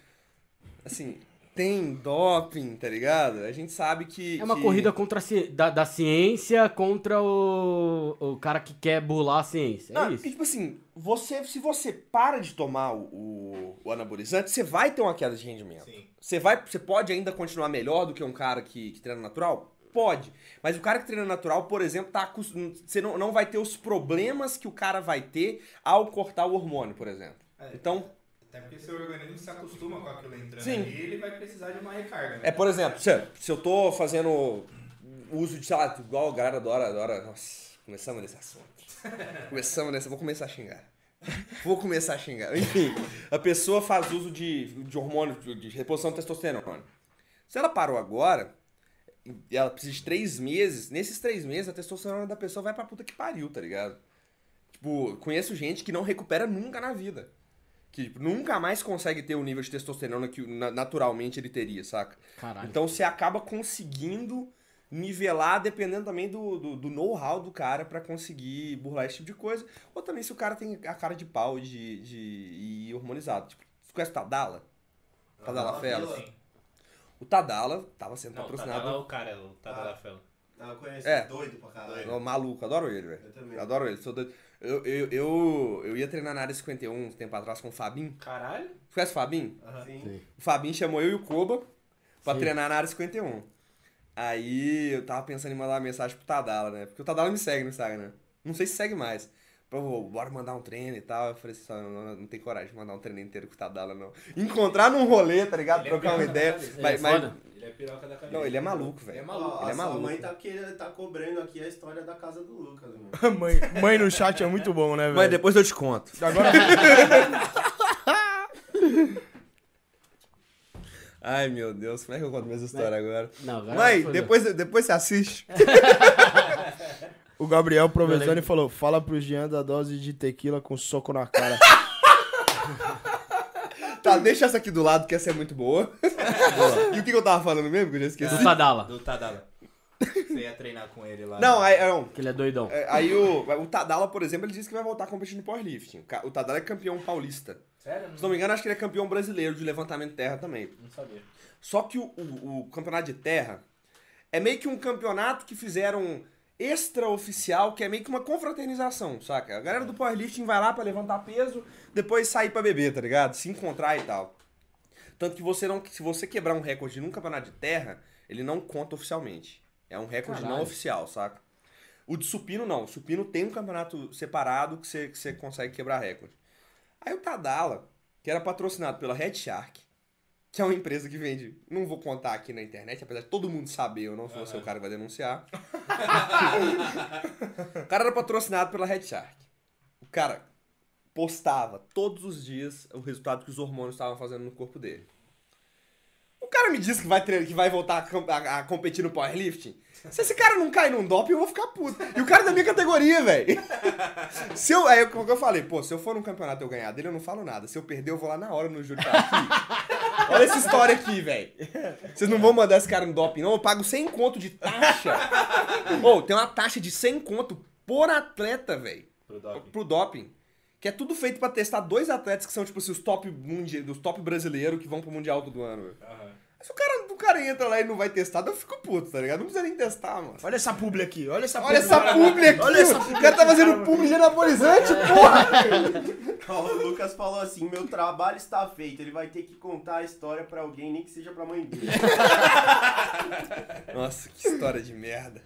assim, tem doping, tá ligado? A gente sabe que. É uma que- corrida contra a ci- da, da ciência contra o, o cara que quer burlar a ciência. É Não, isso. e, tipo assim, você, se você para de tomar o, o, anabolizante, você vai ter uma queda de rendimento. Sim. Você vai, você pode ainda continuar melhor do que um cara que, que treina natural? Pode. Mas o cara que treina natural, por exemplo, tá você não, não vai ter os problemas que o cara vai ter ao cortar o hormônio, por exemplo. É. Então, Até porque seu organismo se acostuma com aquilo entrando Sim. ali, ele vai precisar de uma recarga, né? é, por exemplo, se, se eu tô fazendo uso de, sei lá, igual a galera adora, adora. Nossa, começamos nesse assunto. Começamos nesse. Vou começar a xingar. Vou começar a xingar. Enfim, a pessoa faz uso de, de hormônio, de, de reposição de testosterona. Se ela parou agora, e ela precisa de três meses, nesses três meses a testosterona da pessoa vai pra puta que pariu, tá ligado? Tipo, conheço gente que não recupera nunca na vida. Que tipo, nunca mais consegue ter o nível de testosterona que na- naturalmente ele teria, saca? Caralho. Então você acaba conseguindo nivelar dependendo também do, do, do know-how do cara pra conseguir burlar esse tipo de coisa. Ou também se o cara tem a cara de pau de, de, e hormonizado. Tipo, você conhece o Tadala? Tadala Fela? Sim. O Tadala tava sendo Não, o patrocinado. Tadala é o cara, o Tadala Ah. Fela. Ah, eu conheço. É. Doido pra caralho. É maluco, adoro ele, velho. Eu também. Adoro ele, sou doido. Eu, eu, eu, eu ia treinar na área 51 um tempo atrás com o Fabinho. Caralho. Conhece o Fabinho? Sim. O Fabinho chamou eu e o Koba pra Sim. treinar na área 51. Aí eu tava pensando em mandar uma mensagem pro Tadala, né? Porque o Tadala me segue no Instagram. Não sei se segue mais. Pô, bora mandar um treino e tal. Eu falei assim, só, não, não, tem coragem de mandar um treino inteiro com o Tadala, não. Encontrar num rolê, tá ligado? Ele é Trocar uma piroca da ideia. Mas, é mas-? Ele é piroca da cabeça. Não, ele é maluco, Ele é velho. maluco. Ele é a sua maluco. mãe tá, querendo, tá cobrando aqui a história da casa do Lucas, mano. mãe, mãe no chat é muito bom, né, velho? Mas depois eu te conto. Agora, Ai, meu Deus, como é que eu conto minhas histórias agora? Não, agora Mãe, depois, depois você assiste. o Gabriel Provenzani falou: fala pro Jean da dose de tequila com soco na cara. Tá, deixa essa aqui do lado, que essa é muito boa. e o que, que eu tava falando mesmo? Que eu já esqueci. Do Tadala. Do Tadala. Você ia treinar com ele lá. Não, aí, não, Que ele é doidão. É, Aí o, o Tadala, por exemplo, ele disse que vai voltar a competir no powerlifting. O Ca- O Tadala é campeão paulista. Sério? Se não me engano, acho que ele é campeão brasileiro de levantamento de terra também. Não sabia. Só que o, o- o campeonato de terra é meio que um campeonato que fizeram extraoficial, que é meio que uma confraternização, saca? A galera do powerlifting vai lá pra levantar peso, depois sair pra beber, tá ligado? Se encontrar e tal. Tanto que você não, se você quebrar um recorde num campeonato de terra, ele não conta oficialmente. É um recorde não Caralho. oficial, saca? O de supino não. O supino tem um campeonato separado que você, que você consegue quebrar recorde. Aí o Tadala, que era patrocinado pela Red Shark, que é uma empresa que vende. Não vou contar aqui na internet, apesar de todo mundo saber, eu não sou você o cara que vai denunciar. o cara era patrocinado pela Red Shark. O cara postava todos os dias o resultado que os hormônios estavam fazendo no corpo dele. O cara me disse que vai, treinar, que vai voltar a, a- a competir no powerlifting. Se esse cara não cair num doping, eu vou ficar puto. E o cara é da minha categoria, velho. Se eu, aí o que eu falei, pô, se eu for num campeonato e eu ganhar dele, eu não falo nada. Se eu perder, eu vou lá na hora no júri. "Aqui, Olha essa história aqui, velho. Vocês não vão mandar esse cara no doping, não? Eu pago 100 conto de taxa. Ô, tem uma taxa de 100 conto por atleta, velho. Pro doping. Pro doping. Que é tudo feito pra testar dois atletas que são, tipo assim, os top, mundi dos top brasileiros que vão pro Mundial todo ano, velho. Aham. Se o cara, o cara entra lá e não vai testar, eu fico puto, tá ligado? Não precisa nem testar, mano. Olha essa publi aqui, olha essa Olha publi. essa publi aqui! Olha essa o cara tá fazendo publi de anabolizante, porra! O Lucas falou assim: meu trabalho está feito. Ele vai ter que contar a história pra alguém, nem que seja pra mãe dele. Nossa, que história de merda.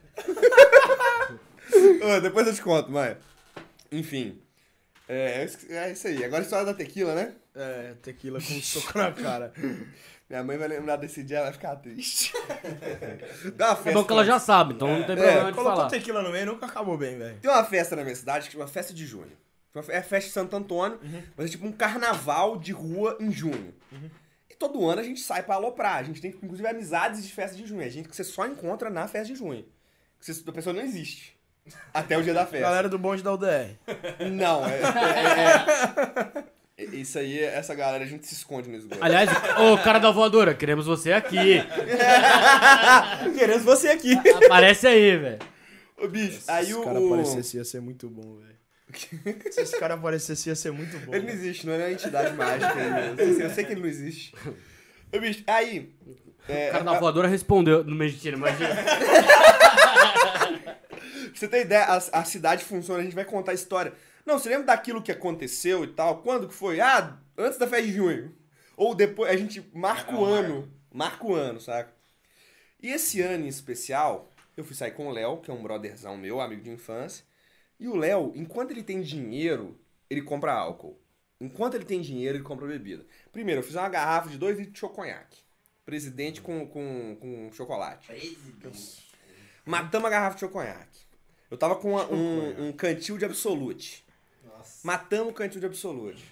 Ô, depois eu te conto, mãe. Enfim. É, é isso aí. Agora a história da tequila, né? É, tequila com soco na cara. Minha mãe vai lembrar desse dia, ela vai ficar triste. Dá uma festa. É bom que ela já sabe, então não tem problema de Colocou falar. tequila no meio nunca acabou bem, velho. Tem uma festa na minha cidade, que chama Festa de Junho. É a festa de Santo Antônio, mas é tipo um carnaval de rua em junho. E todo ano a gente sai pra aloprar. A gente tem, inclusive, amizades de festa de junho. A gente que você só encontra na festa de junho. Que você- a pessoa não existe. Até o dia da festa. Galera do bonde da UDR. Não, é. é- é- Isso aí, essa galera, a gente se esconde no esgoto. Aliás, ô cara da voadora, queremos você aqui. Queremos você aqui. Aparece aí, velho. Ô, bicho, aí Se o... esse cara o- aparecesse, ia ser muito bom, velho. Se esse cara aparecesse, ia ser muito bom. Ele não existe, não é uma entidade mágica. aí, Eu sei, eu sei que ele não existe. Ô, bicho, aí... é, O cara da voadora respondeu. Não mentira, imagina. Pra você ter ideia, a, a cidade funciona, a gente vai contar a história. Não, você lembra daquilo que aconteceu e tal? Quando que foi? Ah, antes da festa de junho. Ou depois, a gente marca o ano. Marca o ano, saca? E esse ano em especial, eu fui sair com o Léo, que é um brotherzão meu, amigo de infância. E o Léo, enquanto ele tem dinheiro, ele compra álcool. Enquanto ele tem dinheiro, ele compra bebida. Primeiro, eu fiz uma garrafa de 2 litros de choconhaque. Presidente com, com, com chocolate. Matamos a garrafa de choconhaque. Eu tava com uma- um, um cantil de Absolute. Matamos o cantil de Absolute.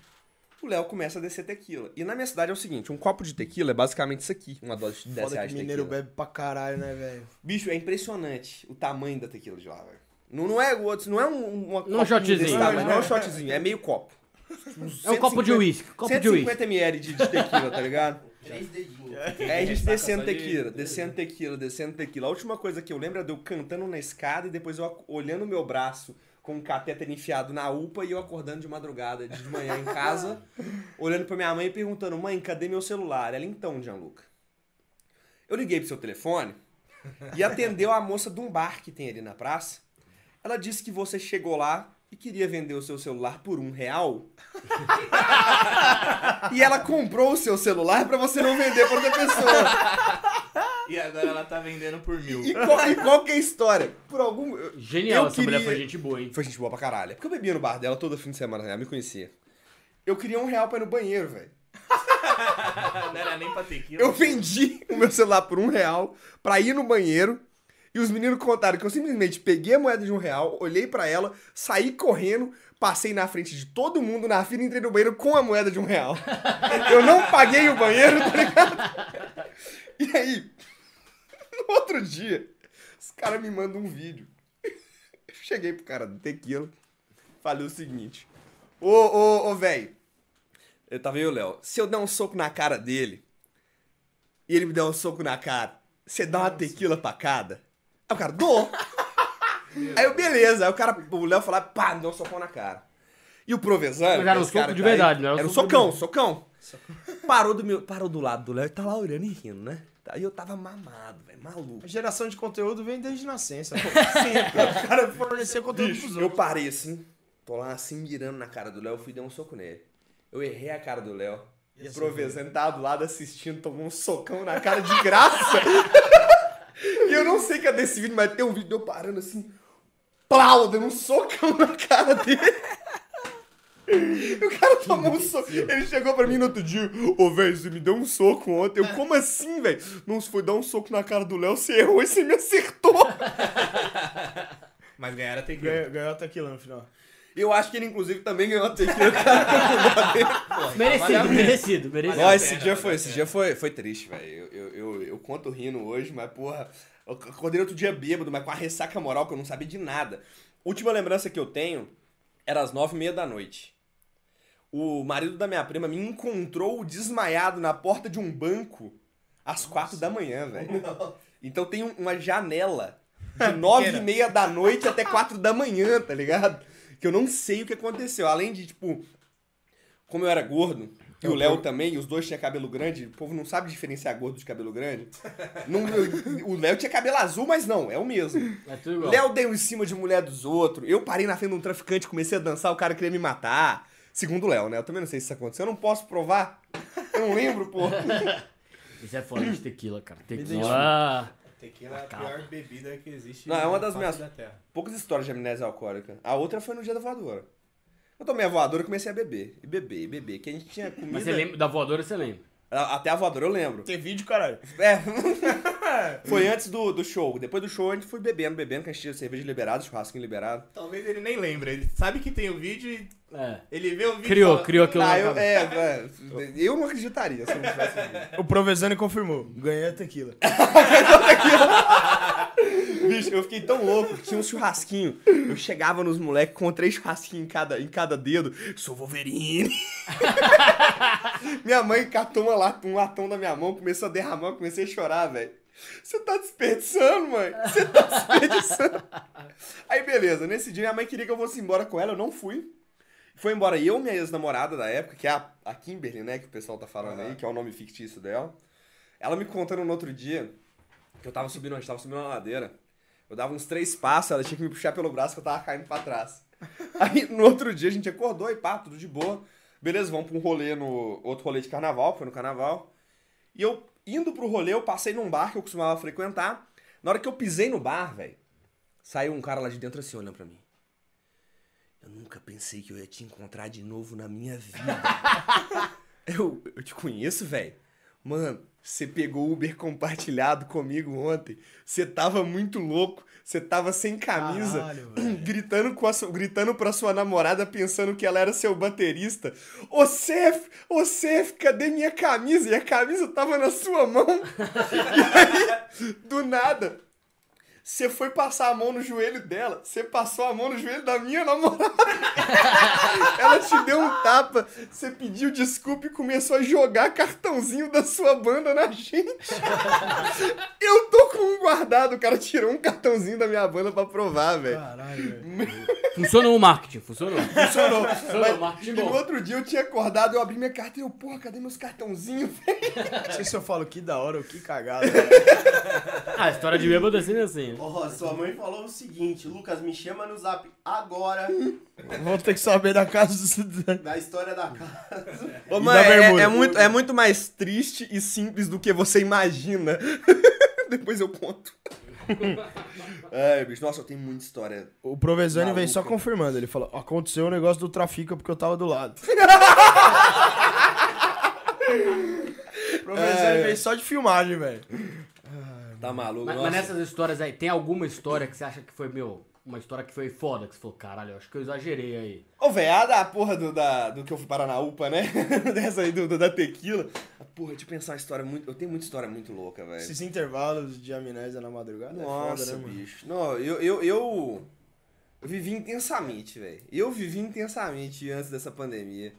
O Léo começa a descer tequila. E na minha cidade é o seguinte, um copo de tequila é basicamente isso aqui, uma dose de 10 Foda reais que de mineiro tequila. bebe pra caralho, né, velho? Bicho, é impressionante o tamanho da tequila de lá, velho. Não, não é o outro, não é um, uma Não é um shotzinho. desse tamanho, não é um shotzinho, é meio copo. É um copo de uísque. Copo de uísque. 150 ml de, de tequila, tá ligado? Três dedinhos. É, a gente descendo tequila, descendo tequila, descendo tequila. A última coisa que eu lembro é de eu cantando na escada e depois eu olhando o meu braço com um catéter enfiado na UPA e eu acordando de madrugada, de manhã em casa, olhando pra minha mãe e perguntando, mãe, cadê meu celular? Ela, então, Gianluca. Eu liguei pro seu telefone e atendeu a moça de um bar que tem ali na praça. Ela disse que você chegou lá e queria vender o seu celular por um real. e ela comprou o seu celular pra você não vender pra outra pessoa. E agora ela tá vendendo por mil. E qual, e qual que é a história? Por algum. eu- Genial, eu essa mulher queria- foi gente boa, hein? Foi gente boa pra caralho. É porque eu bebia no bar dela todo fim de semana, né? ela me conhecia. Eu queria um real pra ir no banheiro, velho. Não era nem pra tequila. Eu vendi o meu celular por um real pra ir no banheiro. E os meninos contaram que eu simplesmente peguei a moeda de um real, olhei pra ela, saí correndo, passei na frente de todo mundo na fila e entrei no banheiro com a moeda de um real. Eu não paguei o banheiro, tá ligado? E aí, no outro dia, os caras me mandam um vídeo. Eu cheguei pro cara do tequila, falei o seguinte: Ô, ô, ô, velho, eu tava aí o Léo, se eu der um soco na cara dele, e ele me der um soco na cara, você dá uma tequila pra cada? Aí o cara, dou. Aí eu, beleza. Aí o cara, o Léo falou, pá, me deu um socão na cara. E o Provezano. Mas era que é um esse cara soco de verdade, não era um soco socão, socão. Parou do, meu, parou do lado do Léo e tá lá olhando e rindo, né? Aí eu tava mamado, velho, maluco. A geração de conteúdo vem desde nascença. pô. o cara fornecer conteúdo pros Eu outros. parei assim, tô lá assim, mirando na cara do Léo, fui dar um soco nele. Eu errei a cara do Léo. E o Provezano tava do lado assistindo, tomou um socão na cara de graça. e eu não sei cadê esse vídeo, mas tem um vídeo de eu parando assim, plau, dando um socão na cara dele. O cara tomou um soco. Ele chegou pra mim no outro dia. Ô, velho, você me deu um soco ontem. Eu, como assim, velho? Não, se foi dar um soco na cara do Léo, você errou e você me acertou. Mas ganharam a tequila. Ganhou, ganhou a tequila no final. Eu acho que ele, inclusive, também ganhou a tequila. cara. Merecido, merecido, merecido. Ó, esse dia foi, esse dia foi, foi triste, velho. Eu, eu, eu, eu conto rindo hoje, mas, porra, eu acordei outro dia bêbado, mas com a ressaca moral que eu não sabia de nada. Última lembrança que eu tenho era às nove e meia da noite. O marido da minha prima me encontrou desmaiado na porta de um banco às quatro da manhã, velho. Então tem um- uma janela de nove e meia da noite até quatro da manhã, tá ligado? Que eu não sei o que aconteceu. Além de, tipo, como eu era gordo, e o Léo também, os dois tinham cabelo grande, o povo não sabe diferenciar gordo de cabelo grande. Não- o Léo tinha cabelo azul, mas não, é o mesmo. É. Léo deu em cima de mulher dos outros. Eu parei na frente de um traficante, comecei a dançar, o cara queria me matar. Segundo o Léo, né? Eu também não sei se isso aconteceu. Eu não posso provar. Eu não lembro, pô. Isso é foda de tequila, cara. Tequila. Tequila é a pior bebida que existe Não, é uma na das minhas- da Terra. Poucas histórias de amnésia alcoólica. A outra foi no dia da voadora. Eu tomei a voadora e comecei a beber. E beber, e beber. Que a gente tinha comida. Mas você lembra da voadora, você lembra? Até a voadora eu lembro. Tem vídeo, caralho. É. Foi antes do, do show. Depois do show a gente foi bebendo, bebendo, que a gente tinha cerveja liberada, churrasquinho liberado. Talvez ele nem lembre. Ele sabe que tem o vídeo e É. ele vê o vídeo Criou, fala, criou aquilo na eu, é, é, eu não acreditaria se eu não tivesse visto. O Provenzano confirmou. Ganhei a tequila. Bicho, eu fiquei tão louco que tinha um churrasquinho. Eu chegava nos moleques com três churrasquinhos em cada, em cada dedo. Sou Wolverine. minha mãe catou uma lat- um latão da minha mão, começou a derramar, eu comecei a chorar, velho. Você tá desperdiçando, mãe? Você tá desperdiçando. Aí, beleza. Nesse dia, minha mãe queria que eu fosse embora com ela, eu não fui. Foi embora eu, minha ex-namorada da época, que é a, a Kimberly, né? Que o pessoal tá falando aí, que é o nome fictício dela. Ela me contando no outro dia que eu tava subindo, a gente tava subindo uma ladeira. Eu dava uns três passos, ela tinha que me puxar pelo braço que eu tava caindo pra trás. Aí no outro dia a gente acordou e pá, tudo de boa. Beleza, vamos pra um rolê no. Outro rolê de carnaval, foi no carnaval. E eu, indo pro rolê, eu passei num bar que eu costumava frequentar. Na hora que eu pisei no bar, velho, saiu um cara lá de dentro assim olhando pra mim. Eu nunca pensei que eu ia te encontrar de novo na minha vida. eu, eu te conheço, velho. Mano, você pegou o Uber compartilhado comigo ontem. Você tava muito louco. Você tava sem camisa, Caralho, gritando, com a gritando pra sua namorada, pensando que ela era seu baterista. Ô Cef, ô Cef, cadê minha camisa? E a camisa tava na sua mão. e aí, do nada, você foi passar a mão no joelho dela. Você passou a mão no joelho da minha namorada. Ela te deu um tapa. Você pediu desculpa e começou a jogar cartãozinho da sua banda na gente. Eu tô com um guardado. O cara tirou um cartãozinho da minha banda pra provar, velho. Caralho, velho. Funcionou o marketing, funcionou. Funcionou. Funcionou, Mas, marketing e bom. no outro dia eu tinha acordado, eu abri minha carta e eu, porra, cadê meus cartãozinhos, velho? Não sei se eu falo que da hora ou que cagada. Ah, a história de bêbado é sempre assim. Ó, sua mãe falou o seguinte, Lucas, me chama no zap agora Vamos ter que saber da casa do... da história da casa. Ô, mãe, da é, é muito, é muito mais triste e simples do que você imagina. Depois eu conto. Ai, bicho, nossa, eu tenho muita história. O Provenzani veio só confirmando. Ele falou: aconteceu o negócio do trafica porque eu tava do lado. o Provenzani É. veio só de filmagem, velho. Tá maluco? Mas, mas nessas histórias aí, tem alguma história que você acha que foi, meu, uma história que foi foda, que você falou, caralho, eu acho que eu exagerei aí. Ô, velho, a da porra do, da, do que eu fui parar na UPA, né? Dessa aí do, do- da tequila. Porra, deixa eu pensar uma história muito. Eu tenho muita história muito louca, velho. Esses intervalos de amnésia na madrugada Nossa, é foda, né, mano? bicho. Não, eu, eu, eu, eu vivi intensamente, velho. Eu vivi intensamente antes dessa pandemia.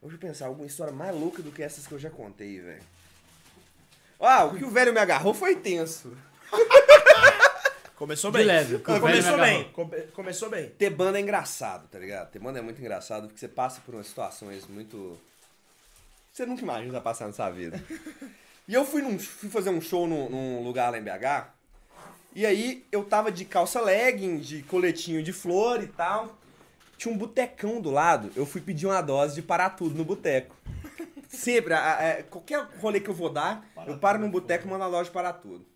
Deixa eu pensar, alguma história mais louca do que essas que eu já contei, velho. Ah, o que o velho me agarrou foi tenso. Começou De bem. leve, o velho Começou me bem. Come- Começou bem. Ter banda é engraçado, tá ligado? Ter banda é muito engraçado porque você passa por umas situações muito. Você nunca imagina passar nessa vida. E eu fui, num- fui fazer um show num, num lugar lá em BH. E aí eu tava de calça legging, de coletinho de flor e tal. Tinha um botecão do lado. Eu fui pedir uma dose de parar tudo no boteco. Sempre, a- a- qualquer rolê que eu vou dar, eu paro num boteco e mando a loja parar tudo.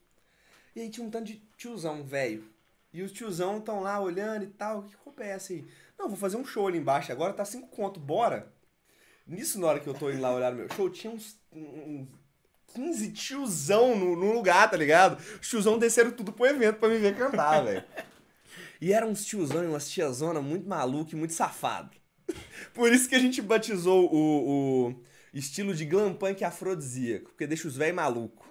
E aí tinha um tanto de tiozão, velho. E os tiozão estão lá olhando e tal. Que roupa é essa aí? Não, vou fazer um show ali embaixo agora, tá 5 conto, bora. Nisso, na hora que eu tô indo lá olhar no meu show, tinha uns, uns 15 tiozão no, no lugar, tá ligado? Os tiozão desceram tudo pro evento pra me ver cantar, velho. E eram uns tiozão e umas tiazona muito maluco e muito safado. Por isso que a gente batizou o, o estilo de glam punk afrodisíaco, porque deixa os velhos malucos.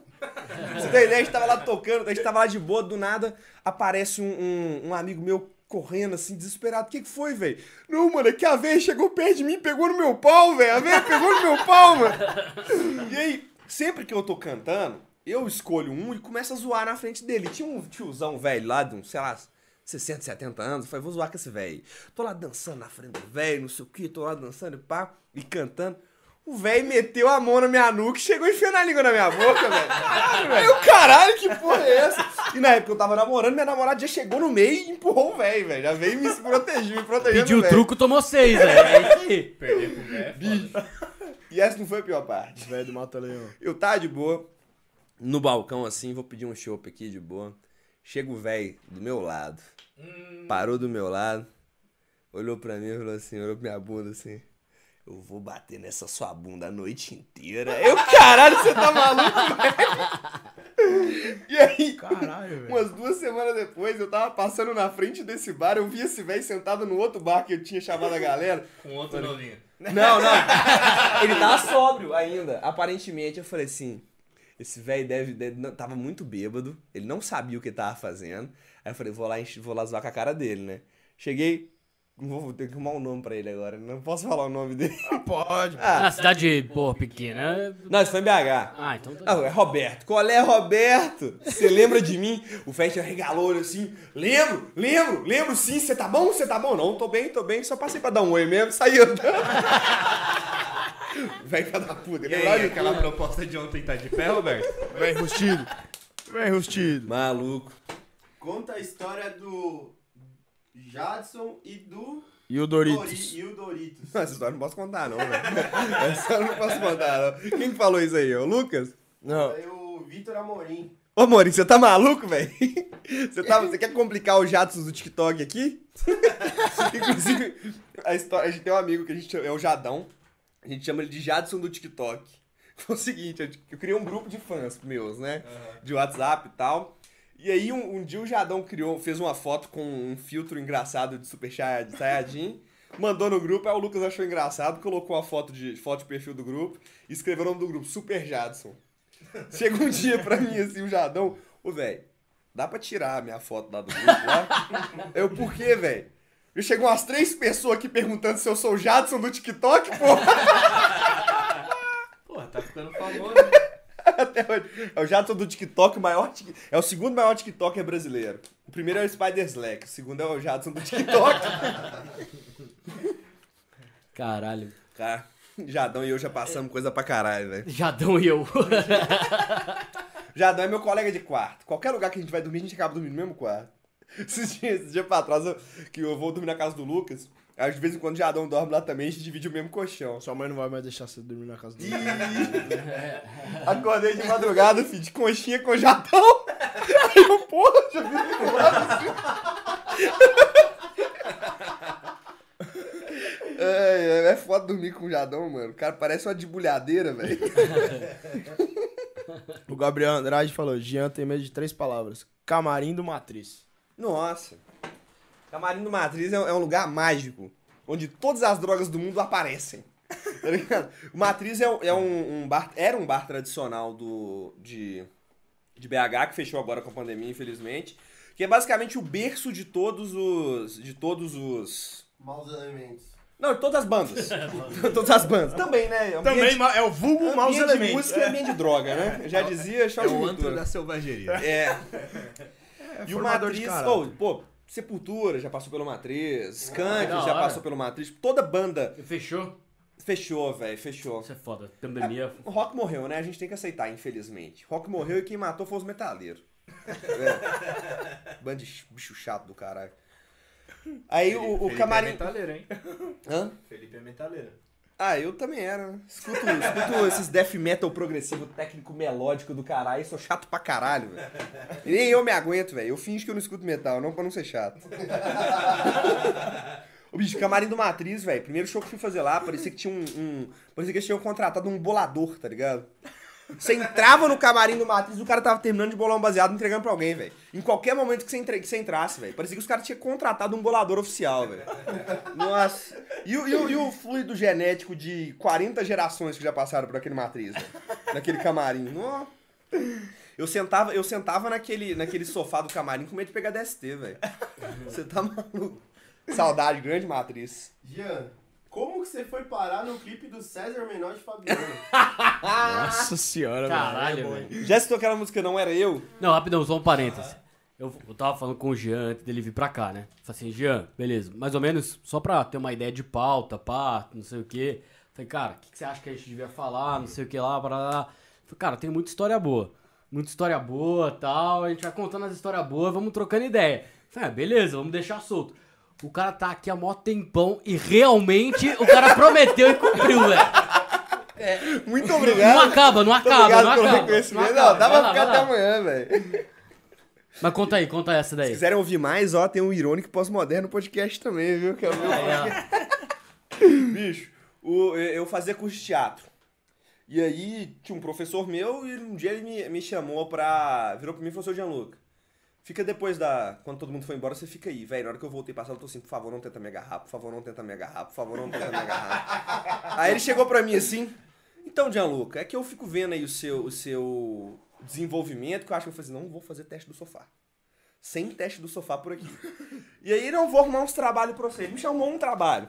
Você tem ideia? A gente tava lá tocando, a gente tava lá de boa, do nada aparece um, um, um amigo meu correndo assim, desesperado. O que, que foi, velho? Não, mano, é que a véia chegou perto de mim pegou no meu pau, velho. A véia pegou no meu pau, mano. E aí, sempre que eu tô cantando, eu escolho um e começo a zoar na frente dele. Tinha um tiozão velho lá, de uns, sei lá, 60, 70 anos. Eu falei, vou zoar com esse velho. Tô lá dançando na frente do velho, não sei o que, tô lá dançando e pá, e cantando. O velho meteu a mão na minha nuca e chegou enfiando a língua na minha boca, velho. Aí eu, caralho, que porra é essa? E na época eu tava namorando, minha namorada já chegou no meio e empurrou o velho, velho. Já veio e me proteger, me protegendo. Pediu o truco, tomou seis, velho. É isso aí. Perder pro velho. E essa não foi a pior parte. Velho do Mata Leão. Eu tava de boa, no balcão assim, vou pedir um chopp aqui de boa. Chega o velho do meu lado, parou do meu lado, olhou pra mim e falou assim, olhou pra minha bunda assim. Eu vou bater nessa sua bunda a noite inteira. Eu, caralho, você tá maluco, velho? E aí, Caralho, velho. umas duas semanas depois, eu tava passando na frente desse bar, eu vi esse velho sentado no outro bar que eu tinha chamado a galera. Com outro novinho. Não, não. Ele tava sóbrio ainda. Aparentemente, eu falei assim: Esse velho deve, deve- tava muito bêbado, ele não sabia o que tava fazendo. Aí eu falei, vou lá, vou lá zoar com a cara dele, né? Cheguei, vou ter que arrumar um nome pra ele agora, não posso falar o nome dele. Pode. Ah, Na cidade, pô, pequena. não, isso foi em BH. Ah, então tá. Ah, é Roberto. Qual é, Roberto? Você lembra de mim? O Fest regalou olho assim. Lembro, lembro, lembro sim. Você tá bom? Você tá bom? Não, tô bem, tô bem. Só passei pra dar um oi mesmo e saí andando. Vai cada puta. E aí, aquela proposta de ontem tá de pé, Roberto? Vem rustido. Vem rustido. Maluco. Conta a história do Jadson e do E o Dori- Doritos? e o Doritos. Essa história eu não posso contar, não, velho. Essa história eu não posso contar, não. Quem que falou isso aí? O Lucas? Não. Aí o Vitor Amorim. Ô, Maurinho, você tá maluco, velho? Você, tá, você quer complicar os jatos do TikTok aqui? Inclusive, a, história, a gente tem um amigo que a gente chama, é o Jadão. A gente chama ele de Jadson do TikTok. Foi o seguinte, eu, eu criei um grupo de fãs meus, né? De WhatsApp e tal. E aí, um, um dia o Jadão criou, fez uma foto com um filtro engraçado de Super Saiyajin. Mandou no grupo, aí o Lucas achou engraçado, colocou a foto de, foto de perfil do grupo e escreveu o nome do grupo, Super Jadson. Chega um dia pra mim, assim, o Jadão, ô, velho, dá pra tirar a minha foto lá do grupo lá? Eu, por quê, velho? Já chegou umas três pessoas aqui perguntando se eu sou o Jadson do TikTok, porra. Porra, tá ficando famoso. Até hoje. É o Jadson do TikTok, o maior. É o segundo maior TikToker brasileiro. O primeiro é o Spider Slack, o segundo é o Jadson do TikTok. Caralho. Cara, Jadão e eu já passamos coisa pra caralho, velho. Jadão e eu. Jadão é meu colega de quarto. Qualquer lugar que a gente vai dormir, a gente acaba dormindo no mesmo quarto. Esses dias, esse dia pra trás, eu- que eu vou dormir na casa do Lucas. Aí, de vez em quando, o Jadão dorme lá também, a gente divide o mesmo colchão. Sua mãe não vai mais deixar você dormir na casa dele. Acordei de madrugada, filho, de conchinha com Jadão. Aí eu, porra, já vi é, é foda dormir com o Jadão, mano. O cara parece uma debulhadeira, velho. O Gabriel Andrade falou: Jean tem medo de três palavras: camarim do Matriz. Nossa. Camarim do Matriz é, é um lugar mágico, onde todas as drogas do mundo aparecem. Tá ligado? O Matriz é, é um, um bar, era um bar tradicional do, de, de BH, que fechou agora com a pandemia, infelizmente. Que é basicamente o berço de todos os. De todos os. Maus elementos. Não, de todas as bandas. todas as bandas. Também, né? Ambiente- Também é o vulgo maus ambiente de elementos. música e ambiente de droga, né? Eu já dizia, show É o antro da selvageria. É. e o Matriz, pô, pô, Sepultura já passou pelo Matriz, Skank da já passou pelo Matriz, toda banda Fechou? fechou, velho, fechou. Isso é foda. Pandemia. O rock morreu, né? A gente tem que aceitar, infelizmente. Rock morreu e quem matou foi os metaleiros. É. Bando de bicho chato do caralho. Aí o, o Felipe É camarim. metaleiro, hein? Hã? Felipe é metaleiro. Ah, eu também era, né? Escuto, escuto esses death metal progressivo, técnico melódico do caralho, sou chato pra caralho, velho. Nem eu me aguento, velho. Eu finjo que eu não escuto metal, não pra não ser chato. O bicho, camarim do Matriz, velho. Primeiro show que eu fui fazer lá, parecia que tinha um. um- parecia que eles tinham contratado um bolador, tá ligado? Você entrava no camarim do Matriz e o cara tava terminando de bolar um baseado entregando pra alguém, velho. Em qualquer momento que você, entre... que você entrasse, velho. Parecia que os caras tinham contratado um bolador oficial, velho. Nossa. E, o- e o- e o fluido genético de 40 gerações que já passaram por aquele Matriz, velho. Naquele camarim. Nossa. Eu sentava, eu sentava naquele, naquele sofá do camarim com medo de pegar DST, velho. Você tá maluco. Saudade, grande matriz. Jean, você foi parar no clipe do César Menor de Fabiano? Nossa senhora, Caralho, velho. velho. Já citou aquela música Não Era Eu? Não, rapidão, só um parênteses. Eu, eu tava falando com o Jean antes dele vir pra cá, né? Falei assim, Jean, beleza, mais ou menos só pra ter uma ideia de pauta, pá, não sei o quê. Falei, cara, o que, que você acha que a gente devia falar, não sei o que lá, para lá. Falei, cara, tem muita história boa. Muita história boa tal. A gente vai contando as histórias boas, vamos trocando ideia. Falei, ah, beleza, vamos deixar solto. O cara tá aqui há mó tempão e realmente o cara prometeu e cumpriu, velho. Muito obrigado. Não acaba, não acaba, obrigado não pelo acaba. reconhecimento. Não acaba, Não, dá pra lá, ficar até lá. amanhã, velho. Mas conta aí, conta essa Se daí. quiserem ouvir mais, ó, tem o Irônico Pós-Moderno podcast também, viu? Que é o meu. Bicho, o- eu fazia curso de teatro. E aí tinha um professor meu e um dia ele me, me chamou pra. Virou pra mim e falou: Seu Gianluca, fica depois da. Quando todo mundo foi embora, você fica aí, velho. Na hora que eu voltei pra sala, eu tô assim: por favor, não tenta me agarrar, por favor, não tenta me agarrar, por favor, não tenta me agarrar. aí ele chegou pra mim assim: Então, Gianluca, é que eu fico vendo aí o seu, o seu desenvolvimento, que eu acho que eu falei assim, não vou fazer teste do sofá. Sem teste do sofá por aqui. e aí, não vou arrumar uns trabalhos pra você. Ele me chamou um trabalho.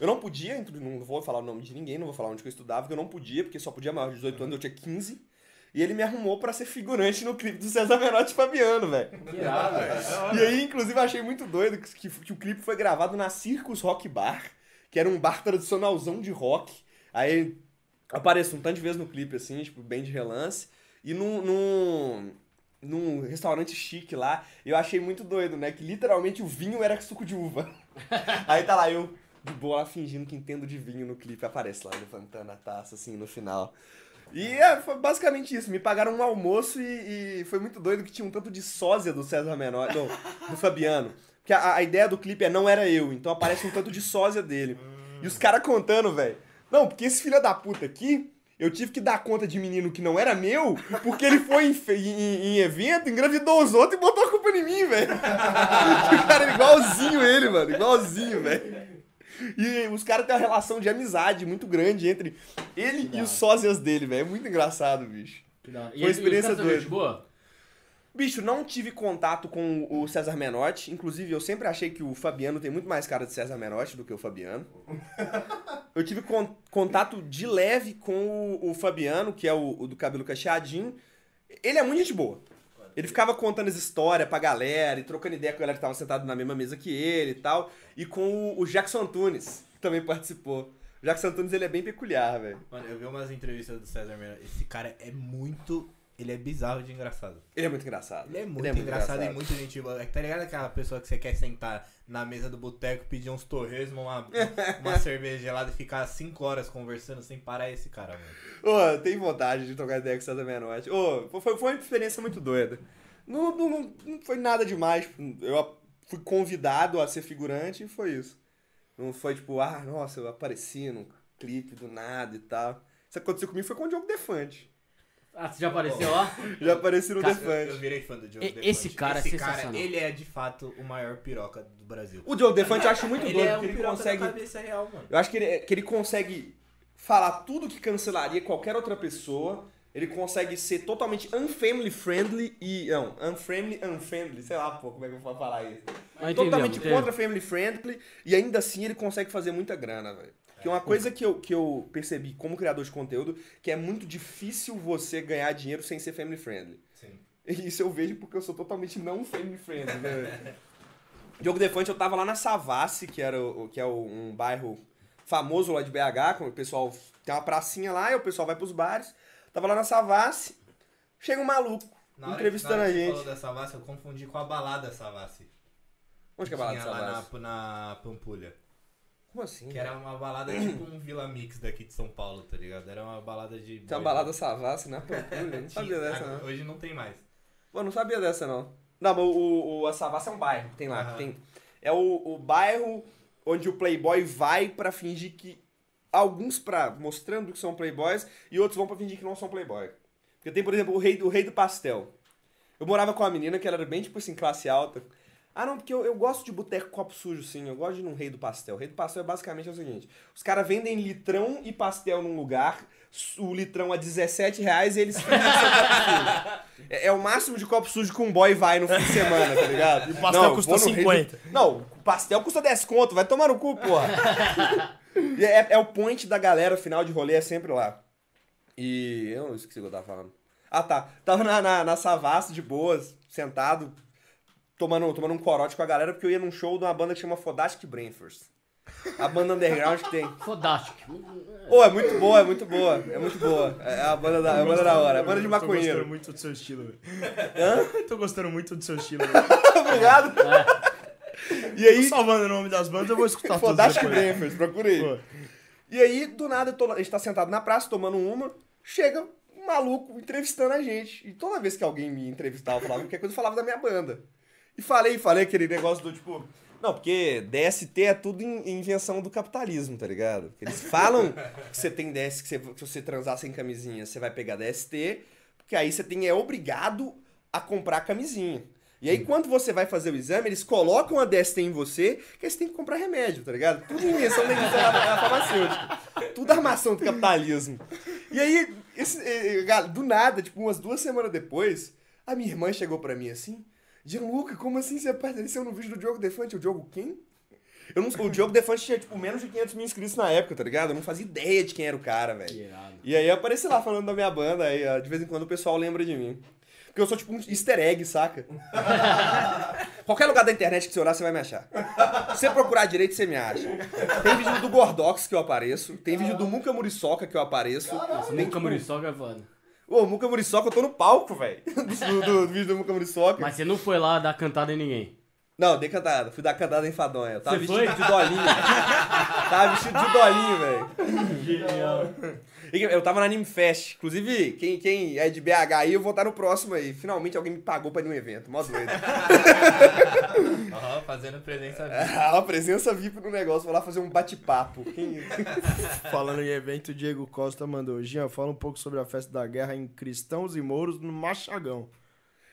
Eu não podia, não vou falar o nome de ninguém, não vou falar onde que eu estudava, porque eu não podia, porque só podia maior de 18 anos, eu tinha 15. E ele me arrumou pra ser figurante no clipe do César Menotti e Fabiano, velho. E aí, inclusive, eu achei muito doido que, que- que o clipe foi gravado na Circus Rock Bar, que era um bar tradicionalzão de rock. Aí aparece um tanto de vezes no clipe, assim, tipo, bem de relance. E num, num, num restaurante chique lá, eu achei muito doido, né? Que literalmente o vinho era suco de uva. Aí tá lá eu, de boa, fingindo que entendo de vinho no clipe. Aparece lá, levantando a taça, assim, no final. E é, foi basicamente isso. Me pagaram um almoço e, e foi muito doido que tinha um tanto de sósia do César Menor, do, do Fabiano. Porque a, a ideia do clipe é não era eu, então aparece um tanto de sósia dele. E os caras contando, velho. Não, porque esse filho da puta aqui, eu tive que dar conta de menino que não era meu, porque ele foi em, em- em evento, engravidou os outros e botou a culpa em mim, velho. o cara era igualzinho ele, mano. Igualzinho, velho. E os caras têm uma relação de amizade muito grande entre ele e os sósias dele, velho. É muito engraçado, bicho. Que da. Foi uma experiência doida. boa? Bicho, não tive contato com o César Menotti. Inclusive, eu sempre achei que o Fabiano tem muito mais cara de César Menotti do que o Fabiano. Eu tive con- contato de leve com o, o Fabiano, que é o, o do cabelo cacheadinho. Ele é muito gente boa. Ele ficava contando as histórias pra galera e trocando ideia com a galera que tava sentada na mesma mesa que ele e tal. E com o, Jackson Antunes, que também participou. O Jackson Antunes, ele é bem peculiar, velho. Mano, eu vi umas entrevistas do César Menotti. Esse cara é muito. Ele é bizarro de engraçado. Ele é muito engraçado. Ele é muito, engraçado, e muito gente boa. Tá ligado aquela pessoa que você quer sentar na mesa do boteco, pedir uns torresmos, uma, uma cerveja gelada e ficar 5 horas conversando sem parar esse cara, mano. Ô, tem vontade de trocar ideia com o César Menotti. Ô, foi, foi uma experiência muito doida. Não, não, não- não foi nada demais. Eu fui convidado a ser figurante e foi isso. Não foi tipo, ah, nossa, eu apareci num clipe do nada e tal. Isso aconteceu comigo foi com o Diogo Defante. Ah, você já apareceu lá? Já apareci no Cara, Eu, eu Defante. virei fã do Diogo E- Defante. esse cara é esse sensacional. Cara, ele é de fato o maior piroca do Brasil. O Diogo Defante eu acho muito ele doido, é porque um ele piroca consegue. da cabeça real, mano. Eu acho que ele, que ele consegue falar tudo que cancelaria qualquer outra pessoa. Ele consegue ser totalmente unfamily friendly e. Não, unfriendly, unfriendly. Sei lá, pô, como é que eu vou falar isso. Mas totalmente entendemos, contra family friendly e ainda assim ele consegue fazer muita grana, velho. Que é uma coisa que eu, que eu percebi como criador de conteúdo, que é muito difícil você ganhar dinheiro sem ser family friendly. Sim. E Isso eu vejo porque eu sou totalmente não family friendly, né? Diogo Defante, eu tava lá na Savassi, que, era o, que é um bairro famoso lá de BH, com o pessoal tem uma pracinha lá e o pessoal vai pros bares. Tava lá na Savassi, chega um maluco Na hora- entrevistando na hora a que você gente. falou da Savassi, eu confundi com a balada Savassi. Onde que é a balada da lá Savassi? na, na Pampulha. Como assim? Que era uma balada tipo um Vila Mix daqui de São Paulo, tá ligado? Era uma balada de. Tem uma balada Savassi na Pampulha, não sabia Tinha- dessa não. Hoje não tem mais. Pô, não sabia dessa não. Não, mas o, o, a Savassi é um bairro que tem lá. que Aham. tem, é o, o bairro onde o playboy vai pra fingir que... Alguns pra mostrando que são playboys e outros vão pra fingir que não são playboy. Porque tem, por exemplo, o rei, o rei do pastel. Eu morava com uma menina que ela era bem, tipo assim, classe alta. Ah, não, porque eu, eu gosto de boteco copo sujo, sim. Eu gosto de ir num rei do pastel. O rei do pastel é basicamente o seguinte. Os caras vendem litrão e pastel num lugar, o litrão a 17 reais e eles fingem. É, é o máximo de copo sujo que um boy vai no fim de semana, tá ligado? E o pastel custa 50. Não, o pastel custa 10 conto, vai tomar no cu, porra. É, é o point da galera, final de rolê é sempre lá. E eu não esqueci o que eu tava falando. Ah, tá. Tava na, na, na Savassi, de boas, sentado, tomando, tomando um corote com a galera, porque eu ia num show de uma banda que chama Fodastic Brainfers. A banda underground que tem. Fodástico. Pô, é muito boa, é muito boa. É muito boa. É a banda da, é a banda da hora. É a banda de Tô gostando maconheiro. muito do seu estilo, velho. Hã? Tô gostando muito do seu estilo, velho. Obrigado. E Tô aí, salvando o nome das bandas, eu vou escutar Fodastic depois. Brainfers, procura aí. Pô, E aí, do nada, eu tô a gente tá sentado na praça, tomando uma, chega um maluco entrevistando a gente. E toda vez que alguém me entrevistava, falava qualquer coisa, eu falava da minha banda. E falei, falei aquele negócio do tipo. Não, porque DST é tudo in- invenção do capitalismo, tá ligado? Eles falam que você tem DST, que você, se você transar sem camisinha, você vai pegar DST, porque aí você tem, é obrigado a comprar camisinha. E aí, quando você vai fazer o exame, eles colocam a DST em você, que aí você tem que comprar remédio, tá ligado? Tudo invenção da indústria farmacêutica. Tudo armação do capitalismo. E aí, esse, eh, gal- do nada, tipo, umas duas semanas depois, a minha irmã chegou pra mim assim, Gianluca, como assim você apareceu no vídeo do Diogo Defante? O Diogo quem? Eu não, o Diogo Defante tinha, tipo, menos de 500 mil inscritos na época, tá ligado? Eu não fazia ideia de quem era o cara, velho. Que irado. E aí eu apareci lá falando da minha banda, aí ó, de vez em quando o pessoal lembra de mim. Porque eu sou tipo um easter egg, saca? Qualquer lugar da internet que você olhar, você vai me achar. Se você procurar direito, você me acha. Tem vídeo do Gordox que eu apareço, tem vídeo do Muca Muriçoca que eu apareço. Tem, nunca tipo, muriçoca é foda. Ô, Muca Muriçoca, eu tô no palco, velho. Do, do- do vídeo do Muca Muriçoca. Mas você não foi lá dar cantada em ninguém. Não, dei cantada. Fui dar cantada em Fadonha. Eu tava Você vestido foi? de dolinho. tava vestido de dolinho, velho. Genial. E Eu tava na Anime Fest. Inclusive, quem, quem é de BH aí, eu vou estar no próximo aí. Finalmente alguém me pagou pra ir num evento. Mó doido. Ó, fazendo presença viva. Ah, a presença VIP no negócio. Vou lá fazer um bate-papo. Quem- Falando em evento, o Diego Costa mandou. Jean, fala um pouco sobre a festa da guerra em Cristãos e Mouros no Machagão.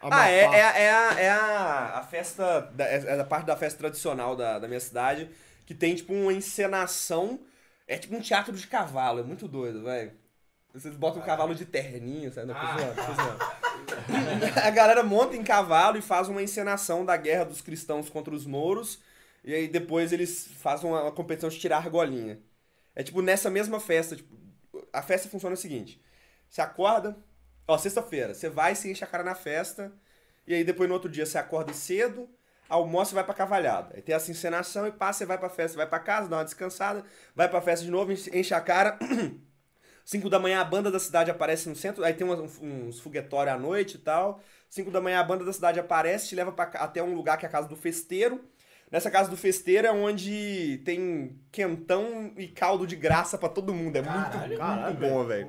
Ah, é, Amapá. é, a- é, a, é a, a festa, da, é é a parte da festa tradicional da, da minha cidade, que tem, tipo, uma encenação, é tipo um teatro de cavalo, é muito doido, velho. Vocês botam um cavalo de terninho, sabe? Não, tô zoando. A galera monta em cavalo e faz uma encenação da guerra dos cristãos contra os mouros, e aí depois eles fazem uma, uma competição de tirar argolinha. É tipo nessa mesma festa, tipo, a festa funciona o seguinte, você acorda, Ó, sexta-feira, você vai, se enche a cara na festa, e aí depois no outro dia você acorda cedo, almoça e vai pra cavalhada. Aí tem essa encenação e passa, você vai pra festa, vai pra casa, dá uma descansada, vai pra festa de novo, enche a cara. 5 da manhã a banda da cidade aparece no centro, aí tem umas- uns foguetórios à noite e tal. 5 da manhã a banda da cidade aparece, te leva pra, até um lugar que é a casa do festeiro. Nessa casa do festeiro é onde tem quentão e caldo de graça pra todo mundo. É muito, muito bom, velho.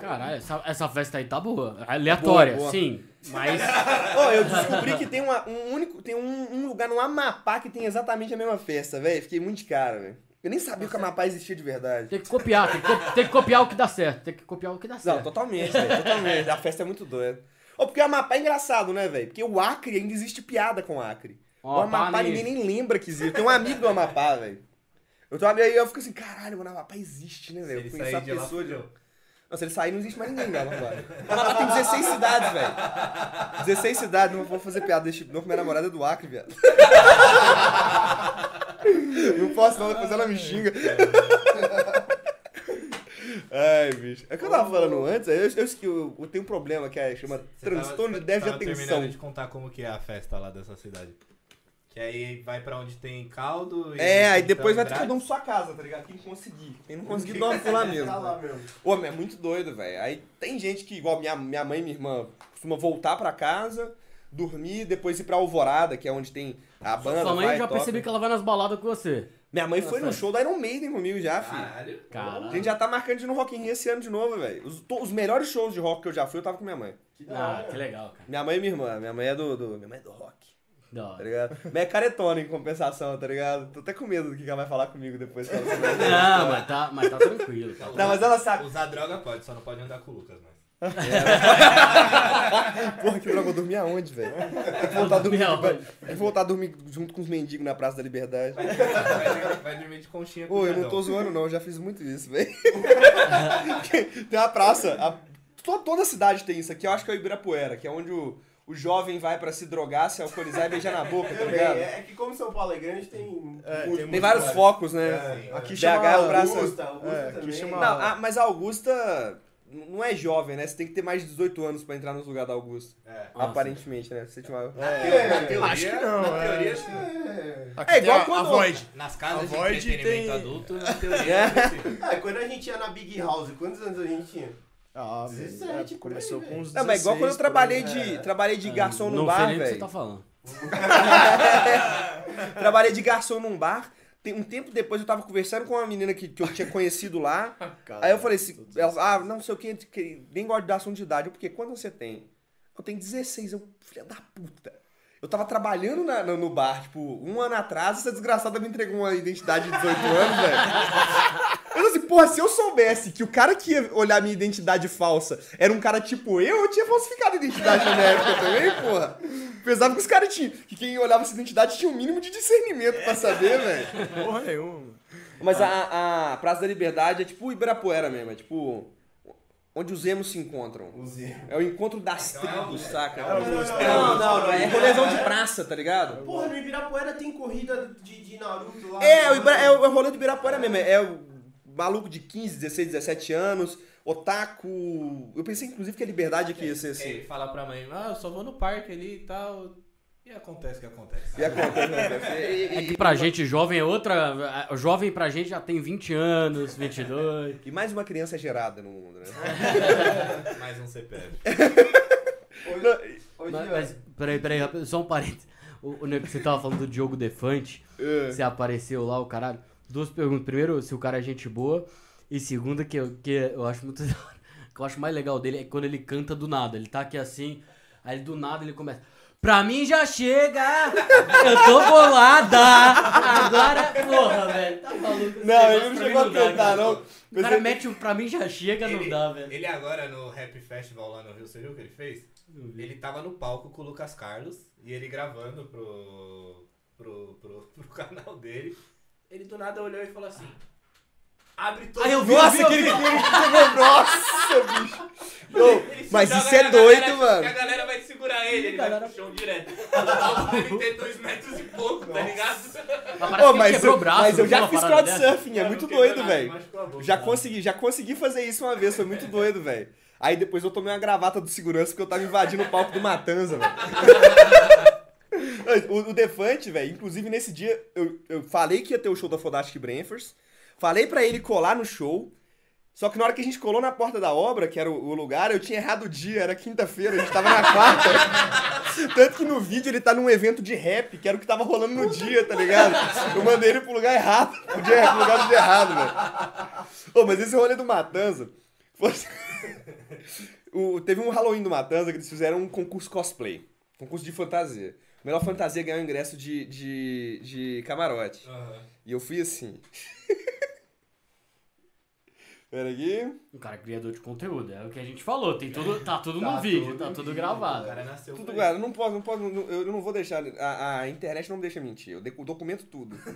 Caralho, essa, essa festa aí tá boa. Aleatória, Boa, boa. sim. Mas. Ô, eu descobri que tem uma- um único. Tem um, um lugar no Amapá que tem exatamente a mesma festa, velho. Fiquei muito de cara, velho. Eu nem sabia que o Amapá existia de verdade. Tem que copiar, tem que, co- tem que copiar o que dá certo. Tem que copiar o que dá Não, certo. totalmente, velho. Totalmente. A festa é muito doida. Ô, porque o Amapá é engraçado, né, velho? Porque o Acre ainda existe piada com o Acre. O o Amapá nem- ninguém nem lembra que existe. Tem um amigo do Amapá, velho. Eu tô aí eu fico assim, caralho, mano, o Amapá existe, né, velho? ele Eu conheço a de lá, pessoa de. fudeu. Não, se ele sair, não existe mais ninguém. O Amapá tem 16 cidades, velho. 16 cidades, não vou fazer piada desse tipo, não, minha namorada é do Acre, viado. Não posso não, depois ela me xinga. Ai, bicho. É o que eu tava falando antes, eu, eu, eu, eu tenho um problema que é, chama transtorno de déficit de atenção. terminando de contar como que é a festa lá dessa cidade. Que aí vai pra onde tem caldo e... É, aí depois vai ter cada um sua casa, tá ligado? Quem conseguir. Quem não conseguir, dorme por lá mesmo. Tá lá velho. mesmo. Ô, é muito doido, velho. Aí tem gente que, igual minha, minha mãe e minha irmã, costuma voltar pra casa, dormir, depois ir pra Alvorada, que é onde tem a banda. Sua mãe vai, já toca. percebi que ela vai nas baladas com você. Minha mãe foi no Nossa. show da Iron Maiden comigo já, filho. Caralho. A Caralho. gente já tá marcando de no Rock in Rio esse ano de novo, velho. Os, os melhores shows de rock que eu já fui, eu tava com minha mãe. Que Ah, que legal, cara. Minha mãe e minha irmã. Minha mãe é do, do- minha mãe é do rock, Da tá ligado? Mas é caretona em compensação, tá ligado? Tô até com medo do que ela vai falar comigo depois. que ela. Não, mas tá, mas tá tranquilo. Tá Não, mas ela sabe. Usar droga pode, só não pode andar com o Lucas, mas... Porra, que droga, eu vou dormir aonde, velho? Tem que voltar a dormir, Não, vai- voltar a dormir junto com os mendigos na Praça da Liberdade. Vai, vai- vai dormir de conchinha com Ô, o eu não tô zoando não, eu já fiz muito isso, velho. tem uma praça, a- to- toda cidade tem isso aqui, eu acho que é o Ibirapuera, que é onde o, o jovem vai pra se drogar, se alcoolizar e beijar na boca, tá ligado? é que como São Paulo é grande, tem. É, muito- tem Tem vários focos, né? É, Aqui BH chama é o praça- Augusta, Augusta É, também. chama- Não, a- mas a Augusta não é jovem, né? Você tem que ter mais de 18 anos pra entrar nos lugares da Augusta. É. Aparentemente, né? Você tinha uma... É, Na teoria, acho que não, na é. teoria, sim. Aqui É igual a, quando- a Void. Nas casas A de Void entretenimento tem- adulto, na teoria, é. Ah, quando a gente ia na Big House, quantos anos a gente tinha? Ah, 17 velho, é, começou com velho. uns 16. Não, mas igual quando eu trabalhei de, trabalhei de garçom não no sei bar, nem o que você velho. tá falando. Trabalhei de garçom num bar. Tem um tempo depois eu tava conversando com uma menina que, que eu tinha conhecido lá. aí eu falei assim, ela, ah, não sei o que, nem gosto de assunto de idade. Porque quando você tem? Eu tenho 16, eu, filha da puta. Eu tava trabalhando na- no, no bar, tipo, um ano atrás, essa desgraçada me entregou uma identidade de 18 anos, velho. Eu assim, porra, se eu soubesse que o cara que ia olhar minha identidade falsa era um cara tipo eu, eu tinha falsificado a identidade na época também, porra. Pensava que os caras tinham, que quem olhava essa identidade tinha um mínimo de discernimento pra saber, velho. Porra nenhuma. Mas a, a Praça da Liberdade é tipo Ibirapuera mesmo, é tipo onde os emos se encontram. Os erros. É o encontro das tribos, saca? Não, não, não, Não, não, não, é rolezão de praça, tá ligado? Porra, no Ibirapuera tem corrida de, de Naruto lá. É, o, é o é o rolê do Ibirapuera mesmo. É o maluco de 15, 16, 17 anos, otaku. Eu pensei, inclusive, que a liberdade aqui ia ser Ele assim. fala pra mãe, ah, eu só vou no parque ali e tal. E acontece o que acontece. E acontece, acontece. E- É que pra gente jovem é outra. a- Jovem pra gente já tem 20 anos, 22. E mais uma criança é gerada no mundo, né? Mais um CPF. Mas, Jean, mas peraí, peraí, só um parênteses. O, o você tava falando do Diogo Defante, É. você apareceu lá, o caralho. Duas perguntas. Primeiro, se o cara é gente boa. E segunda, que eu, que eu acho muito. que eu acho mais legal dele é quando ele canta do nada. Ele tá aqui assim, aí do nada ele começa. Pra mim já chega! Eu tô bolada! Agora, porra, velho. Tá maluco? Não, ele não chegou a dá, cantar, cara. não. O cara ele- mete um pra mim já chega, não dá, velho. ele agora no Rap Festival lá no Rio, você viu o que ele fez? Ele tava no palco com o Lucas Carlos e ele gravando pro, pro, pro, pro canal dele. Ele do nada olhou e falou assim: Abre todo Aí eu vi, Nossa, eu vi, aquele pegou. Nossa, bicho. Se mas isso é doido, galera- mano. A galera vai segurar ele, ele Galera- vai pro chão direto. ele tem dois metros e pouco, tá ligado? Mas Ô, que ele mas eu, o braço. mas eu não já fiz crowdsurfing, é Não muito doido, velho. Já consegui, já consegui fazer isso uma vez, foi muito doido, velho. Aí depois eu tomei uma gravata do segurança porque eu tava invadindo o palco do Matanza, velho. o, o Defante, velho, inclusive nesse dia eu, eu falei que ia ter o show da Fodastic Brentford, falei pra ele colar no show, só que na hora que a gente colou na porta da obra, que era o, o lugar, eu tinha errado o dia, era quinta-feira, a gente tava na quarta. Tanto que no vídeo ele tá num evento de rap, que era o que tava rolando no dia, tá ligado? Eu mandei ele pro lugar errado, pro, dia, pro lugar do dia errado, velho. Ô, mas esse rolê do Matanza. o- teve um Halloween do Matanza que eles fizeram um concurso cosplay. Concurso de fantasia. A melhor fantasia ganhou ingresso de, de, de camarote. E eu fui assim. Pera aqui. O cara é criador de conteúdo, é o que a gente falou. Tem tudo, tá tudo Tá no vídeo, tá tudo vídeo, gravado. O cara nasceu Tudo, cara, eu não posso, não posso, não- eu não vou deixar. A, a internet não me deixa mentir. Eu documento tudo.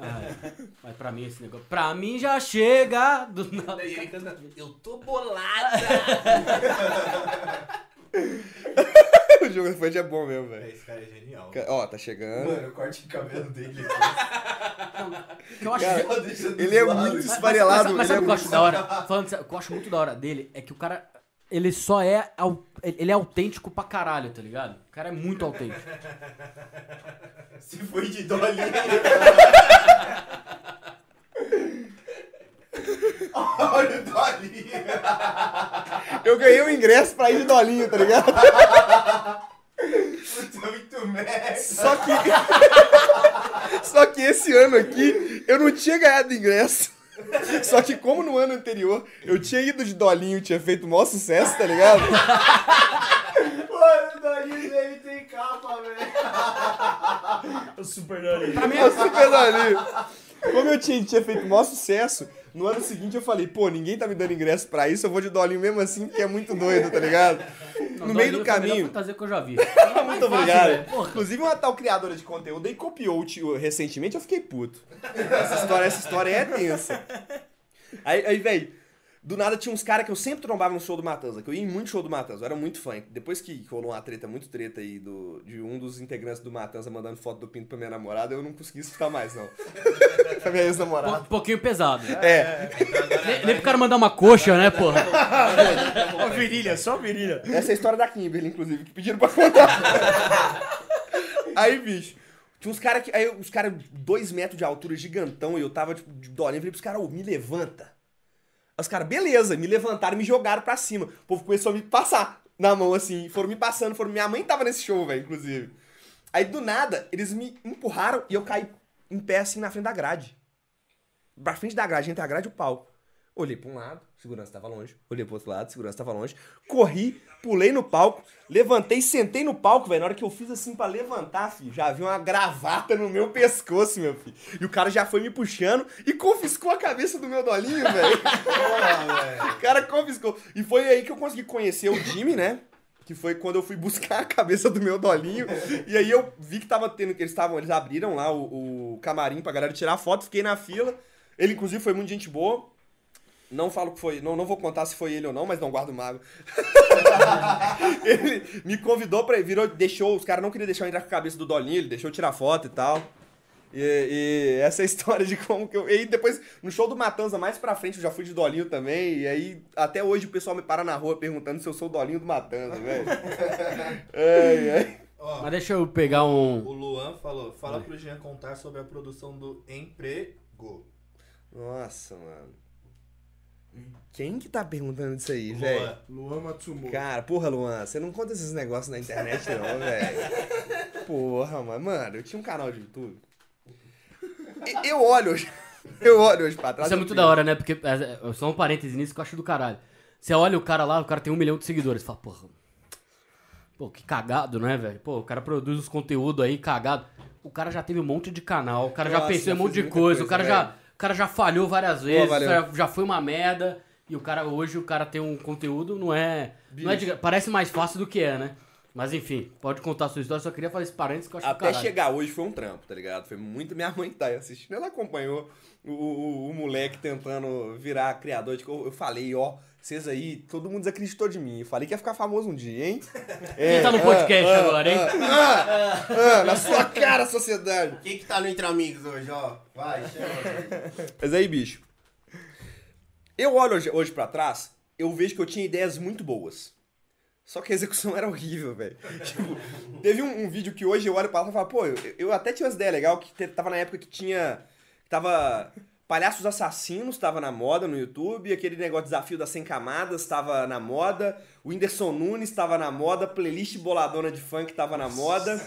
Ah, é. Mas pra mim esse negócio. Pra mim já chega! Do nada. Canta, eu tô bolada! o jogo de fã é bom mesmo, velho. Esse cara é genial. Ca- Ó, tá chegando. Mano, o corte de cabelo dele que eu acho. Cara, Só deixa do Ele é lado. muito Mas- mas- esfarelado. Mas, mas ele sabe o é que eu acho muito- da hora? Falando sério, o que eu acho muito da hora dele é que o cara. Ele só é. au- Ele é autêntico pra caralho, tá ligado? O cara é muito autêntico. Se foi de dolinha. Olha o dolinha. Eu ganhei o ingresso pra ir de dolinho, tá ligado? Puta, é muito merda. Só que. Só que esse ano aqui eu não tinha ganhado ingresso. Só que como no ano anterior eu tinha ido de dolinho, tinha feito o maior sucesso, tá ligado? Mano, o dolinho dele tem capa, velho. O Super Nani. Pra mim, Eu super dolinho. Como eu tinha, tinha feito o maior sucesso, no ano seguinte eu falei, pô, ninguém tá me dando ingresso pra isso, eu vou de dolinho mesmo assim, porque é muito doido, tá ligado? não, no meio do caminho. fantasia que eu já vi. Muito obrigado. porra. Inclusive, uma tal criadora de conteúdo aí copiou o tio recentemente, eu fiquei puto. Essa história, essa história é tensa. Aí, aí velho, do nada tinha uns caras que eu sempre trombava no show do Matanza, que eu ia em muito show do Matanza, eu era muito fã. Depois que rolou uma treta, muito treta aí, do, de um dos integrantes do Matanza mandando foto do pinto pra minha namorada, eu não consegui escutar mais, não. pra minha Um ex-namorada. pouquinho pesado. É, Nem, nem pro cara mandar uma coxa, né, porra? Ó, virilha, só virilha. Essa é a história da Kimberly, inclusive, que pediram pra contar. aí, bicho, tinha uns caras que. Aí os caras, dois metros de altura, gigantão, e eu tava, tipo, de dolinha, falei pros caras, ô, me levanta. Os caras, beleza, me levantaram me jogaram pra cima. O povo começou a me passar na mão, assim, foram me passando, foram. Minha mãe tava nesse show, velho, inclusive. Aí do nada, eles me empurraram e eu caí em pé assim na frente da grade. Pra frente da grade, entre a grade e o palco. Olhei pra um lado, segurança tava longe. Olhei pro outro lado, segurança tava longe. Corri, pulei no palco, levantei, sentei no palco, velho. Na hora que eu fiz assim pra levantar, filho, já vi uma gravata no meu pescoço, meu filho. E o cara já foi me puxando e confiscou a cabeça do meu dolinho, velho. o cara confiscou. E foi aí que eu consegui conhecer o Jimmy, né? Que foi quando eu fui buscar a cabeça do meu dolinho. E aí eu vi que tava tendo. que Eles estavam. Eles abriram lá o, o camarim pra galera tirar foto, fiquei na fila. Ele, inclusive, foi muito gente boa. Não falo que foi. Não, não vou contar se foi ele ou não, mas não guardo mágoa. ele me convidou pra. Virou, deixou. Os caras não queriam deixar eu entrar com a cabeça do Dolinho, ele deixou eu tirar foto e tal. E, e essa é a história de como que eu. E aí depois, no show do Matanza, mais pra frente, eu já fui de Dolinho também. E aí, até hoje, o pessoal me para na rua perguntando se eu sou o Dolinho do Matanza, velho. ai, ai. Ó, Mas deixa eu pegar um. o Luan falou, fala pro Jean contar sobre a produção do Emprego. Nossa, mano. Quem que tá perguntando isso aí, velho? Luan Matsumoto. Cara, porra, Luan, você não conta esses negócios na internet, não, velho. Porra, mano. Mano, eu tinha um canal de YouTube. E- Eu olho hoje. Eu olho hoje pra trás. Isso é muito penso, da hora, né? Porque, é, é, só um parêntese nisso que eu acho do caralho. Você olha o cara lá, o cara tem um milhão de seguidores. Você fala, porra. Pô, que cagado, né, velho? Pô, o cara produz os conteúdos aí, cagado. O cara já teve um monte de canal, o cara já pensou em um monte de coisa, coisa, o cara velho. já. O cara já falhou várias vezes, valeu. já, já foi uma merda. E o cara, hoje, o cara tem um conteúdo, não é. Não é de- parece mais fácil do que é, né? Mas enfim, pode contar a sua história, só queria fazer esse parênteses que eu acho Até caralho. chegar hoje foi um trampo, tá ligado? Foi muito. Minha mãe tá aí assistindo. Ela acompanhou o, o, o moleque tentando virar criador de. Eu falei, ó, vocês aí, todo mundo desacreditou de mim. Eu falei que ia ficar famoso um dia, hein? Quem tá no podcast agora, hein? Ah, ah, na sua cara, sociedade. Quem que tá no Entre Amigos hoje, ó? Vai, chama. Mas aí, bicho. Eu olho hoje, hoje pra trás, eu vejo que eu tinha ideias muito boas. Só que a execução era horrível, velho. Tipo, teve um, um vídeo que hoje eu olho pra lá e falo, pô, eu, eu até tinha umas ideias legais, que tava na época que tinha. Tava. Palhaços Assassinos tava na moda no YouTube, aquele negócio Desafio das 100 Camadas tava na moda, o Whindersson Nunes tava na moda, playlist boladona de funk tava na moda.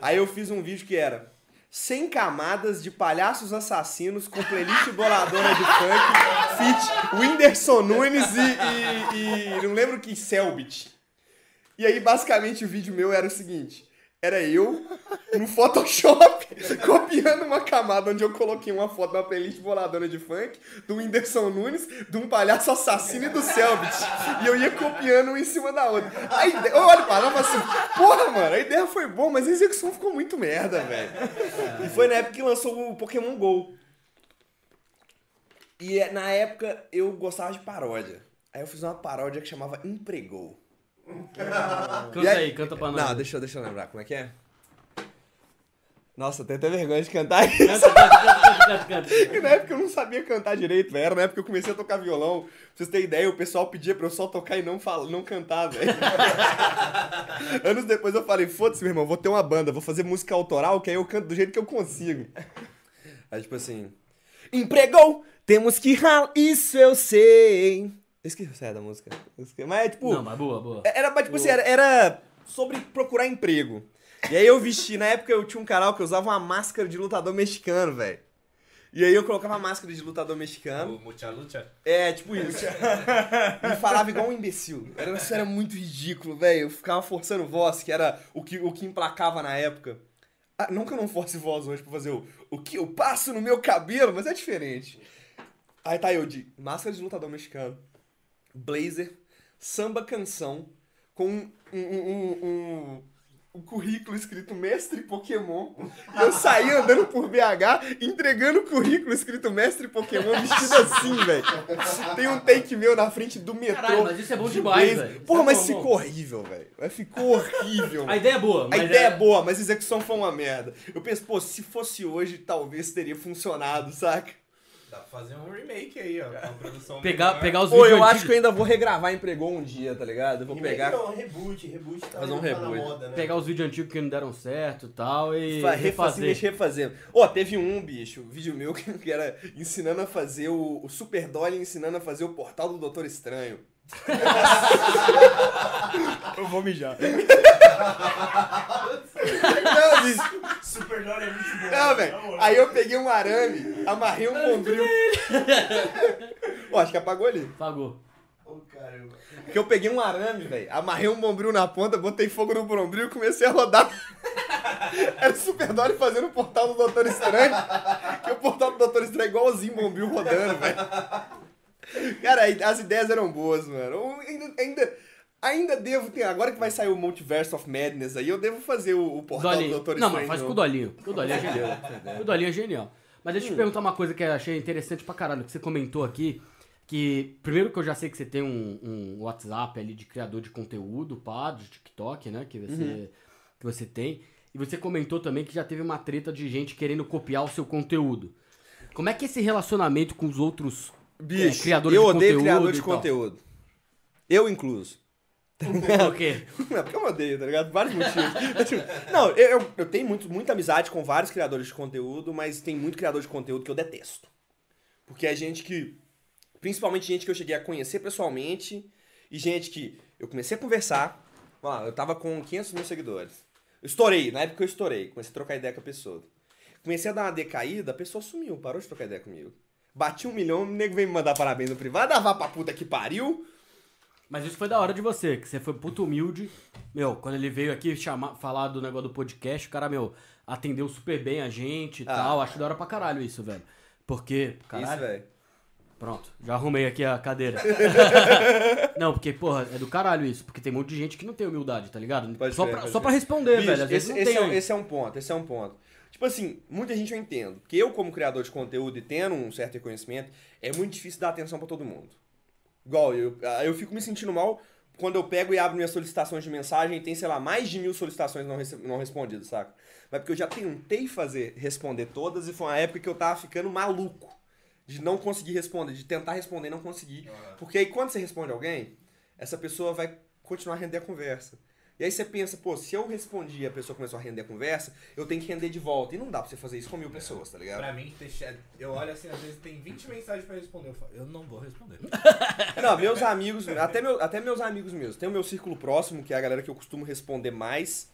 Aí eu fiz um vídeo que era 100 camadas de palhaços assassinos com playlist boladona de funk, feat Whindersson Nunes e, e, e não lembro que Selbit. E aí, basicamente, o vídeo meu era o seguinte. Era eu, no Photoshop, copiando uma camada onde eu coloquei uma foto da playlist boladona de funk, do Whindersson Nunes, de um palhaço assassino e do Selbit. E eu ia copiando um em cima da outra. A ideia, eu olho pra lá e assim, porra, mano, a ideia foi boa, mas a execução ficou muito merda, velho. E foi na época que lançou o Pokémon GO. E é- na época eu gostava de paródia. Aí eu fiz uma paródia que chamava Empregou. Canta E aí- canta pra nós. Não, deixa, eu- deixa eu lembrar, como é que é? Nossa, tenho até vergonha de cantar isso. Canta, canta, canta, canta, canta. Porque na época eu não sabia cantar direito, velho. Era na época que eu comecei a tocar violão. Pra vocês terem ideia, o pessoal pedia pra eu só tocar e não, fala, não cantar, velho. Anos depois eu falei, foda-se, meu irmão, vou ter uma banda, vou fazer música autoral, que aí eu canto do jeito que eu consigo. Aí, tipo assim... Empregou, temos que ralar, isso eu sei. Eu esqueci é da música. Mas é tipo... Não, mas boa, boa. Era, mas, tipo assim, era, era sobre procurar emprego. E aí eu vesti, na época eu tinha um canal que eu usava uma máscara de lutador mexicano, velho. E aí eu colocava a máscara de lutador mexicano. O Mucha Lucha? É, tipo isso. e falava igual um imbecil. Era, isso era muito ridículo, velho. Eu ficava forçando voz, que era o que, o que emplacava na época. Ah, não que eu não force voz hoje pra fazer o, o que eu passo no meu cabelo, mas é diferente. Aí tá eu de máscara de lutador mexicano, blazer, samba canção, com um, um, um, um- currículo escrito Mestre Pokémon. E eu saí andando por BH entregando o currículo escrito Mestre Pokémon vestido assim, velho. Tem um take meu na frente do metrô. Caralho, mas isso é bom de demais, velho. Porra, é mas ficou bom. horrível, velho. Ficou horrível. A ideia é boa, A ideia é boa, mas a execução foi uma merda. Eu penso, pô, se fosse hoje, talvez teria funcionado, saca? Dá pra fazer um remake aí, ó. Com uma produção Pegar, melhor. pegar os Pô, eu acho antigos, que eu ainda vou regravar Empregou um dia, tá ligado? Eu vou Remake pegar. Não, reboot, reboot tá, Fazer um tá na reboot. moda, né? pegar os vídeos antigos que não deram certo e tal e Fa- refazer, refazer. refazer. Ó, teve um, bicho, vídeo meu que que era ensinando a fazer o, o Super Dolly ensinando a fazer o portal do Doutor Estranho. Eu vou mijar. Não, bicho. Super Dolly é muito bom. Não, velho. Aí eu peguei um arame, amarrei um bombril. Ó, acho que apagou ali. Pagou. Ô, caramba. Porque eu peguei um arame, velho, amarrei um bombril na ponta, botei fogo no bombril e comecei a rodar. Era o Super Dolly fazendo o portal do Doutor Estranho. Que o portal do Doutor Estranho é igualzinho bombril rodando, velho. Cara, as ideias eram boas, mano. Ainda, ainda, ainda devo ter. Agora que vai sair o Multiverse of Madness aí, eu devo fazer o, o portal do Dolinho. Doutor Não, mas faz com o. Dolinho. O Dolinho é genial. O Dolinho é genial. Mas deixa eu te perguntar uma coisa que eu achei interessante pra caralho, que você comentou aqui, Que, primeiro que eu já sei que você tem um, um WhatsApp ali de criador de conteúdo, pá, de TikTok, né? Que você, Uhum. que você tem. E você comentou também que já teve uma treta de gente querendo copiar o seu conteúdo. Como é que é esse relacionamento com os outros Bicho, é, criadores eu de odeio criador de conteúdo. Eu incluso. Por quê? Não, porque eu odeio, tá ligado? Vários motivos. Tipo, Não, eu, eu, eu tenho muito, muita amizade com vários criadores de conteúdo, mas tem muito criador de conteúdo que eu detesto. Porque é gente que. Principalmente gente que eu cheguei a conhecer pessoalmente e gente que eu comecei a conversar. Lá, eu tava com 500 mil seguidores. Eu estourei, na época eu estourei, comecei a trocar ideia com a pessoa. Comecei a dar uma decaída, a pessoa sumiu, parou de trocar ideia comigo. Bati um milhão, o nego veio me mandar parabéns no privado, ah, vá pra puta que pariu. Mas isso foi da hora de você, que você foi puto humilde. Meu, quando ele veio aqui chamar, falar do negócio do podcast, o cara, meu, atendeu super bem a gente e Ah. tal. Acho da hora pra caralho isso, velho. Porque, Isso, caralho, velho. pronto, já arrumei aqui a cadeira. não, porque, porra, é do caralho isso. Porque tem um monte de gente que não tem humildade, tá ligado? Pode só crer, pra, só pra responder, Bicho, velho. Às vezes esse, não esse tem. é, esse é um ponto, esse é um ponto. Tipo assim, muita gente eu entendo. Que eu, como criador de conteúdo e tendo um certo reconhecimento, é muito difícil dar atenção pra todo mundo. Igual, eu, ah, eu fico me sentindo mal quando eu pego e abro minhas solicitações de mensagem e tem, sei lá, mais de mil solicitações não, não respondidas, saca? Mas porque eu já tentei fazer, responder todas e foi uma época que eu tava ficando maluco. De não conseguir responder, de tentar responder e não conseguir. Porque aí quando você responde alguém, essa pessoa vai continuar a render a conversa. E aí você pensa, pô, se eu respondi e a pessoa começou a render a conversa, eu tenho que render de volta. E não dá pra você fazer isso com mil pessoas, tá ligado? Pra mim, eu olho assim, às vezes tem 20 mensagens pra responder. Eu falo, eu não vou responder. Não, meus amigos, até, meu, até meus amigos meus. Tem o meu círculo próximo, que é a galera que eu costumo responder mais.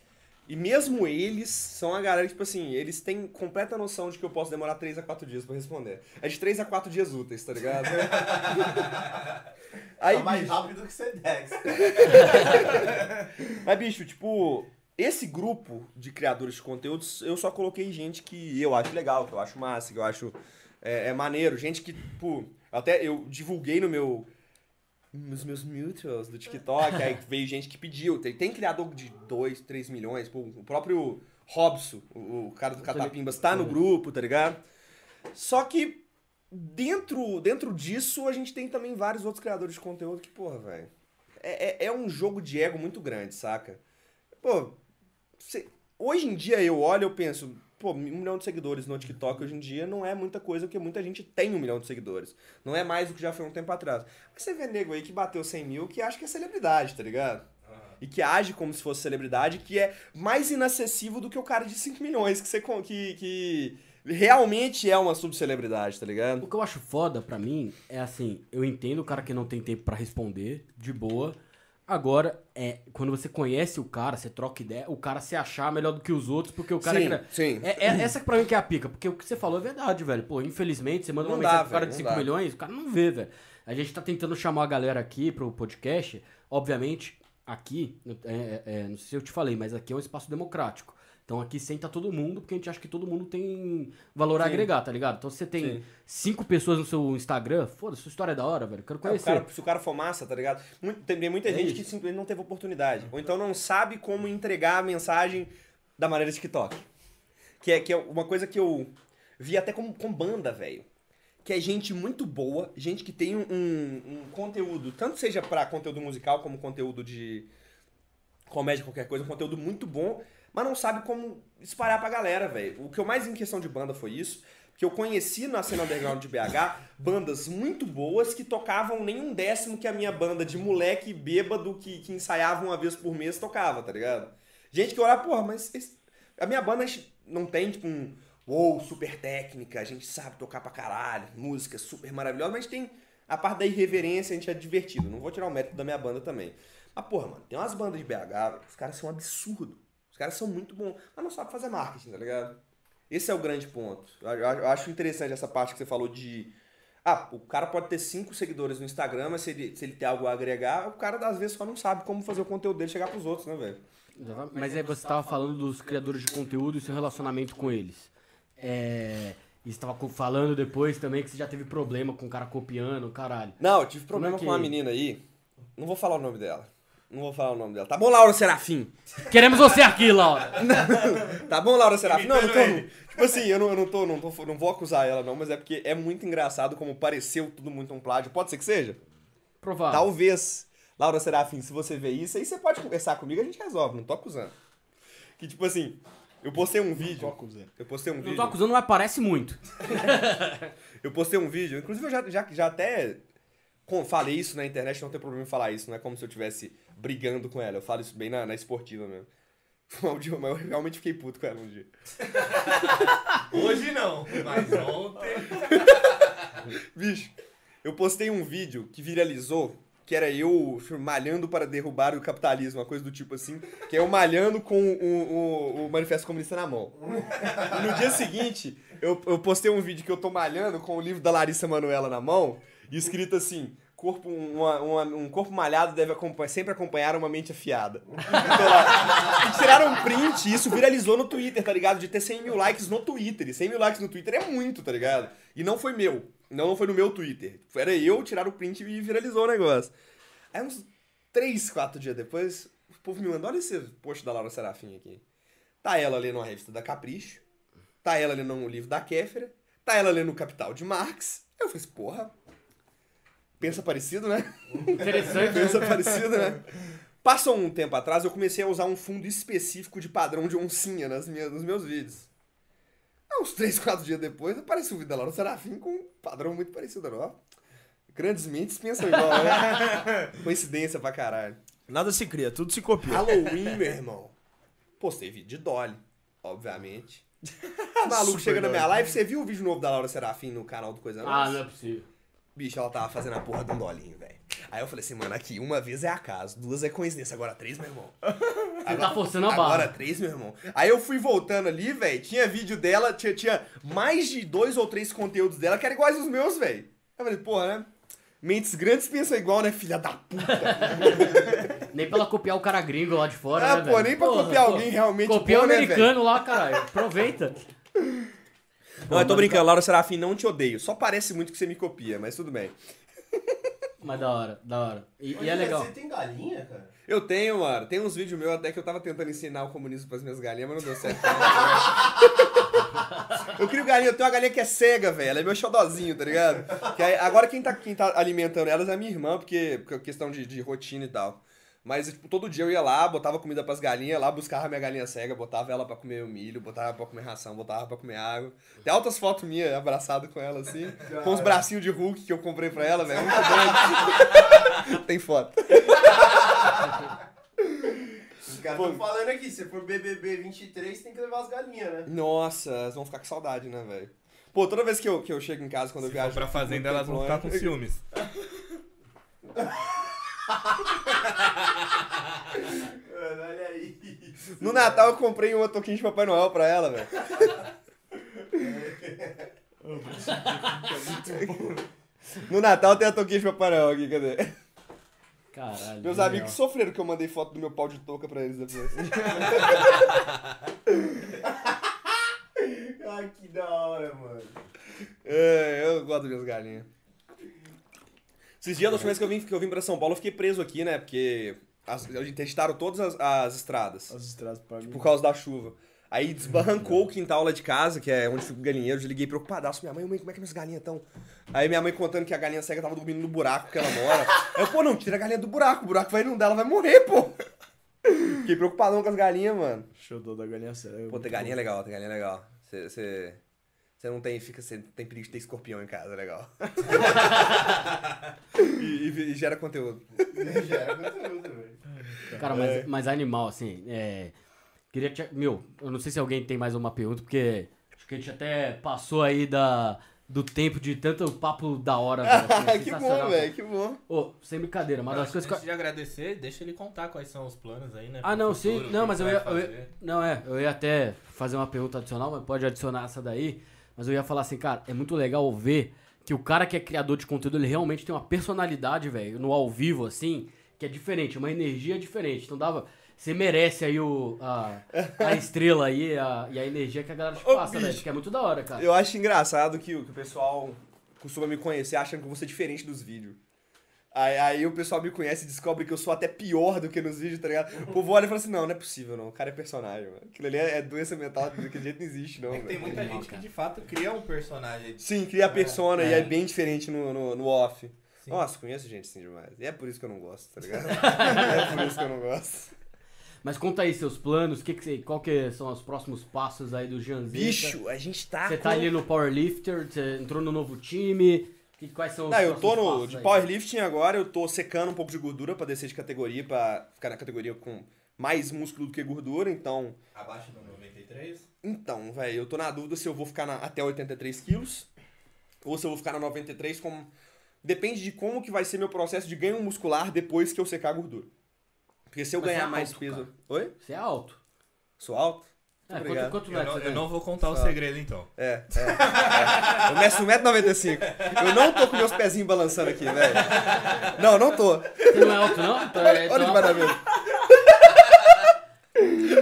E mesmo eles são a galera tipo assim, eles têm completa noção de que eu posso demorar 3 a 4 dias pra responder. É de 3 a 4 dias úteis, tá ligado? Aí, Tá mais bicho, rápido que você Dex. Mas, bicho, tipo, esse grupo de criadores de conteúdos, eu só coloquei gente que eu acho legal, que eu acho massa, que eu acho é, é maneiro. Gente que, tipo, até eu divulguei no meu. Nos meus mutuals do TikTok, aí veio gente que pediu. Tem, tem criador de 2, 3 milhões. Pô, o próprio Robson, o, o cara do Catapimbas, tá no grupo, tá ligado? Só que dentro, dentro disso, a gente tem também vários outros criadores de conteúdo que, porra, velho. É, é, é um jogo de ego muito grande, saca? Pô, cê- hoje em dia eu olho e eu penso, pô, um milhão de seguidores no TikTok hoje em dia não é muita coisa, porque muita gente tem um milhão de seguidores. Não é mais do que já foi um tempo atrás. Porque você vê nego aí que bateu 100 mil que acha que é celebridade, tá ligado? E que age como se fosse celebridade, que é mais inacessível do que o cara de 5 milhões, que, você, que, que realmente é uma subcelebridade, tá ligado? O que eu acho foda pra mim é assim, eu entendo o cara que não tem tempo pra responder, de boa. Agora, é, quando você conhece o cara, você troca ideia, o cara se achar melhor do que os outros, porque o cara sim, é, sim. é, é essa pra mim que é a pica, porque o que você falou é verdade, velho. Pô, infelizmente, você manda uma Não mensagem dá, pro cara de não 5 dá. milhões, o cara não vê, velho. A gente tá tentando chamar a galera aqui pro podcast. Obviamente, aqui, é, é, é, não sei se eu te falei, mas aqui é um espaço democrático. Então aqui senta todo mundo, porque a gente acha que todo mundo tem valor a Sim. agregar, tá ligado? Então se você tem Sim. cinco pessoas no seu Instagram, foda-se, sua história é da hora, velho. Quero É, o conhecer. cara- se o cara for massa, tá ligado? Muito- tem muita É gente isso. que simplesmente não teve oportunidade. Ou então não sabe como entregar a mensagem da maneira TikTok. Que é, que é uma coisa que eu vi até com, com banda, velho. Que é gente muito boa, gente que tem um, um conteúdo, tanto seja pra conteúdo musical como conteúdo de comédia, qualquer coisa, um conteúdo muito bom, mas não sabe como espalhar pra galera, velho. O que eu mais em questão de banda foi isso. Que eu conheci na cena underground de BH bandas muito boas que tocavam nem um décimo que a minha banda de moleque bêbado que, que ensaiava uma vez por mês tocava, tá ligado? Gente que olha, porra, mas esse- a minha banda a gente não tem, tipo, um uou, super técnica, a gente sabe tocar pra caralho, música super maravilhosa, mas tem a parte da irreverência, a gente é divertido. Não vou tirar o mérito da minha banda também. Mas, porra, mano, tem umas bandas de BH, os caras são um absurdo. Os caras são muito bons, mas não sabem fazer marketing, tá ligado? Esse é o grande ponto. Eu, acho interessante essa parte que você falou de. Ah, o cara pode ter cinco seguidores no Instagram, mas se ele, se ele tem algo a agregar, o cara às vezes só não sabe como fazer o conteúdo dele chegar pros outros, né, velho? Mas aí você tava falando dos criadores de conteúdo e seu relacionamento com eles. É. E você tava falando depois também que você já teve problema com o cara copiando, caralho. Não, eu tive problema é com uma que- menina aí. Não vou falar o nome dela. Não vou falar o nome dela. Tá bom, Laura Serafim? Queremos você aqui, Laura. Tá bom, Laura Serafim? Não, não tô. Ele. Tipo assim, eu não, eu não tô, não tô. Não vou acusar ela, não, mas é porque é muito engraçado como pareceu tudo muito um plágio. Pode ser que seja? Provável. Talvez. Laura Serafim, se você vê isso, aí você pode conversar comigo, a gente resolve, não tô acusando. Que tipo assim, eu postei um vídeo. Eu postei um Não vídeo. tô acusando, mas parece muito. Eu postei um vídeo, inclusive eu já, já, já até falei isso na internet, não tem problema em falar isso, não é como se eu estivesse brigando com ela, eu falo isso bem na, na esportiva mesmo. Mas eu realmente fiquei puto com ela um dia. Hoje não, mas ontem. Bicho, eu postei um vídeo que viralizou, que era eu malhando para derrubar o capitalismo, uma coisa do tipo assim, que é eu malhando com o, o, o Manifesto Comunista na mão. E no dia seguinte, eu, eu postei um vídeo que eu tô malhando com o livro da Larissa Manoela na mão, e escrito assim, corpo, uma- uma- um corpo malhado deve acompanhar- sempre acompanhar uma mente afiada. Então, e tiraram um print e isso viralizou no Twitter, tá ligado? De ter 100 mil likes no Twitter. E 100 mil likes no Twitter é muito, tá ligado? E não foi meu. Não, não foi no meu Twitter. Era eu tirar o print e viralizou o negócio. Aí uns 3, 4 dias depois, o povo me mandou, olha esse post da Laura Serafim aqui. Tá ela lendo uma revista da Capricho, tá ela lendo um livro da Kéfera, tá ela lendo o Capital de Marx. Eu falei assim, porra, pensa parecido, né? Interessante. Pensa parecido, né? Passou um tempo atrás, eu comecei a usar um fundo específico de padrão de oncinha nas minhas, nos meus vídeos. Aí, uns 3, 4 dias depois, apareceu o vídeo da Laura Serafim com um padrão muito parecido, né? Ó, Grandes mentes pensam igual, né? Coincidência pra caralho. Nada se cria, tudo se copia. Halloween, meu irmão. Postei vídeo de Dolly, obviamente. O maluco Super chega na minha live, você viu o vídeo novo da Laura Serafim no canal do Coisa Ah, Nossa? não é possível. Bicho, ela tava fazendo a porra de um dolinho, velho. Aí eu falei assim, mano, aqui uma vez é acaso, duas é coincidência, agora três, meu irmão. Você tá forçando a Agora barra. três, meu irmão. Aí eu fui voltando ali, velho, tinha vídeo dela, tinha, tinha mais de dois ou três conteúdos dela que eram iguais aos meus, velho. Eu falei, porra, né? Mentes grandes pensam igual, né, filha da puta? Nem pra ela copiar o cara gringo lá de fora, Ah, né, pô, velho? nem pra Porra, copiar pô. alguém realmente Copia bom, o né, americano lá, caralho. Aproveita. Não, eu tô brincando, Laura Serafim, não te odeio. Só parece muito que você me copia, mas tudo bem. Mas da hora, da hora. E, e é legal. Você tem galinha, cara? Eu tenho, mano. Tem uns vídeos meus até que eu tava tentando ensinar o comunismo pras minhas galinhas, mas não deu certo. eu crio galinha, eu tenho uma galinha que é cega, velho. Ela é meu xodozinho, tá ligado? Que aí- agora quem tá, quem tá alimentando elas é a minha irmã, porque, porque é questão de, de rotina e tal. Mas, tipo, todo dia eu ia lá, botava comida pras galinhas, lá buscava minha galinha cega, botava ela pra comer o milho, botava pra comer ração, botava pra comer água. Tem altas fotos minhas abraçado com ela, assim, com os bracinhos de Hulk que eu comprei pra ela, velho. Muito grande. Tem foto. Os caras estão falando aqui, se for BBB 23, tem que levar as galinhas, né? Nossa, elas vão ficar com saudade, né, velho? Pô, toda vez que eu, que eu chego em casa, quando eu Se viajo... for pra eu fazenda, elas vão ficar com ciúmes. Mano, olha aí. No Natal eu comprei uma toquinha de Papai Noel pra ela, velho. No Natal tem a toquinha de Papai Noel aqui, cadê? Caralho. Meus amigos sofreram que eu mandei foto do meu pau de touca pra eles depois. Ai, que da hora, mano. É, eu gosto das minhas galinhas. Esses dias, da última vez que eu vim, que eu vim pra São Paulo, eu fiquei preso aqui, né? Porque as, testaram todas as, as estradas. As estradas pra mim. por causa da chuva. Aí desbarrancou o quintal lá de casa, que é onde fica o galinheiro. Eu liguei preocupadaço. Minha mãe, mãe, como é que minhas galinhas estão? Aí minha mãe contando que a galinha cega tava dormindo no buraco que ela mora. Eu, pô, não, tira a galinha do buraco. O buraco vai inundar, ela vai morrer, pô. Fiquei preocupadão com as galinhas, mano. Xodó da galinha séria. Pô, ter galinha é legal, ter galinha é legal. Você. Você não tem, fica, você tem perigo de ter escorpião em casa, é legal. e, e- e gera conteúdo. Já era conteúdo, velho. Cara, mas, mas animal, assim, é. Queria te. Meu, eu não sei se alguém tem mais uma pergunta, porque acho que a gente até passou aí da, do tempo de tanto papo da hora. velho, assim, é que bom, velho, que bom. Ô, sem brincadeira, uma das coisas que antes de agradecer, deixa ele contar quais são os planos aí, né? Ah, não, futuro, sim. Não, mas eu ia, eu ia-. Não, é. Eu ia até fazer uma pergunta adicional, mas pode adicionar essa daí. Mas eu ia falar assim, cara, é muito legal ver que o cara que é criador de conteúdo, ele realmente tem uma personalidade, velho, no ao vivo, assim, que é diferente, uma energia diferente. Então dava. Você merece aí o, a, a estrela aí a, e a energia que a galera te Ô, passa, bicho. velho. Que é muito da hora, cara. Eu acho engraçado que, o- que o pessoal costuma me conhecer achando que eu vou ser diferente dos vídeos. Aí, aí o pessoal me conhece e descobre que eu sou até pior do que nos vídeos, tá ligado? O povo olha e fala assim, não, não é possível, não. O cara é personagem, mano. Aquilo ali é, é doença mental, daquele jeito não existe, não. É que tem muita gente que de fato cria um personagem. Sim, cria a persona e É. é bem diferente no, no, no off. Sim. Nossa, conheço gente assim demais. E é por isso que eu não gosto, tá ligado? é por isso que eu não gosto. Mas conta aí seus planos, que que você, qual que são os próximos passos aí do Janzeta? Bicho, a gente tá. Você com- tá ali no Powerlifter, você entrou no novo time, que, quais são os Não, eu tô no de aí? powerlifting agora, eu tô secando um pouco de gordura pra descer de categoria, pra ficar na categoria com mais músculo do que gordura, então. Abaixo do 93. Então, velho, eu tô na dúvida se eu vou ficar na- até 83 quilos ou se eu vou ficar na 93 como depende de como que vai ser meu processo de ganho muscular depois que eu secar a gordura. Porque se eu Mas ganhar é mais alto, peso, cara. oi? Você é alto. Sou alto? É, Obrigado. quanto, quanto Eu não, eu não vou contar o Só. segredo então. É, é. é. Eu meço 1,95m. Eu não tô com meus pezinhos balançando aqui, velho. Não, não tô. Você não é alto, não? Então, é- Olha, então olha é de maravilha.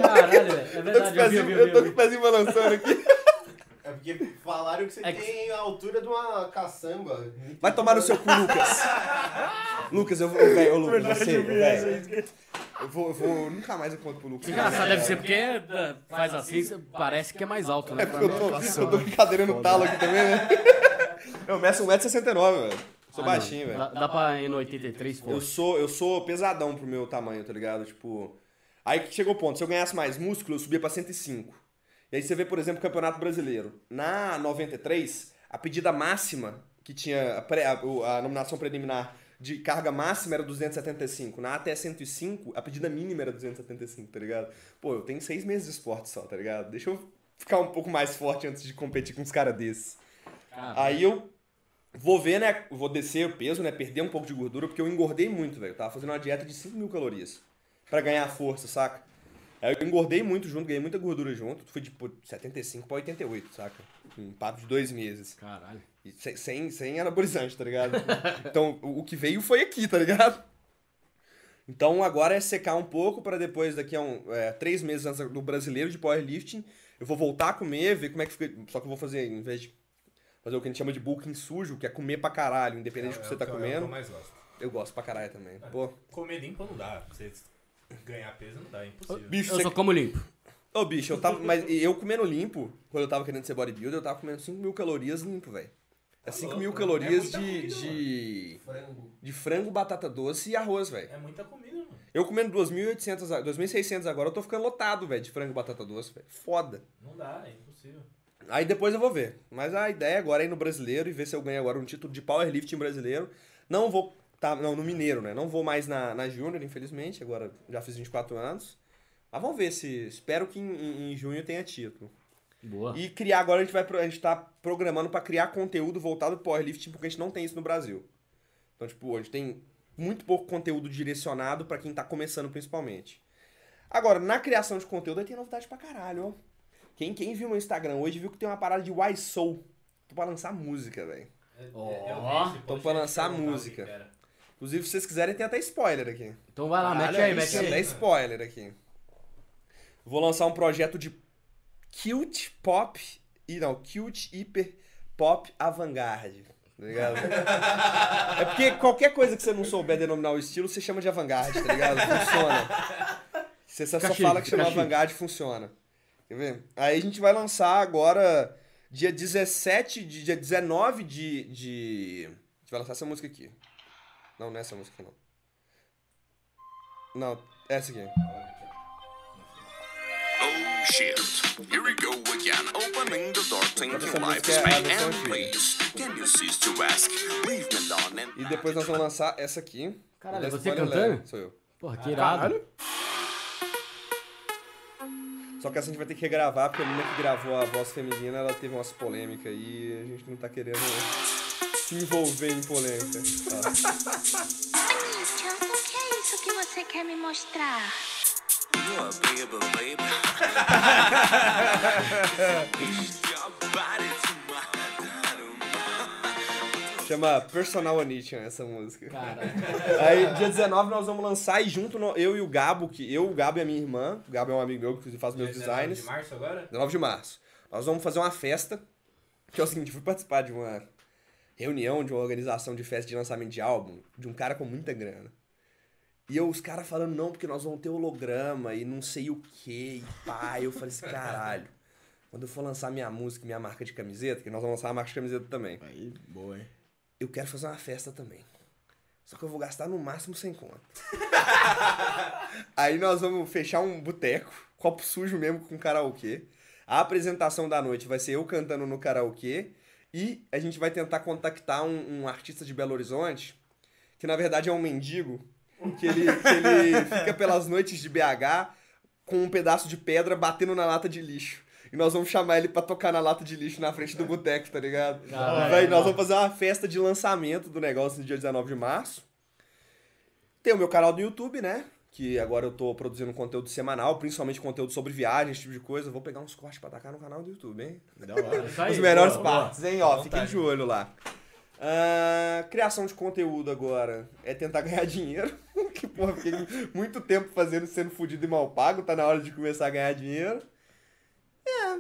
Caralho, velho. É Eu tô com os verdade, eu vi, eu pezinhos, vi, eu eu tô com vi. os pezinhos balançando aqui. É porque falaram que você É que- tem a altura de uma caçamba. Vai tomar no seu cu, Lucas. Lucas, eu vou. Velho, ô Lucas, você, velho. Eu vou, eu vou. Nunca mais eu conto pro Lucas. Engraçado, deve ser porque é, faz assim, você parece que é mais alto, né? É porque eu tô, eu tô com cadeira no talo aqui também, né? Eu meço 1,69m, velho. Sou Ah, baixinho, velho. Dá, dá pra ir no 83, pô. Eu sou, eu sou pesadão pro meu tamanho, tá ligado? Tipo. Aí que chegou o ponto, se eu ganhasse mais músculo, eu subia pra 105. E aí você vê, por exemplo, o Campeonato Brasileiro. Na 93, a pedida máxima que tinha a, pré- a- a nominação preliminar de carga máxima era 275. Na até 105, a pedida mínima era 275, tá ligado? Pô, eu tenho seis meses de esporte só, tá ligado? Deixa eu ficar um pouco mais forte antes de competir com uns caras desses. Cara, Aí eu vou ver, né? Vou descer o peso, né? Perder um pouco de gordura, porque eu engordei muito, velho. Tava fazendo uma dieta de 5 mil calorias pra ganhar força, saca? Aí eu engordei muito junto, ganhei muita gordura junto. Fui de pô, 75 pra 88, saca? Em papo de dois meses. Caralho. E sem, sem, sem anabolizante, tá ligado? Então, o, que veio foi aqui, tá ligado? Então, agora é secar um pouco pra depois, daqui a um, é, três meses antes do brasileiro de powerlifting, eu vou voltar a comer, ver como é que fica. Só que eu vou fazer, em vez de fazer o que a gente chama de bulking sujo, que é comer pra caralho, independente do que você o tá é o que comendo. eu mais gosto. Eu gosto pra caralho também. Pô, Comer limpo não dá. Pra você ganhar peso não dá, é impossível. bicho, Eu você... só como limpo. Ô, bicho, eu tava. Mas eu comendo limpo, quando eu tava querendo ser bodybuilder, eu tava comendo 5 mil calorias limpo, velho. É 5 mil louco, calorias é de, comida, de, Frango. de frango, batata doce e arroz, velho. É muita comida, mano. Eu comendo 2.800, a- 2.600 agora, eu tô ficando lotado, velho, de frango e batata doce, velho. Foda. Não dá, é impossível. Aí depois eu vou ver. Mas a ideia agora é ir no brasileiro e ver se eu ganho agora um título de powerlifting brasileiro. Não vou. Tá, não, no mineiro, né? Não vou mais na, na Júnior, infelizmente. Agora já fiz 24 anos. Mas vamos ver se. Espero que em, em- em junho tenha título. Boa. E criar agora, a gente vai. A gente tá programando pra criar conteúdo voltado pro powerlifting, porque a gente não tem isso no Brasil. Então, tipo, a gente tem muito pouco conteúdo direcionado pra quem tá começando, principalmente. Agora, na criação de conteúdo, aí tem novidade pra caralho, ó. Quem, quem viu meu Instagram hoje viu que tem uma parada de Why Soul. Tô pra lançar música, velho. É- Ó, é- esse tô pra lançar música. Inclusive, se vocês quiserem, tem até spoiler aqui. Então vai lá, mete Olha aí, isso, mete Tem até aí. spoiler aqui. Vou lançar um projeto de cute pop. E não, cute hiper pop avant-garde. Tá ligado? é porque qualquer coisa que você não souber denominar o estilo, você chama de avant-garde, tá ligado? Funciona. Você só, só fala que chama avant-garde, funciona. Quer ver? Aí a gente vai lançar agora, dia 17, de, dia 19 de, de. A gente vai lançar essa música aqui. Não, não é essa música, não. Não, é essa aqui. Oh shit, here we go again, opening the door your life é is and antiga. please. Can you cease to ask? Leave me alone and E depois nós vamos lançar essa aqui. Caralho, é você cantando? Leve. Sou eu. Porra, que irado. Só que essa a gente vai ter que regravar, porque a menina que gravou a voz feminina, ela teve umas polêmicas aí e a gente não tá querendo se envolver em polêmica. Christian, o que é isso que você quer me mostrar? Chama Personal Anition essa música. Cara, Aí, dia 19, nós vamos lançar e junto, no- eu e o Gabo, que eu, o Gabo e a minha irmã, o Gabo é um amigo meu que faz meus Dia 19 designs. de março agora? 19 de março. Nós vamos fazer uma festa, que é o seguinte, eu fui participar de uma reunião de uma organização de festa de lançamento de álbum de um cara com muita grana. E eu, os caras falando, não, porque nós vamos ter holograma e não sei o que, e pá. Eu falei assim, caralho. Quando eu for lançar minha música, minha marca de camiseta, que nós vamos lançar a marca de camiseta também, Aí, boa, hein? eu quero fazer uma festa também. Só que eu vou gastar no máximo 100 conto. Aí nós vamos fechar um boteco, copo sujo mesmo com karaokê. A apresentação da noite vai ser eu cantando no karaokê. E a gente vai tentar contactar um, um artista de Belo Horizonte, que na verdade é um mendigo, que ele, que ele fica pelas noites de BH com um pedaço de pedra batendo na lata de lixo. E nós vamos chamar ele pra tocar na lata de lixo na frente do boteco, tá ligado? Caralho. Véi, nós vamos fazer uma festa de lançamento do negócio no dia 19 de março. Tem o meu canal do YouTube, né? Que agora eu tô produzindo conteúdo semanal, principalmente conteúdo sobre viagens, esse tipo de coisa. Eu vou pegar uns cortes pra tacar no canal do YouTube, hein? Da hora. Isso aí, Os melhores boa, boa. partes, hein? Ó, fiquem de olho lá. Ah, criação de conteúdo agora é tentar ganhar dinheiro. que, porra, fiquei muito tempo fazendo, sendo fudido e mal pago. Tá na hora de começar a ganhar dinheiro. É.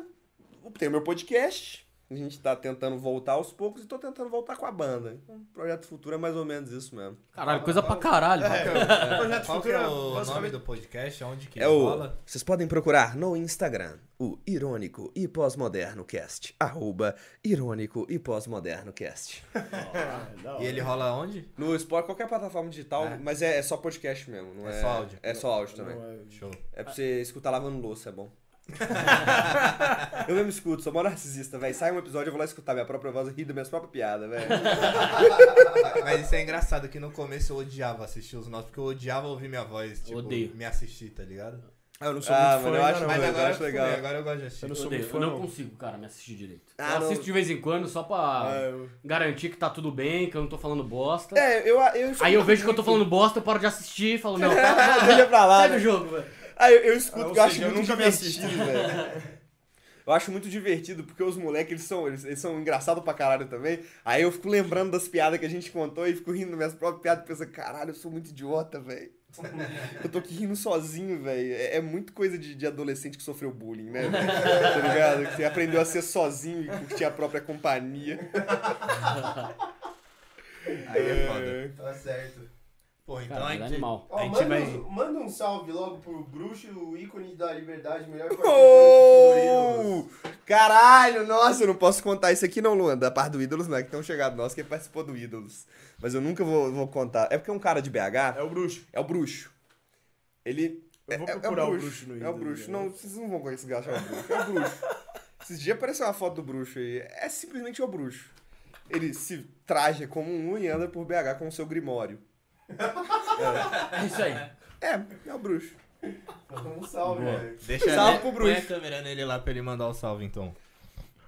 Tem o meu podcast. A gente tá tentando voltar aos poucos e tô tentando voltar com a banda. Então, o projeto futuro é mais ou menos isso mesmo. Caralho, coisa pra caralho. velho. Projeto Qual que Futuro é é o nome do podcast? Onde que É o. rola? Vocês podem procurar no Instagram o Irônico e Pós-Moderno Cast. Arroba Irônico e Pós-Moderno Cast. E ele rola onde? No Spotify, qualquer plataforma digital, É. mas é, é só podcast mesmo. Não É é, só áudio. É só áudio também. É- Show. É pra você escutar lavando louça, é bom. eu mesmo escuto, sou mó narcisista, velho. Sai um episódio, eu vou lá escutar minha própria voz e rir das minhas próprias piadas, velho. Mas isso é engraçado que no começo eu odiava assistir os nossos, porque eu odiava ouvir minha voz, tipo, Odeio. me assistir, tá ligado? Ah, eu não sou Ah, muito fã eu acho- não, Mas eu agora acho eu legal. legal. agora eu gosto de assistir. Eu não Eu, sou odeio. muito Eu fã, não não. consigo, cara, me assistir direito. Ah, eu não. assisto de vez em quando só pra Ah, eu- garantir que tá tudo bem, que eu não tô falando bosta. É, eu, eu escuto Aí eu vejo que eu tô falando bosta, eu paro de assistir e falo, não, tá, Deixa pra lá, o né? jogo, velho. Ah, eu, eu escuto, Ah, eu acho seja, eu muito nunca me divertido, velho. Eu acho muito divertido, porque os moleques, eles são, eles, eles são engraçados pra caralho também. Aí eu fico lembrando das piadas que a gente contou e fico rindo das minhas próprias piadas e pensando, caralho, eu sou muito idiota, velho. Eu tô aqui rindo sozinho, velho. É, é muito coisa de, de adolescente que sofreu bullying, né? tá ligado? Que você aprendeu a ser sozinho e curtir a própria companhia. Aí é foda. Tá certo. Pô, então Cara, a é gente... animal. Ó, A gente manda, vai- um, manda um salve logo pro Bruxo, o ícone da liberdade, melhor Ídolos. Oh! Caralho, nossa, eu não posso contar isso aqui não, Luan. Da parte do Ídolos não, é que tem um chegado nosso que participou do Ídolos. Mas eu nunca vou, vou contar. É porque é um cara de BH, É o bruxo. é o Bruxo. Ele... Eu vou é- é procurar o bruxo no É o Ídolos, Bruxo. né? Não, vocês não vão conseguir achar o Bruxo. É o Bruxo. Esses dias apareceu uma foto do Bruxo aí. É simplesmente o Bruxo. Ele se traja como um e anda por BH com o seu grimório. É isso aí. É, é o Bruxo. Um salve, velho. Deixa Salve né? pro Põe a Bruxo. câmera nele lá pra ele mandar o salve, então.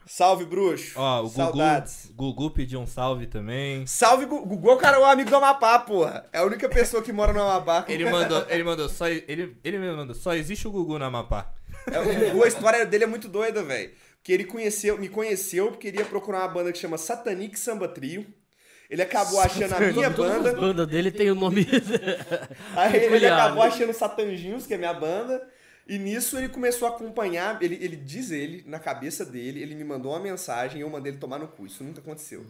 Salve, Bruxo. Ó, o Gugu, Saudades. Gugu pediu um salve também. Salve, Gu- Gugu é o cara, o amigo do Amapá, porra. É a única pessoa que mora no Amapá. Ele mandou, ele mandou, só, ele, ele me mandou, só existe o Gugu na Amapá. É, o Gugu, a história dele é muito doida, velho. Porque ele conheceu, me conheceu porque queria procurar uma banda que chama Satanic Samba Trio. Ele acabou achando a minha banda. as bandas dele tem o nome. Aí ele acabou né? achando Satanginhos, que é minha banda. E nisso ele começou a acompanhar. Ele, ele diz ele, na cabeça dele, ele me mandou uma mensagem e eu mandei ele tomar no cu. Isso nunca aconteceu.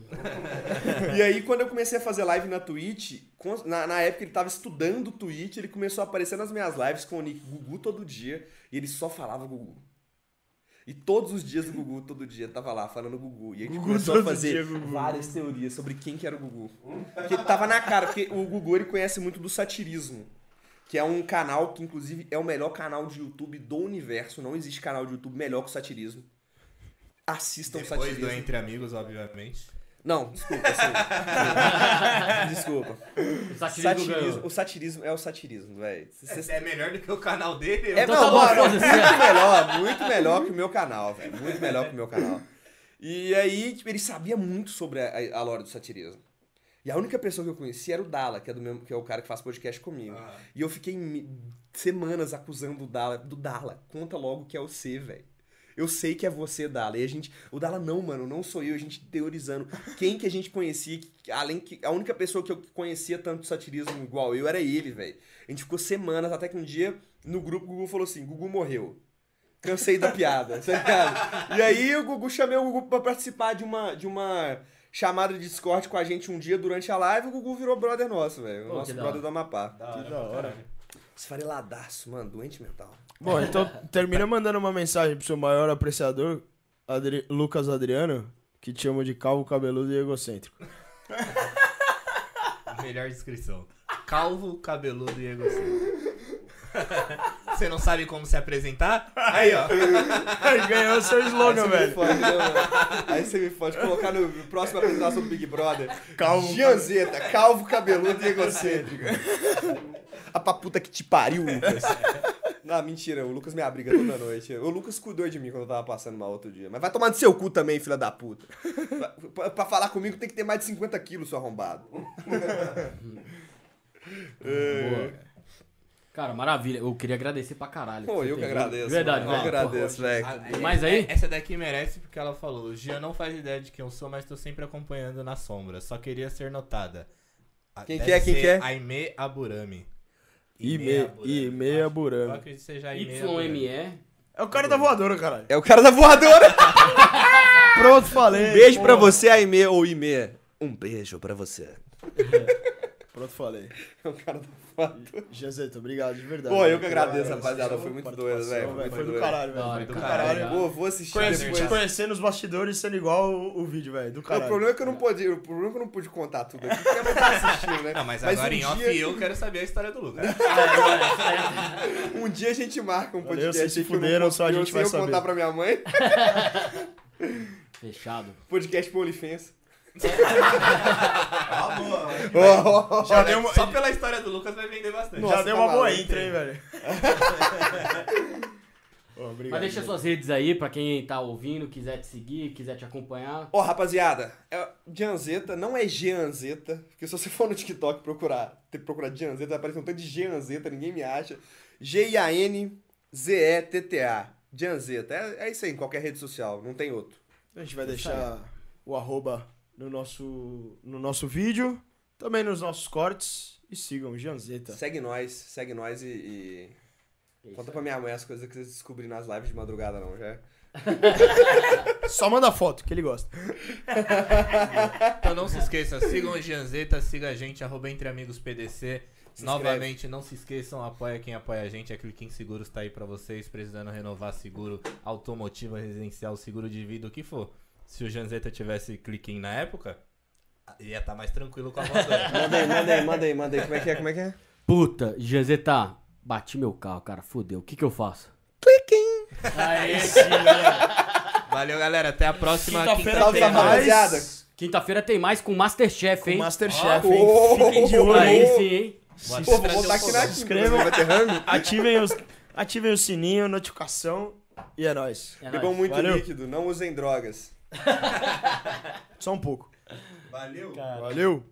e aí, quando eu comecei a fazer live na Twitch, na, na época ele tava estudando Twitch, ele começou a aparecer nas minhas lives com o nick Gugu todo dia. E ele só falava Gugu. E todos os dias o Gugu, todo dia, tava lá falando Gugu. E a gente Gugu começou a fazer dia, várias teorias sobre quem que era o Gugu. Porque tava na cara, porque o Gugu ele conhece muito do satirismo. Que é um canal que, inclusive, é o melhor canal de YouTube do universo. Não existe canal de YouTube melhor que o satirismo. Assistam o Depois satirismo. do Entre Amigos, obviamente. Não, desculpa, assim. desculpa. O satirismo o satirismo é o satirismo, velho. Cês- É melhor do que o canal dele? É, Então não, tá mano, muito melhor, muito melhor que o meu canal, velho. Muito melhor que o meu canal. E aí, tipo, ele sabia muito sobre a, a lore do satirismo. E a única pessoa que eu conhecia era o Dala, que é, do mesmo, que é o cara que faz podcast comigo. E eu fiquei semanas acusando o Dala. Do Dala, conta logo que é o C, velho. Eu sei que é você, Dala. E a gente. O Dala, não, mano, não sou eu. A gente teorizando. Quem que a gente conhecia, que- além que. A única pessoa que eu conhecia tanto satirismo igual eu era ele, velho. A gente ficou semanas, até que um dia, no grupo, o Gugu falou assim: Gugu morreu. Cansei da piada, tá ligado? E aí o Gugu chamei o Gugu pra participar de uma. De uma chamada de Discord com a gente um dia durante a live, o Gugu virou brother nosso, velho. Nosso da brother hora. do Amapá. Que da hora. Esfareladaço, mano, doente mental. Bom, então termina mandando uma mensagem pro seu maior apreciador, Adri- Lucas Adriano, que te chama de calvo, cabeludo e egocêntrico. Melhor descrição. Calvo, cabeludo e egocêntrico. Você não sabe como se apresentar? Aí, ó. Ganhou seu Aí slogan, velho. fode, né, mano? Aí você me pode colocar no próximo apresentação do Big Brother. Calvo, Gianzeta, calvo, cabeludo e egocêntrico. A pra puta que te pariu, Lucas. Não, mentira, o Lucas me abriga toda noite. O Lucas cuidou de mim quando eu tava passando mal outro dia. Mas vai tomar no seu cu também, filha da puta. Pra, pra falar comigo tem que ter mais de 50 quilos, seu arrombado. Boa. Cara, maravilha. Eu queria agradecer pra caralho. Pô, eu que agradeço. Verdade. Eu agradeço, velho. Mas aí- é- Essa daqui merece porque ela falou: o Jean não faz ideia de quem eu sou, mas tô sempre acompanhando na sombra. Só queria ser notada. Quem deve que é, quem ser que é? Aime Aburami. Ime- Ime Eu Aburami. acredito que seja Aime Aburami. YME. É o cara da voadora, caralho. É o cara da voadora. Pronto, falei. Beijo Pô. pra você, Aime ou Ime. Um beijo pra você. Pronto, falei. É o cara da voadora. Jezeta, obrigado, de verdade. Pô, eu que agradeço, sua rapaziada. Foi muito doido, velho. Foi Foi do caralho, velho. Foi do do caralho. caralho. Pô, vou assistir Conhece, depois. te conhecendo os bastidores sendo igual o, o vídeo, velho. Do O caralho. problema é que eu não pude, o problema é que eu não pude contar tudo aqui, porque não tá assistindo, né? Não, mas agora um em off dia, eu quero saber a história do Lucas. um dia a gente marca um Valeu, podcast vocês se eu fuderam, só a eu gente vai eu saber. contar pra minha mãe. Fechado. Podcast pro OnlyFans. Ah, boa. Ó, ó, Já deu uma, Só pela história do Lucas vai vender bastante. já Nossa, deu tá uma boa intro, hein, velho. Ô, obrigado, Mas deixa velho. suas redes aí pra quem tá ouvindo, quiser te seguir, quiser te acompanhar. Ó, rapaziada, é Gianzeta, não é Gianzeta, porque se você for no TikTok procurar, que procurar Gianzeta, vai aparecer um tanto de Gianzeta, ninguém me acha. G-I-A-N-Z-E-T-T-A. Gianzeta. É, é isso aí, em qualquer rede social, não tem outro. A gente vai deixar o arroba no nosso, no nosso vídeo, também nos nossos cortes. E sigam Janzeta. Segue nós, segue nós e. e... É isso Conta aí. pra minha mãe as coisas que vocês descobriram nas lives de madrugada, não, já. Só manda foto, que ele gosta. Então não se esqueça, sigam o Gianzeta, siga a gente, arroba Entre Amigos PDC. Se Novamente, não se esqueçam, apoia quem apoia a gente. A Cliquim Seguros tá aí pra vocês, precisando renovar seguro automotivo, residencial, seguro de vida, o que for. Se o Gianzeta tivesse Cliquim na época, ia estar mais tranquilo com a voadora. Manda aí, manda aí, manda aí, manda aí. Como é que é? Como é que é? Puta, Jezeta, bati meu carro, cara, fodeu. O que que eu faço? Aê, sim. Valeu, galera. Até a próxima Quinta-feira tem mais. rapaziada. Quinta-feira tem mais com Masterchef, Com hein? Masterchef, Ó, hein? oh, Fiquem de olho Aí sim, hein? Pô, vou botar um aqui na quinta. Ativem, os, ativem o sininho, notificação e é nóis. É Bebam muito Valeu. líquido, não usem drogas. Só um pouco. Valeu. Valeu.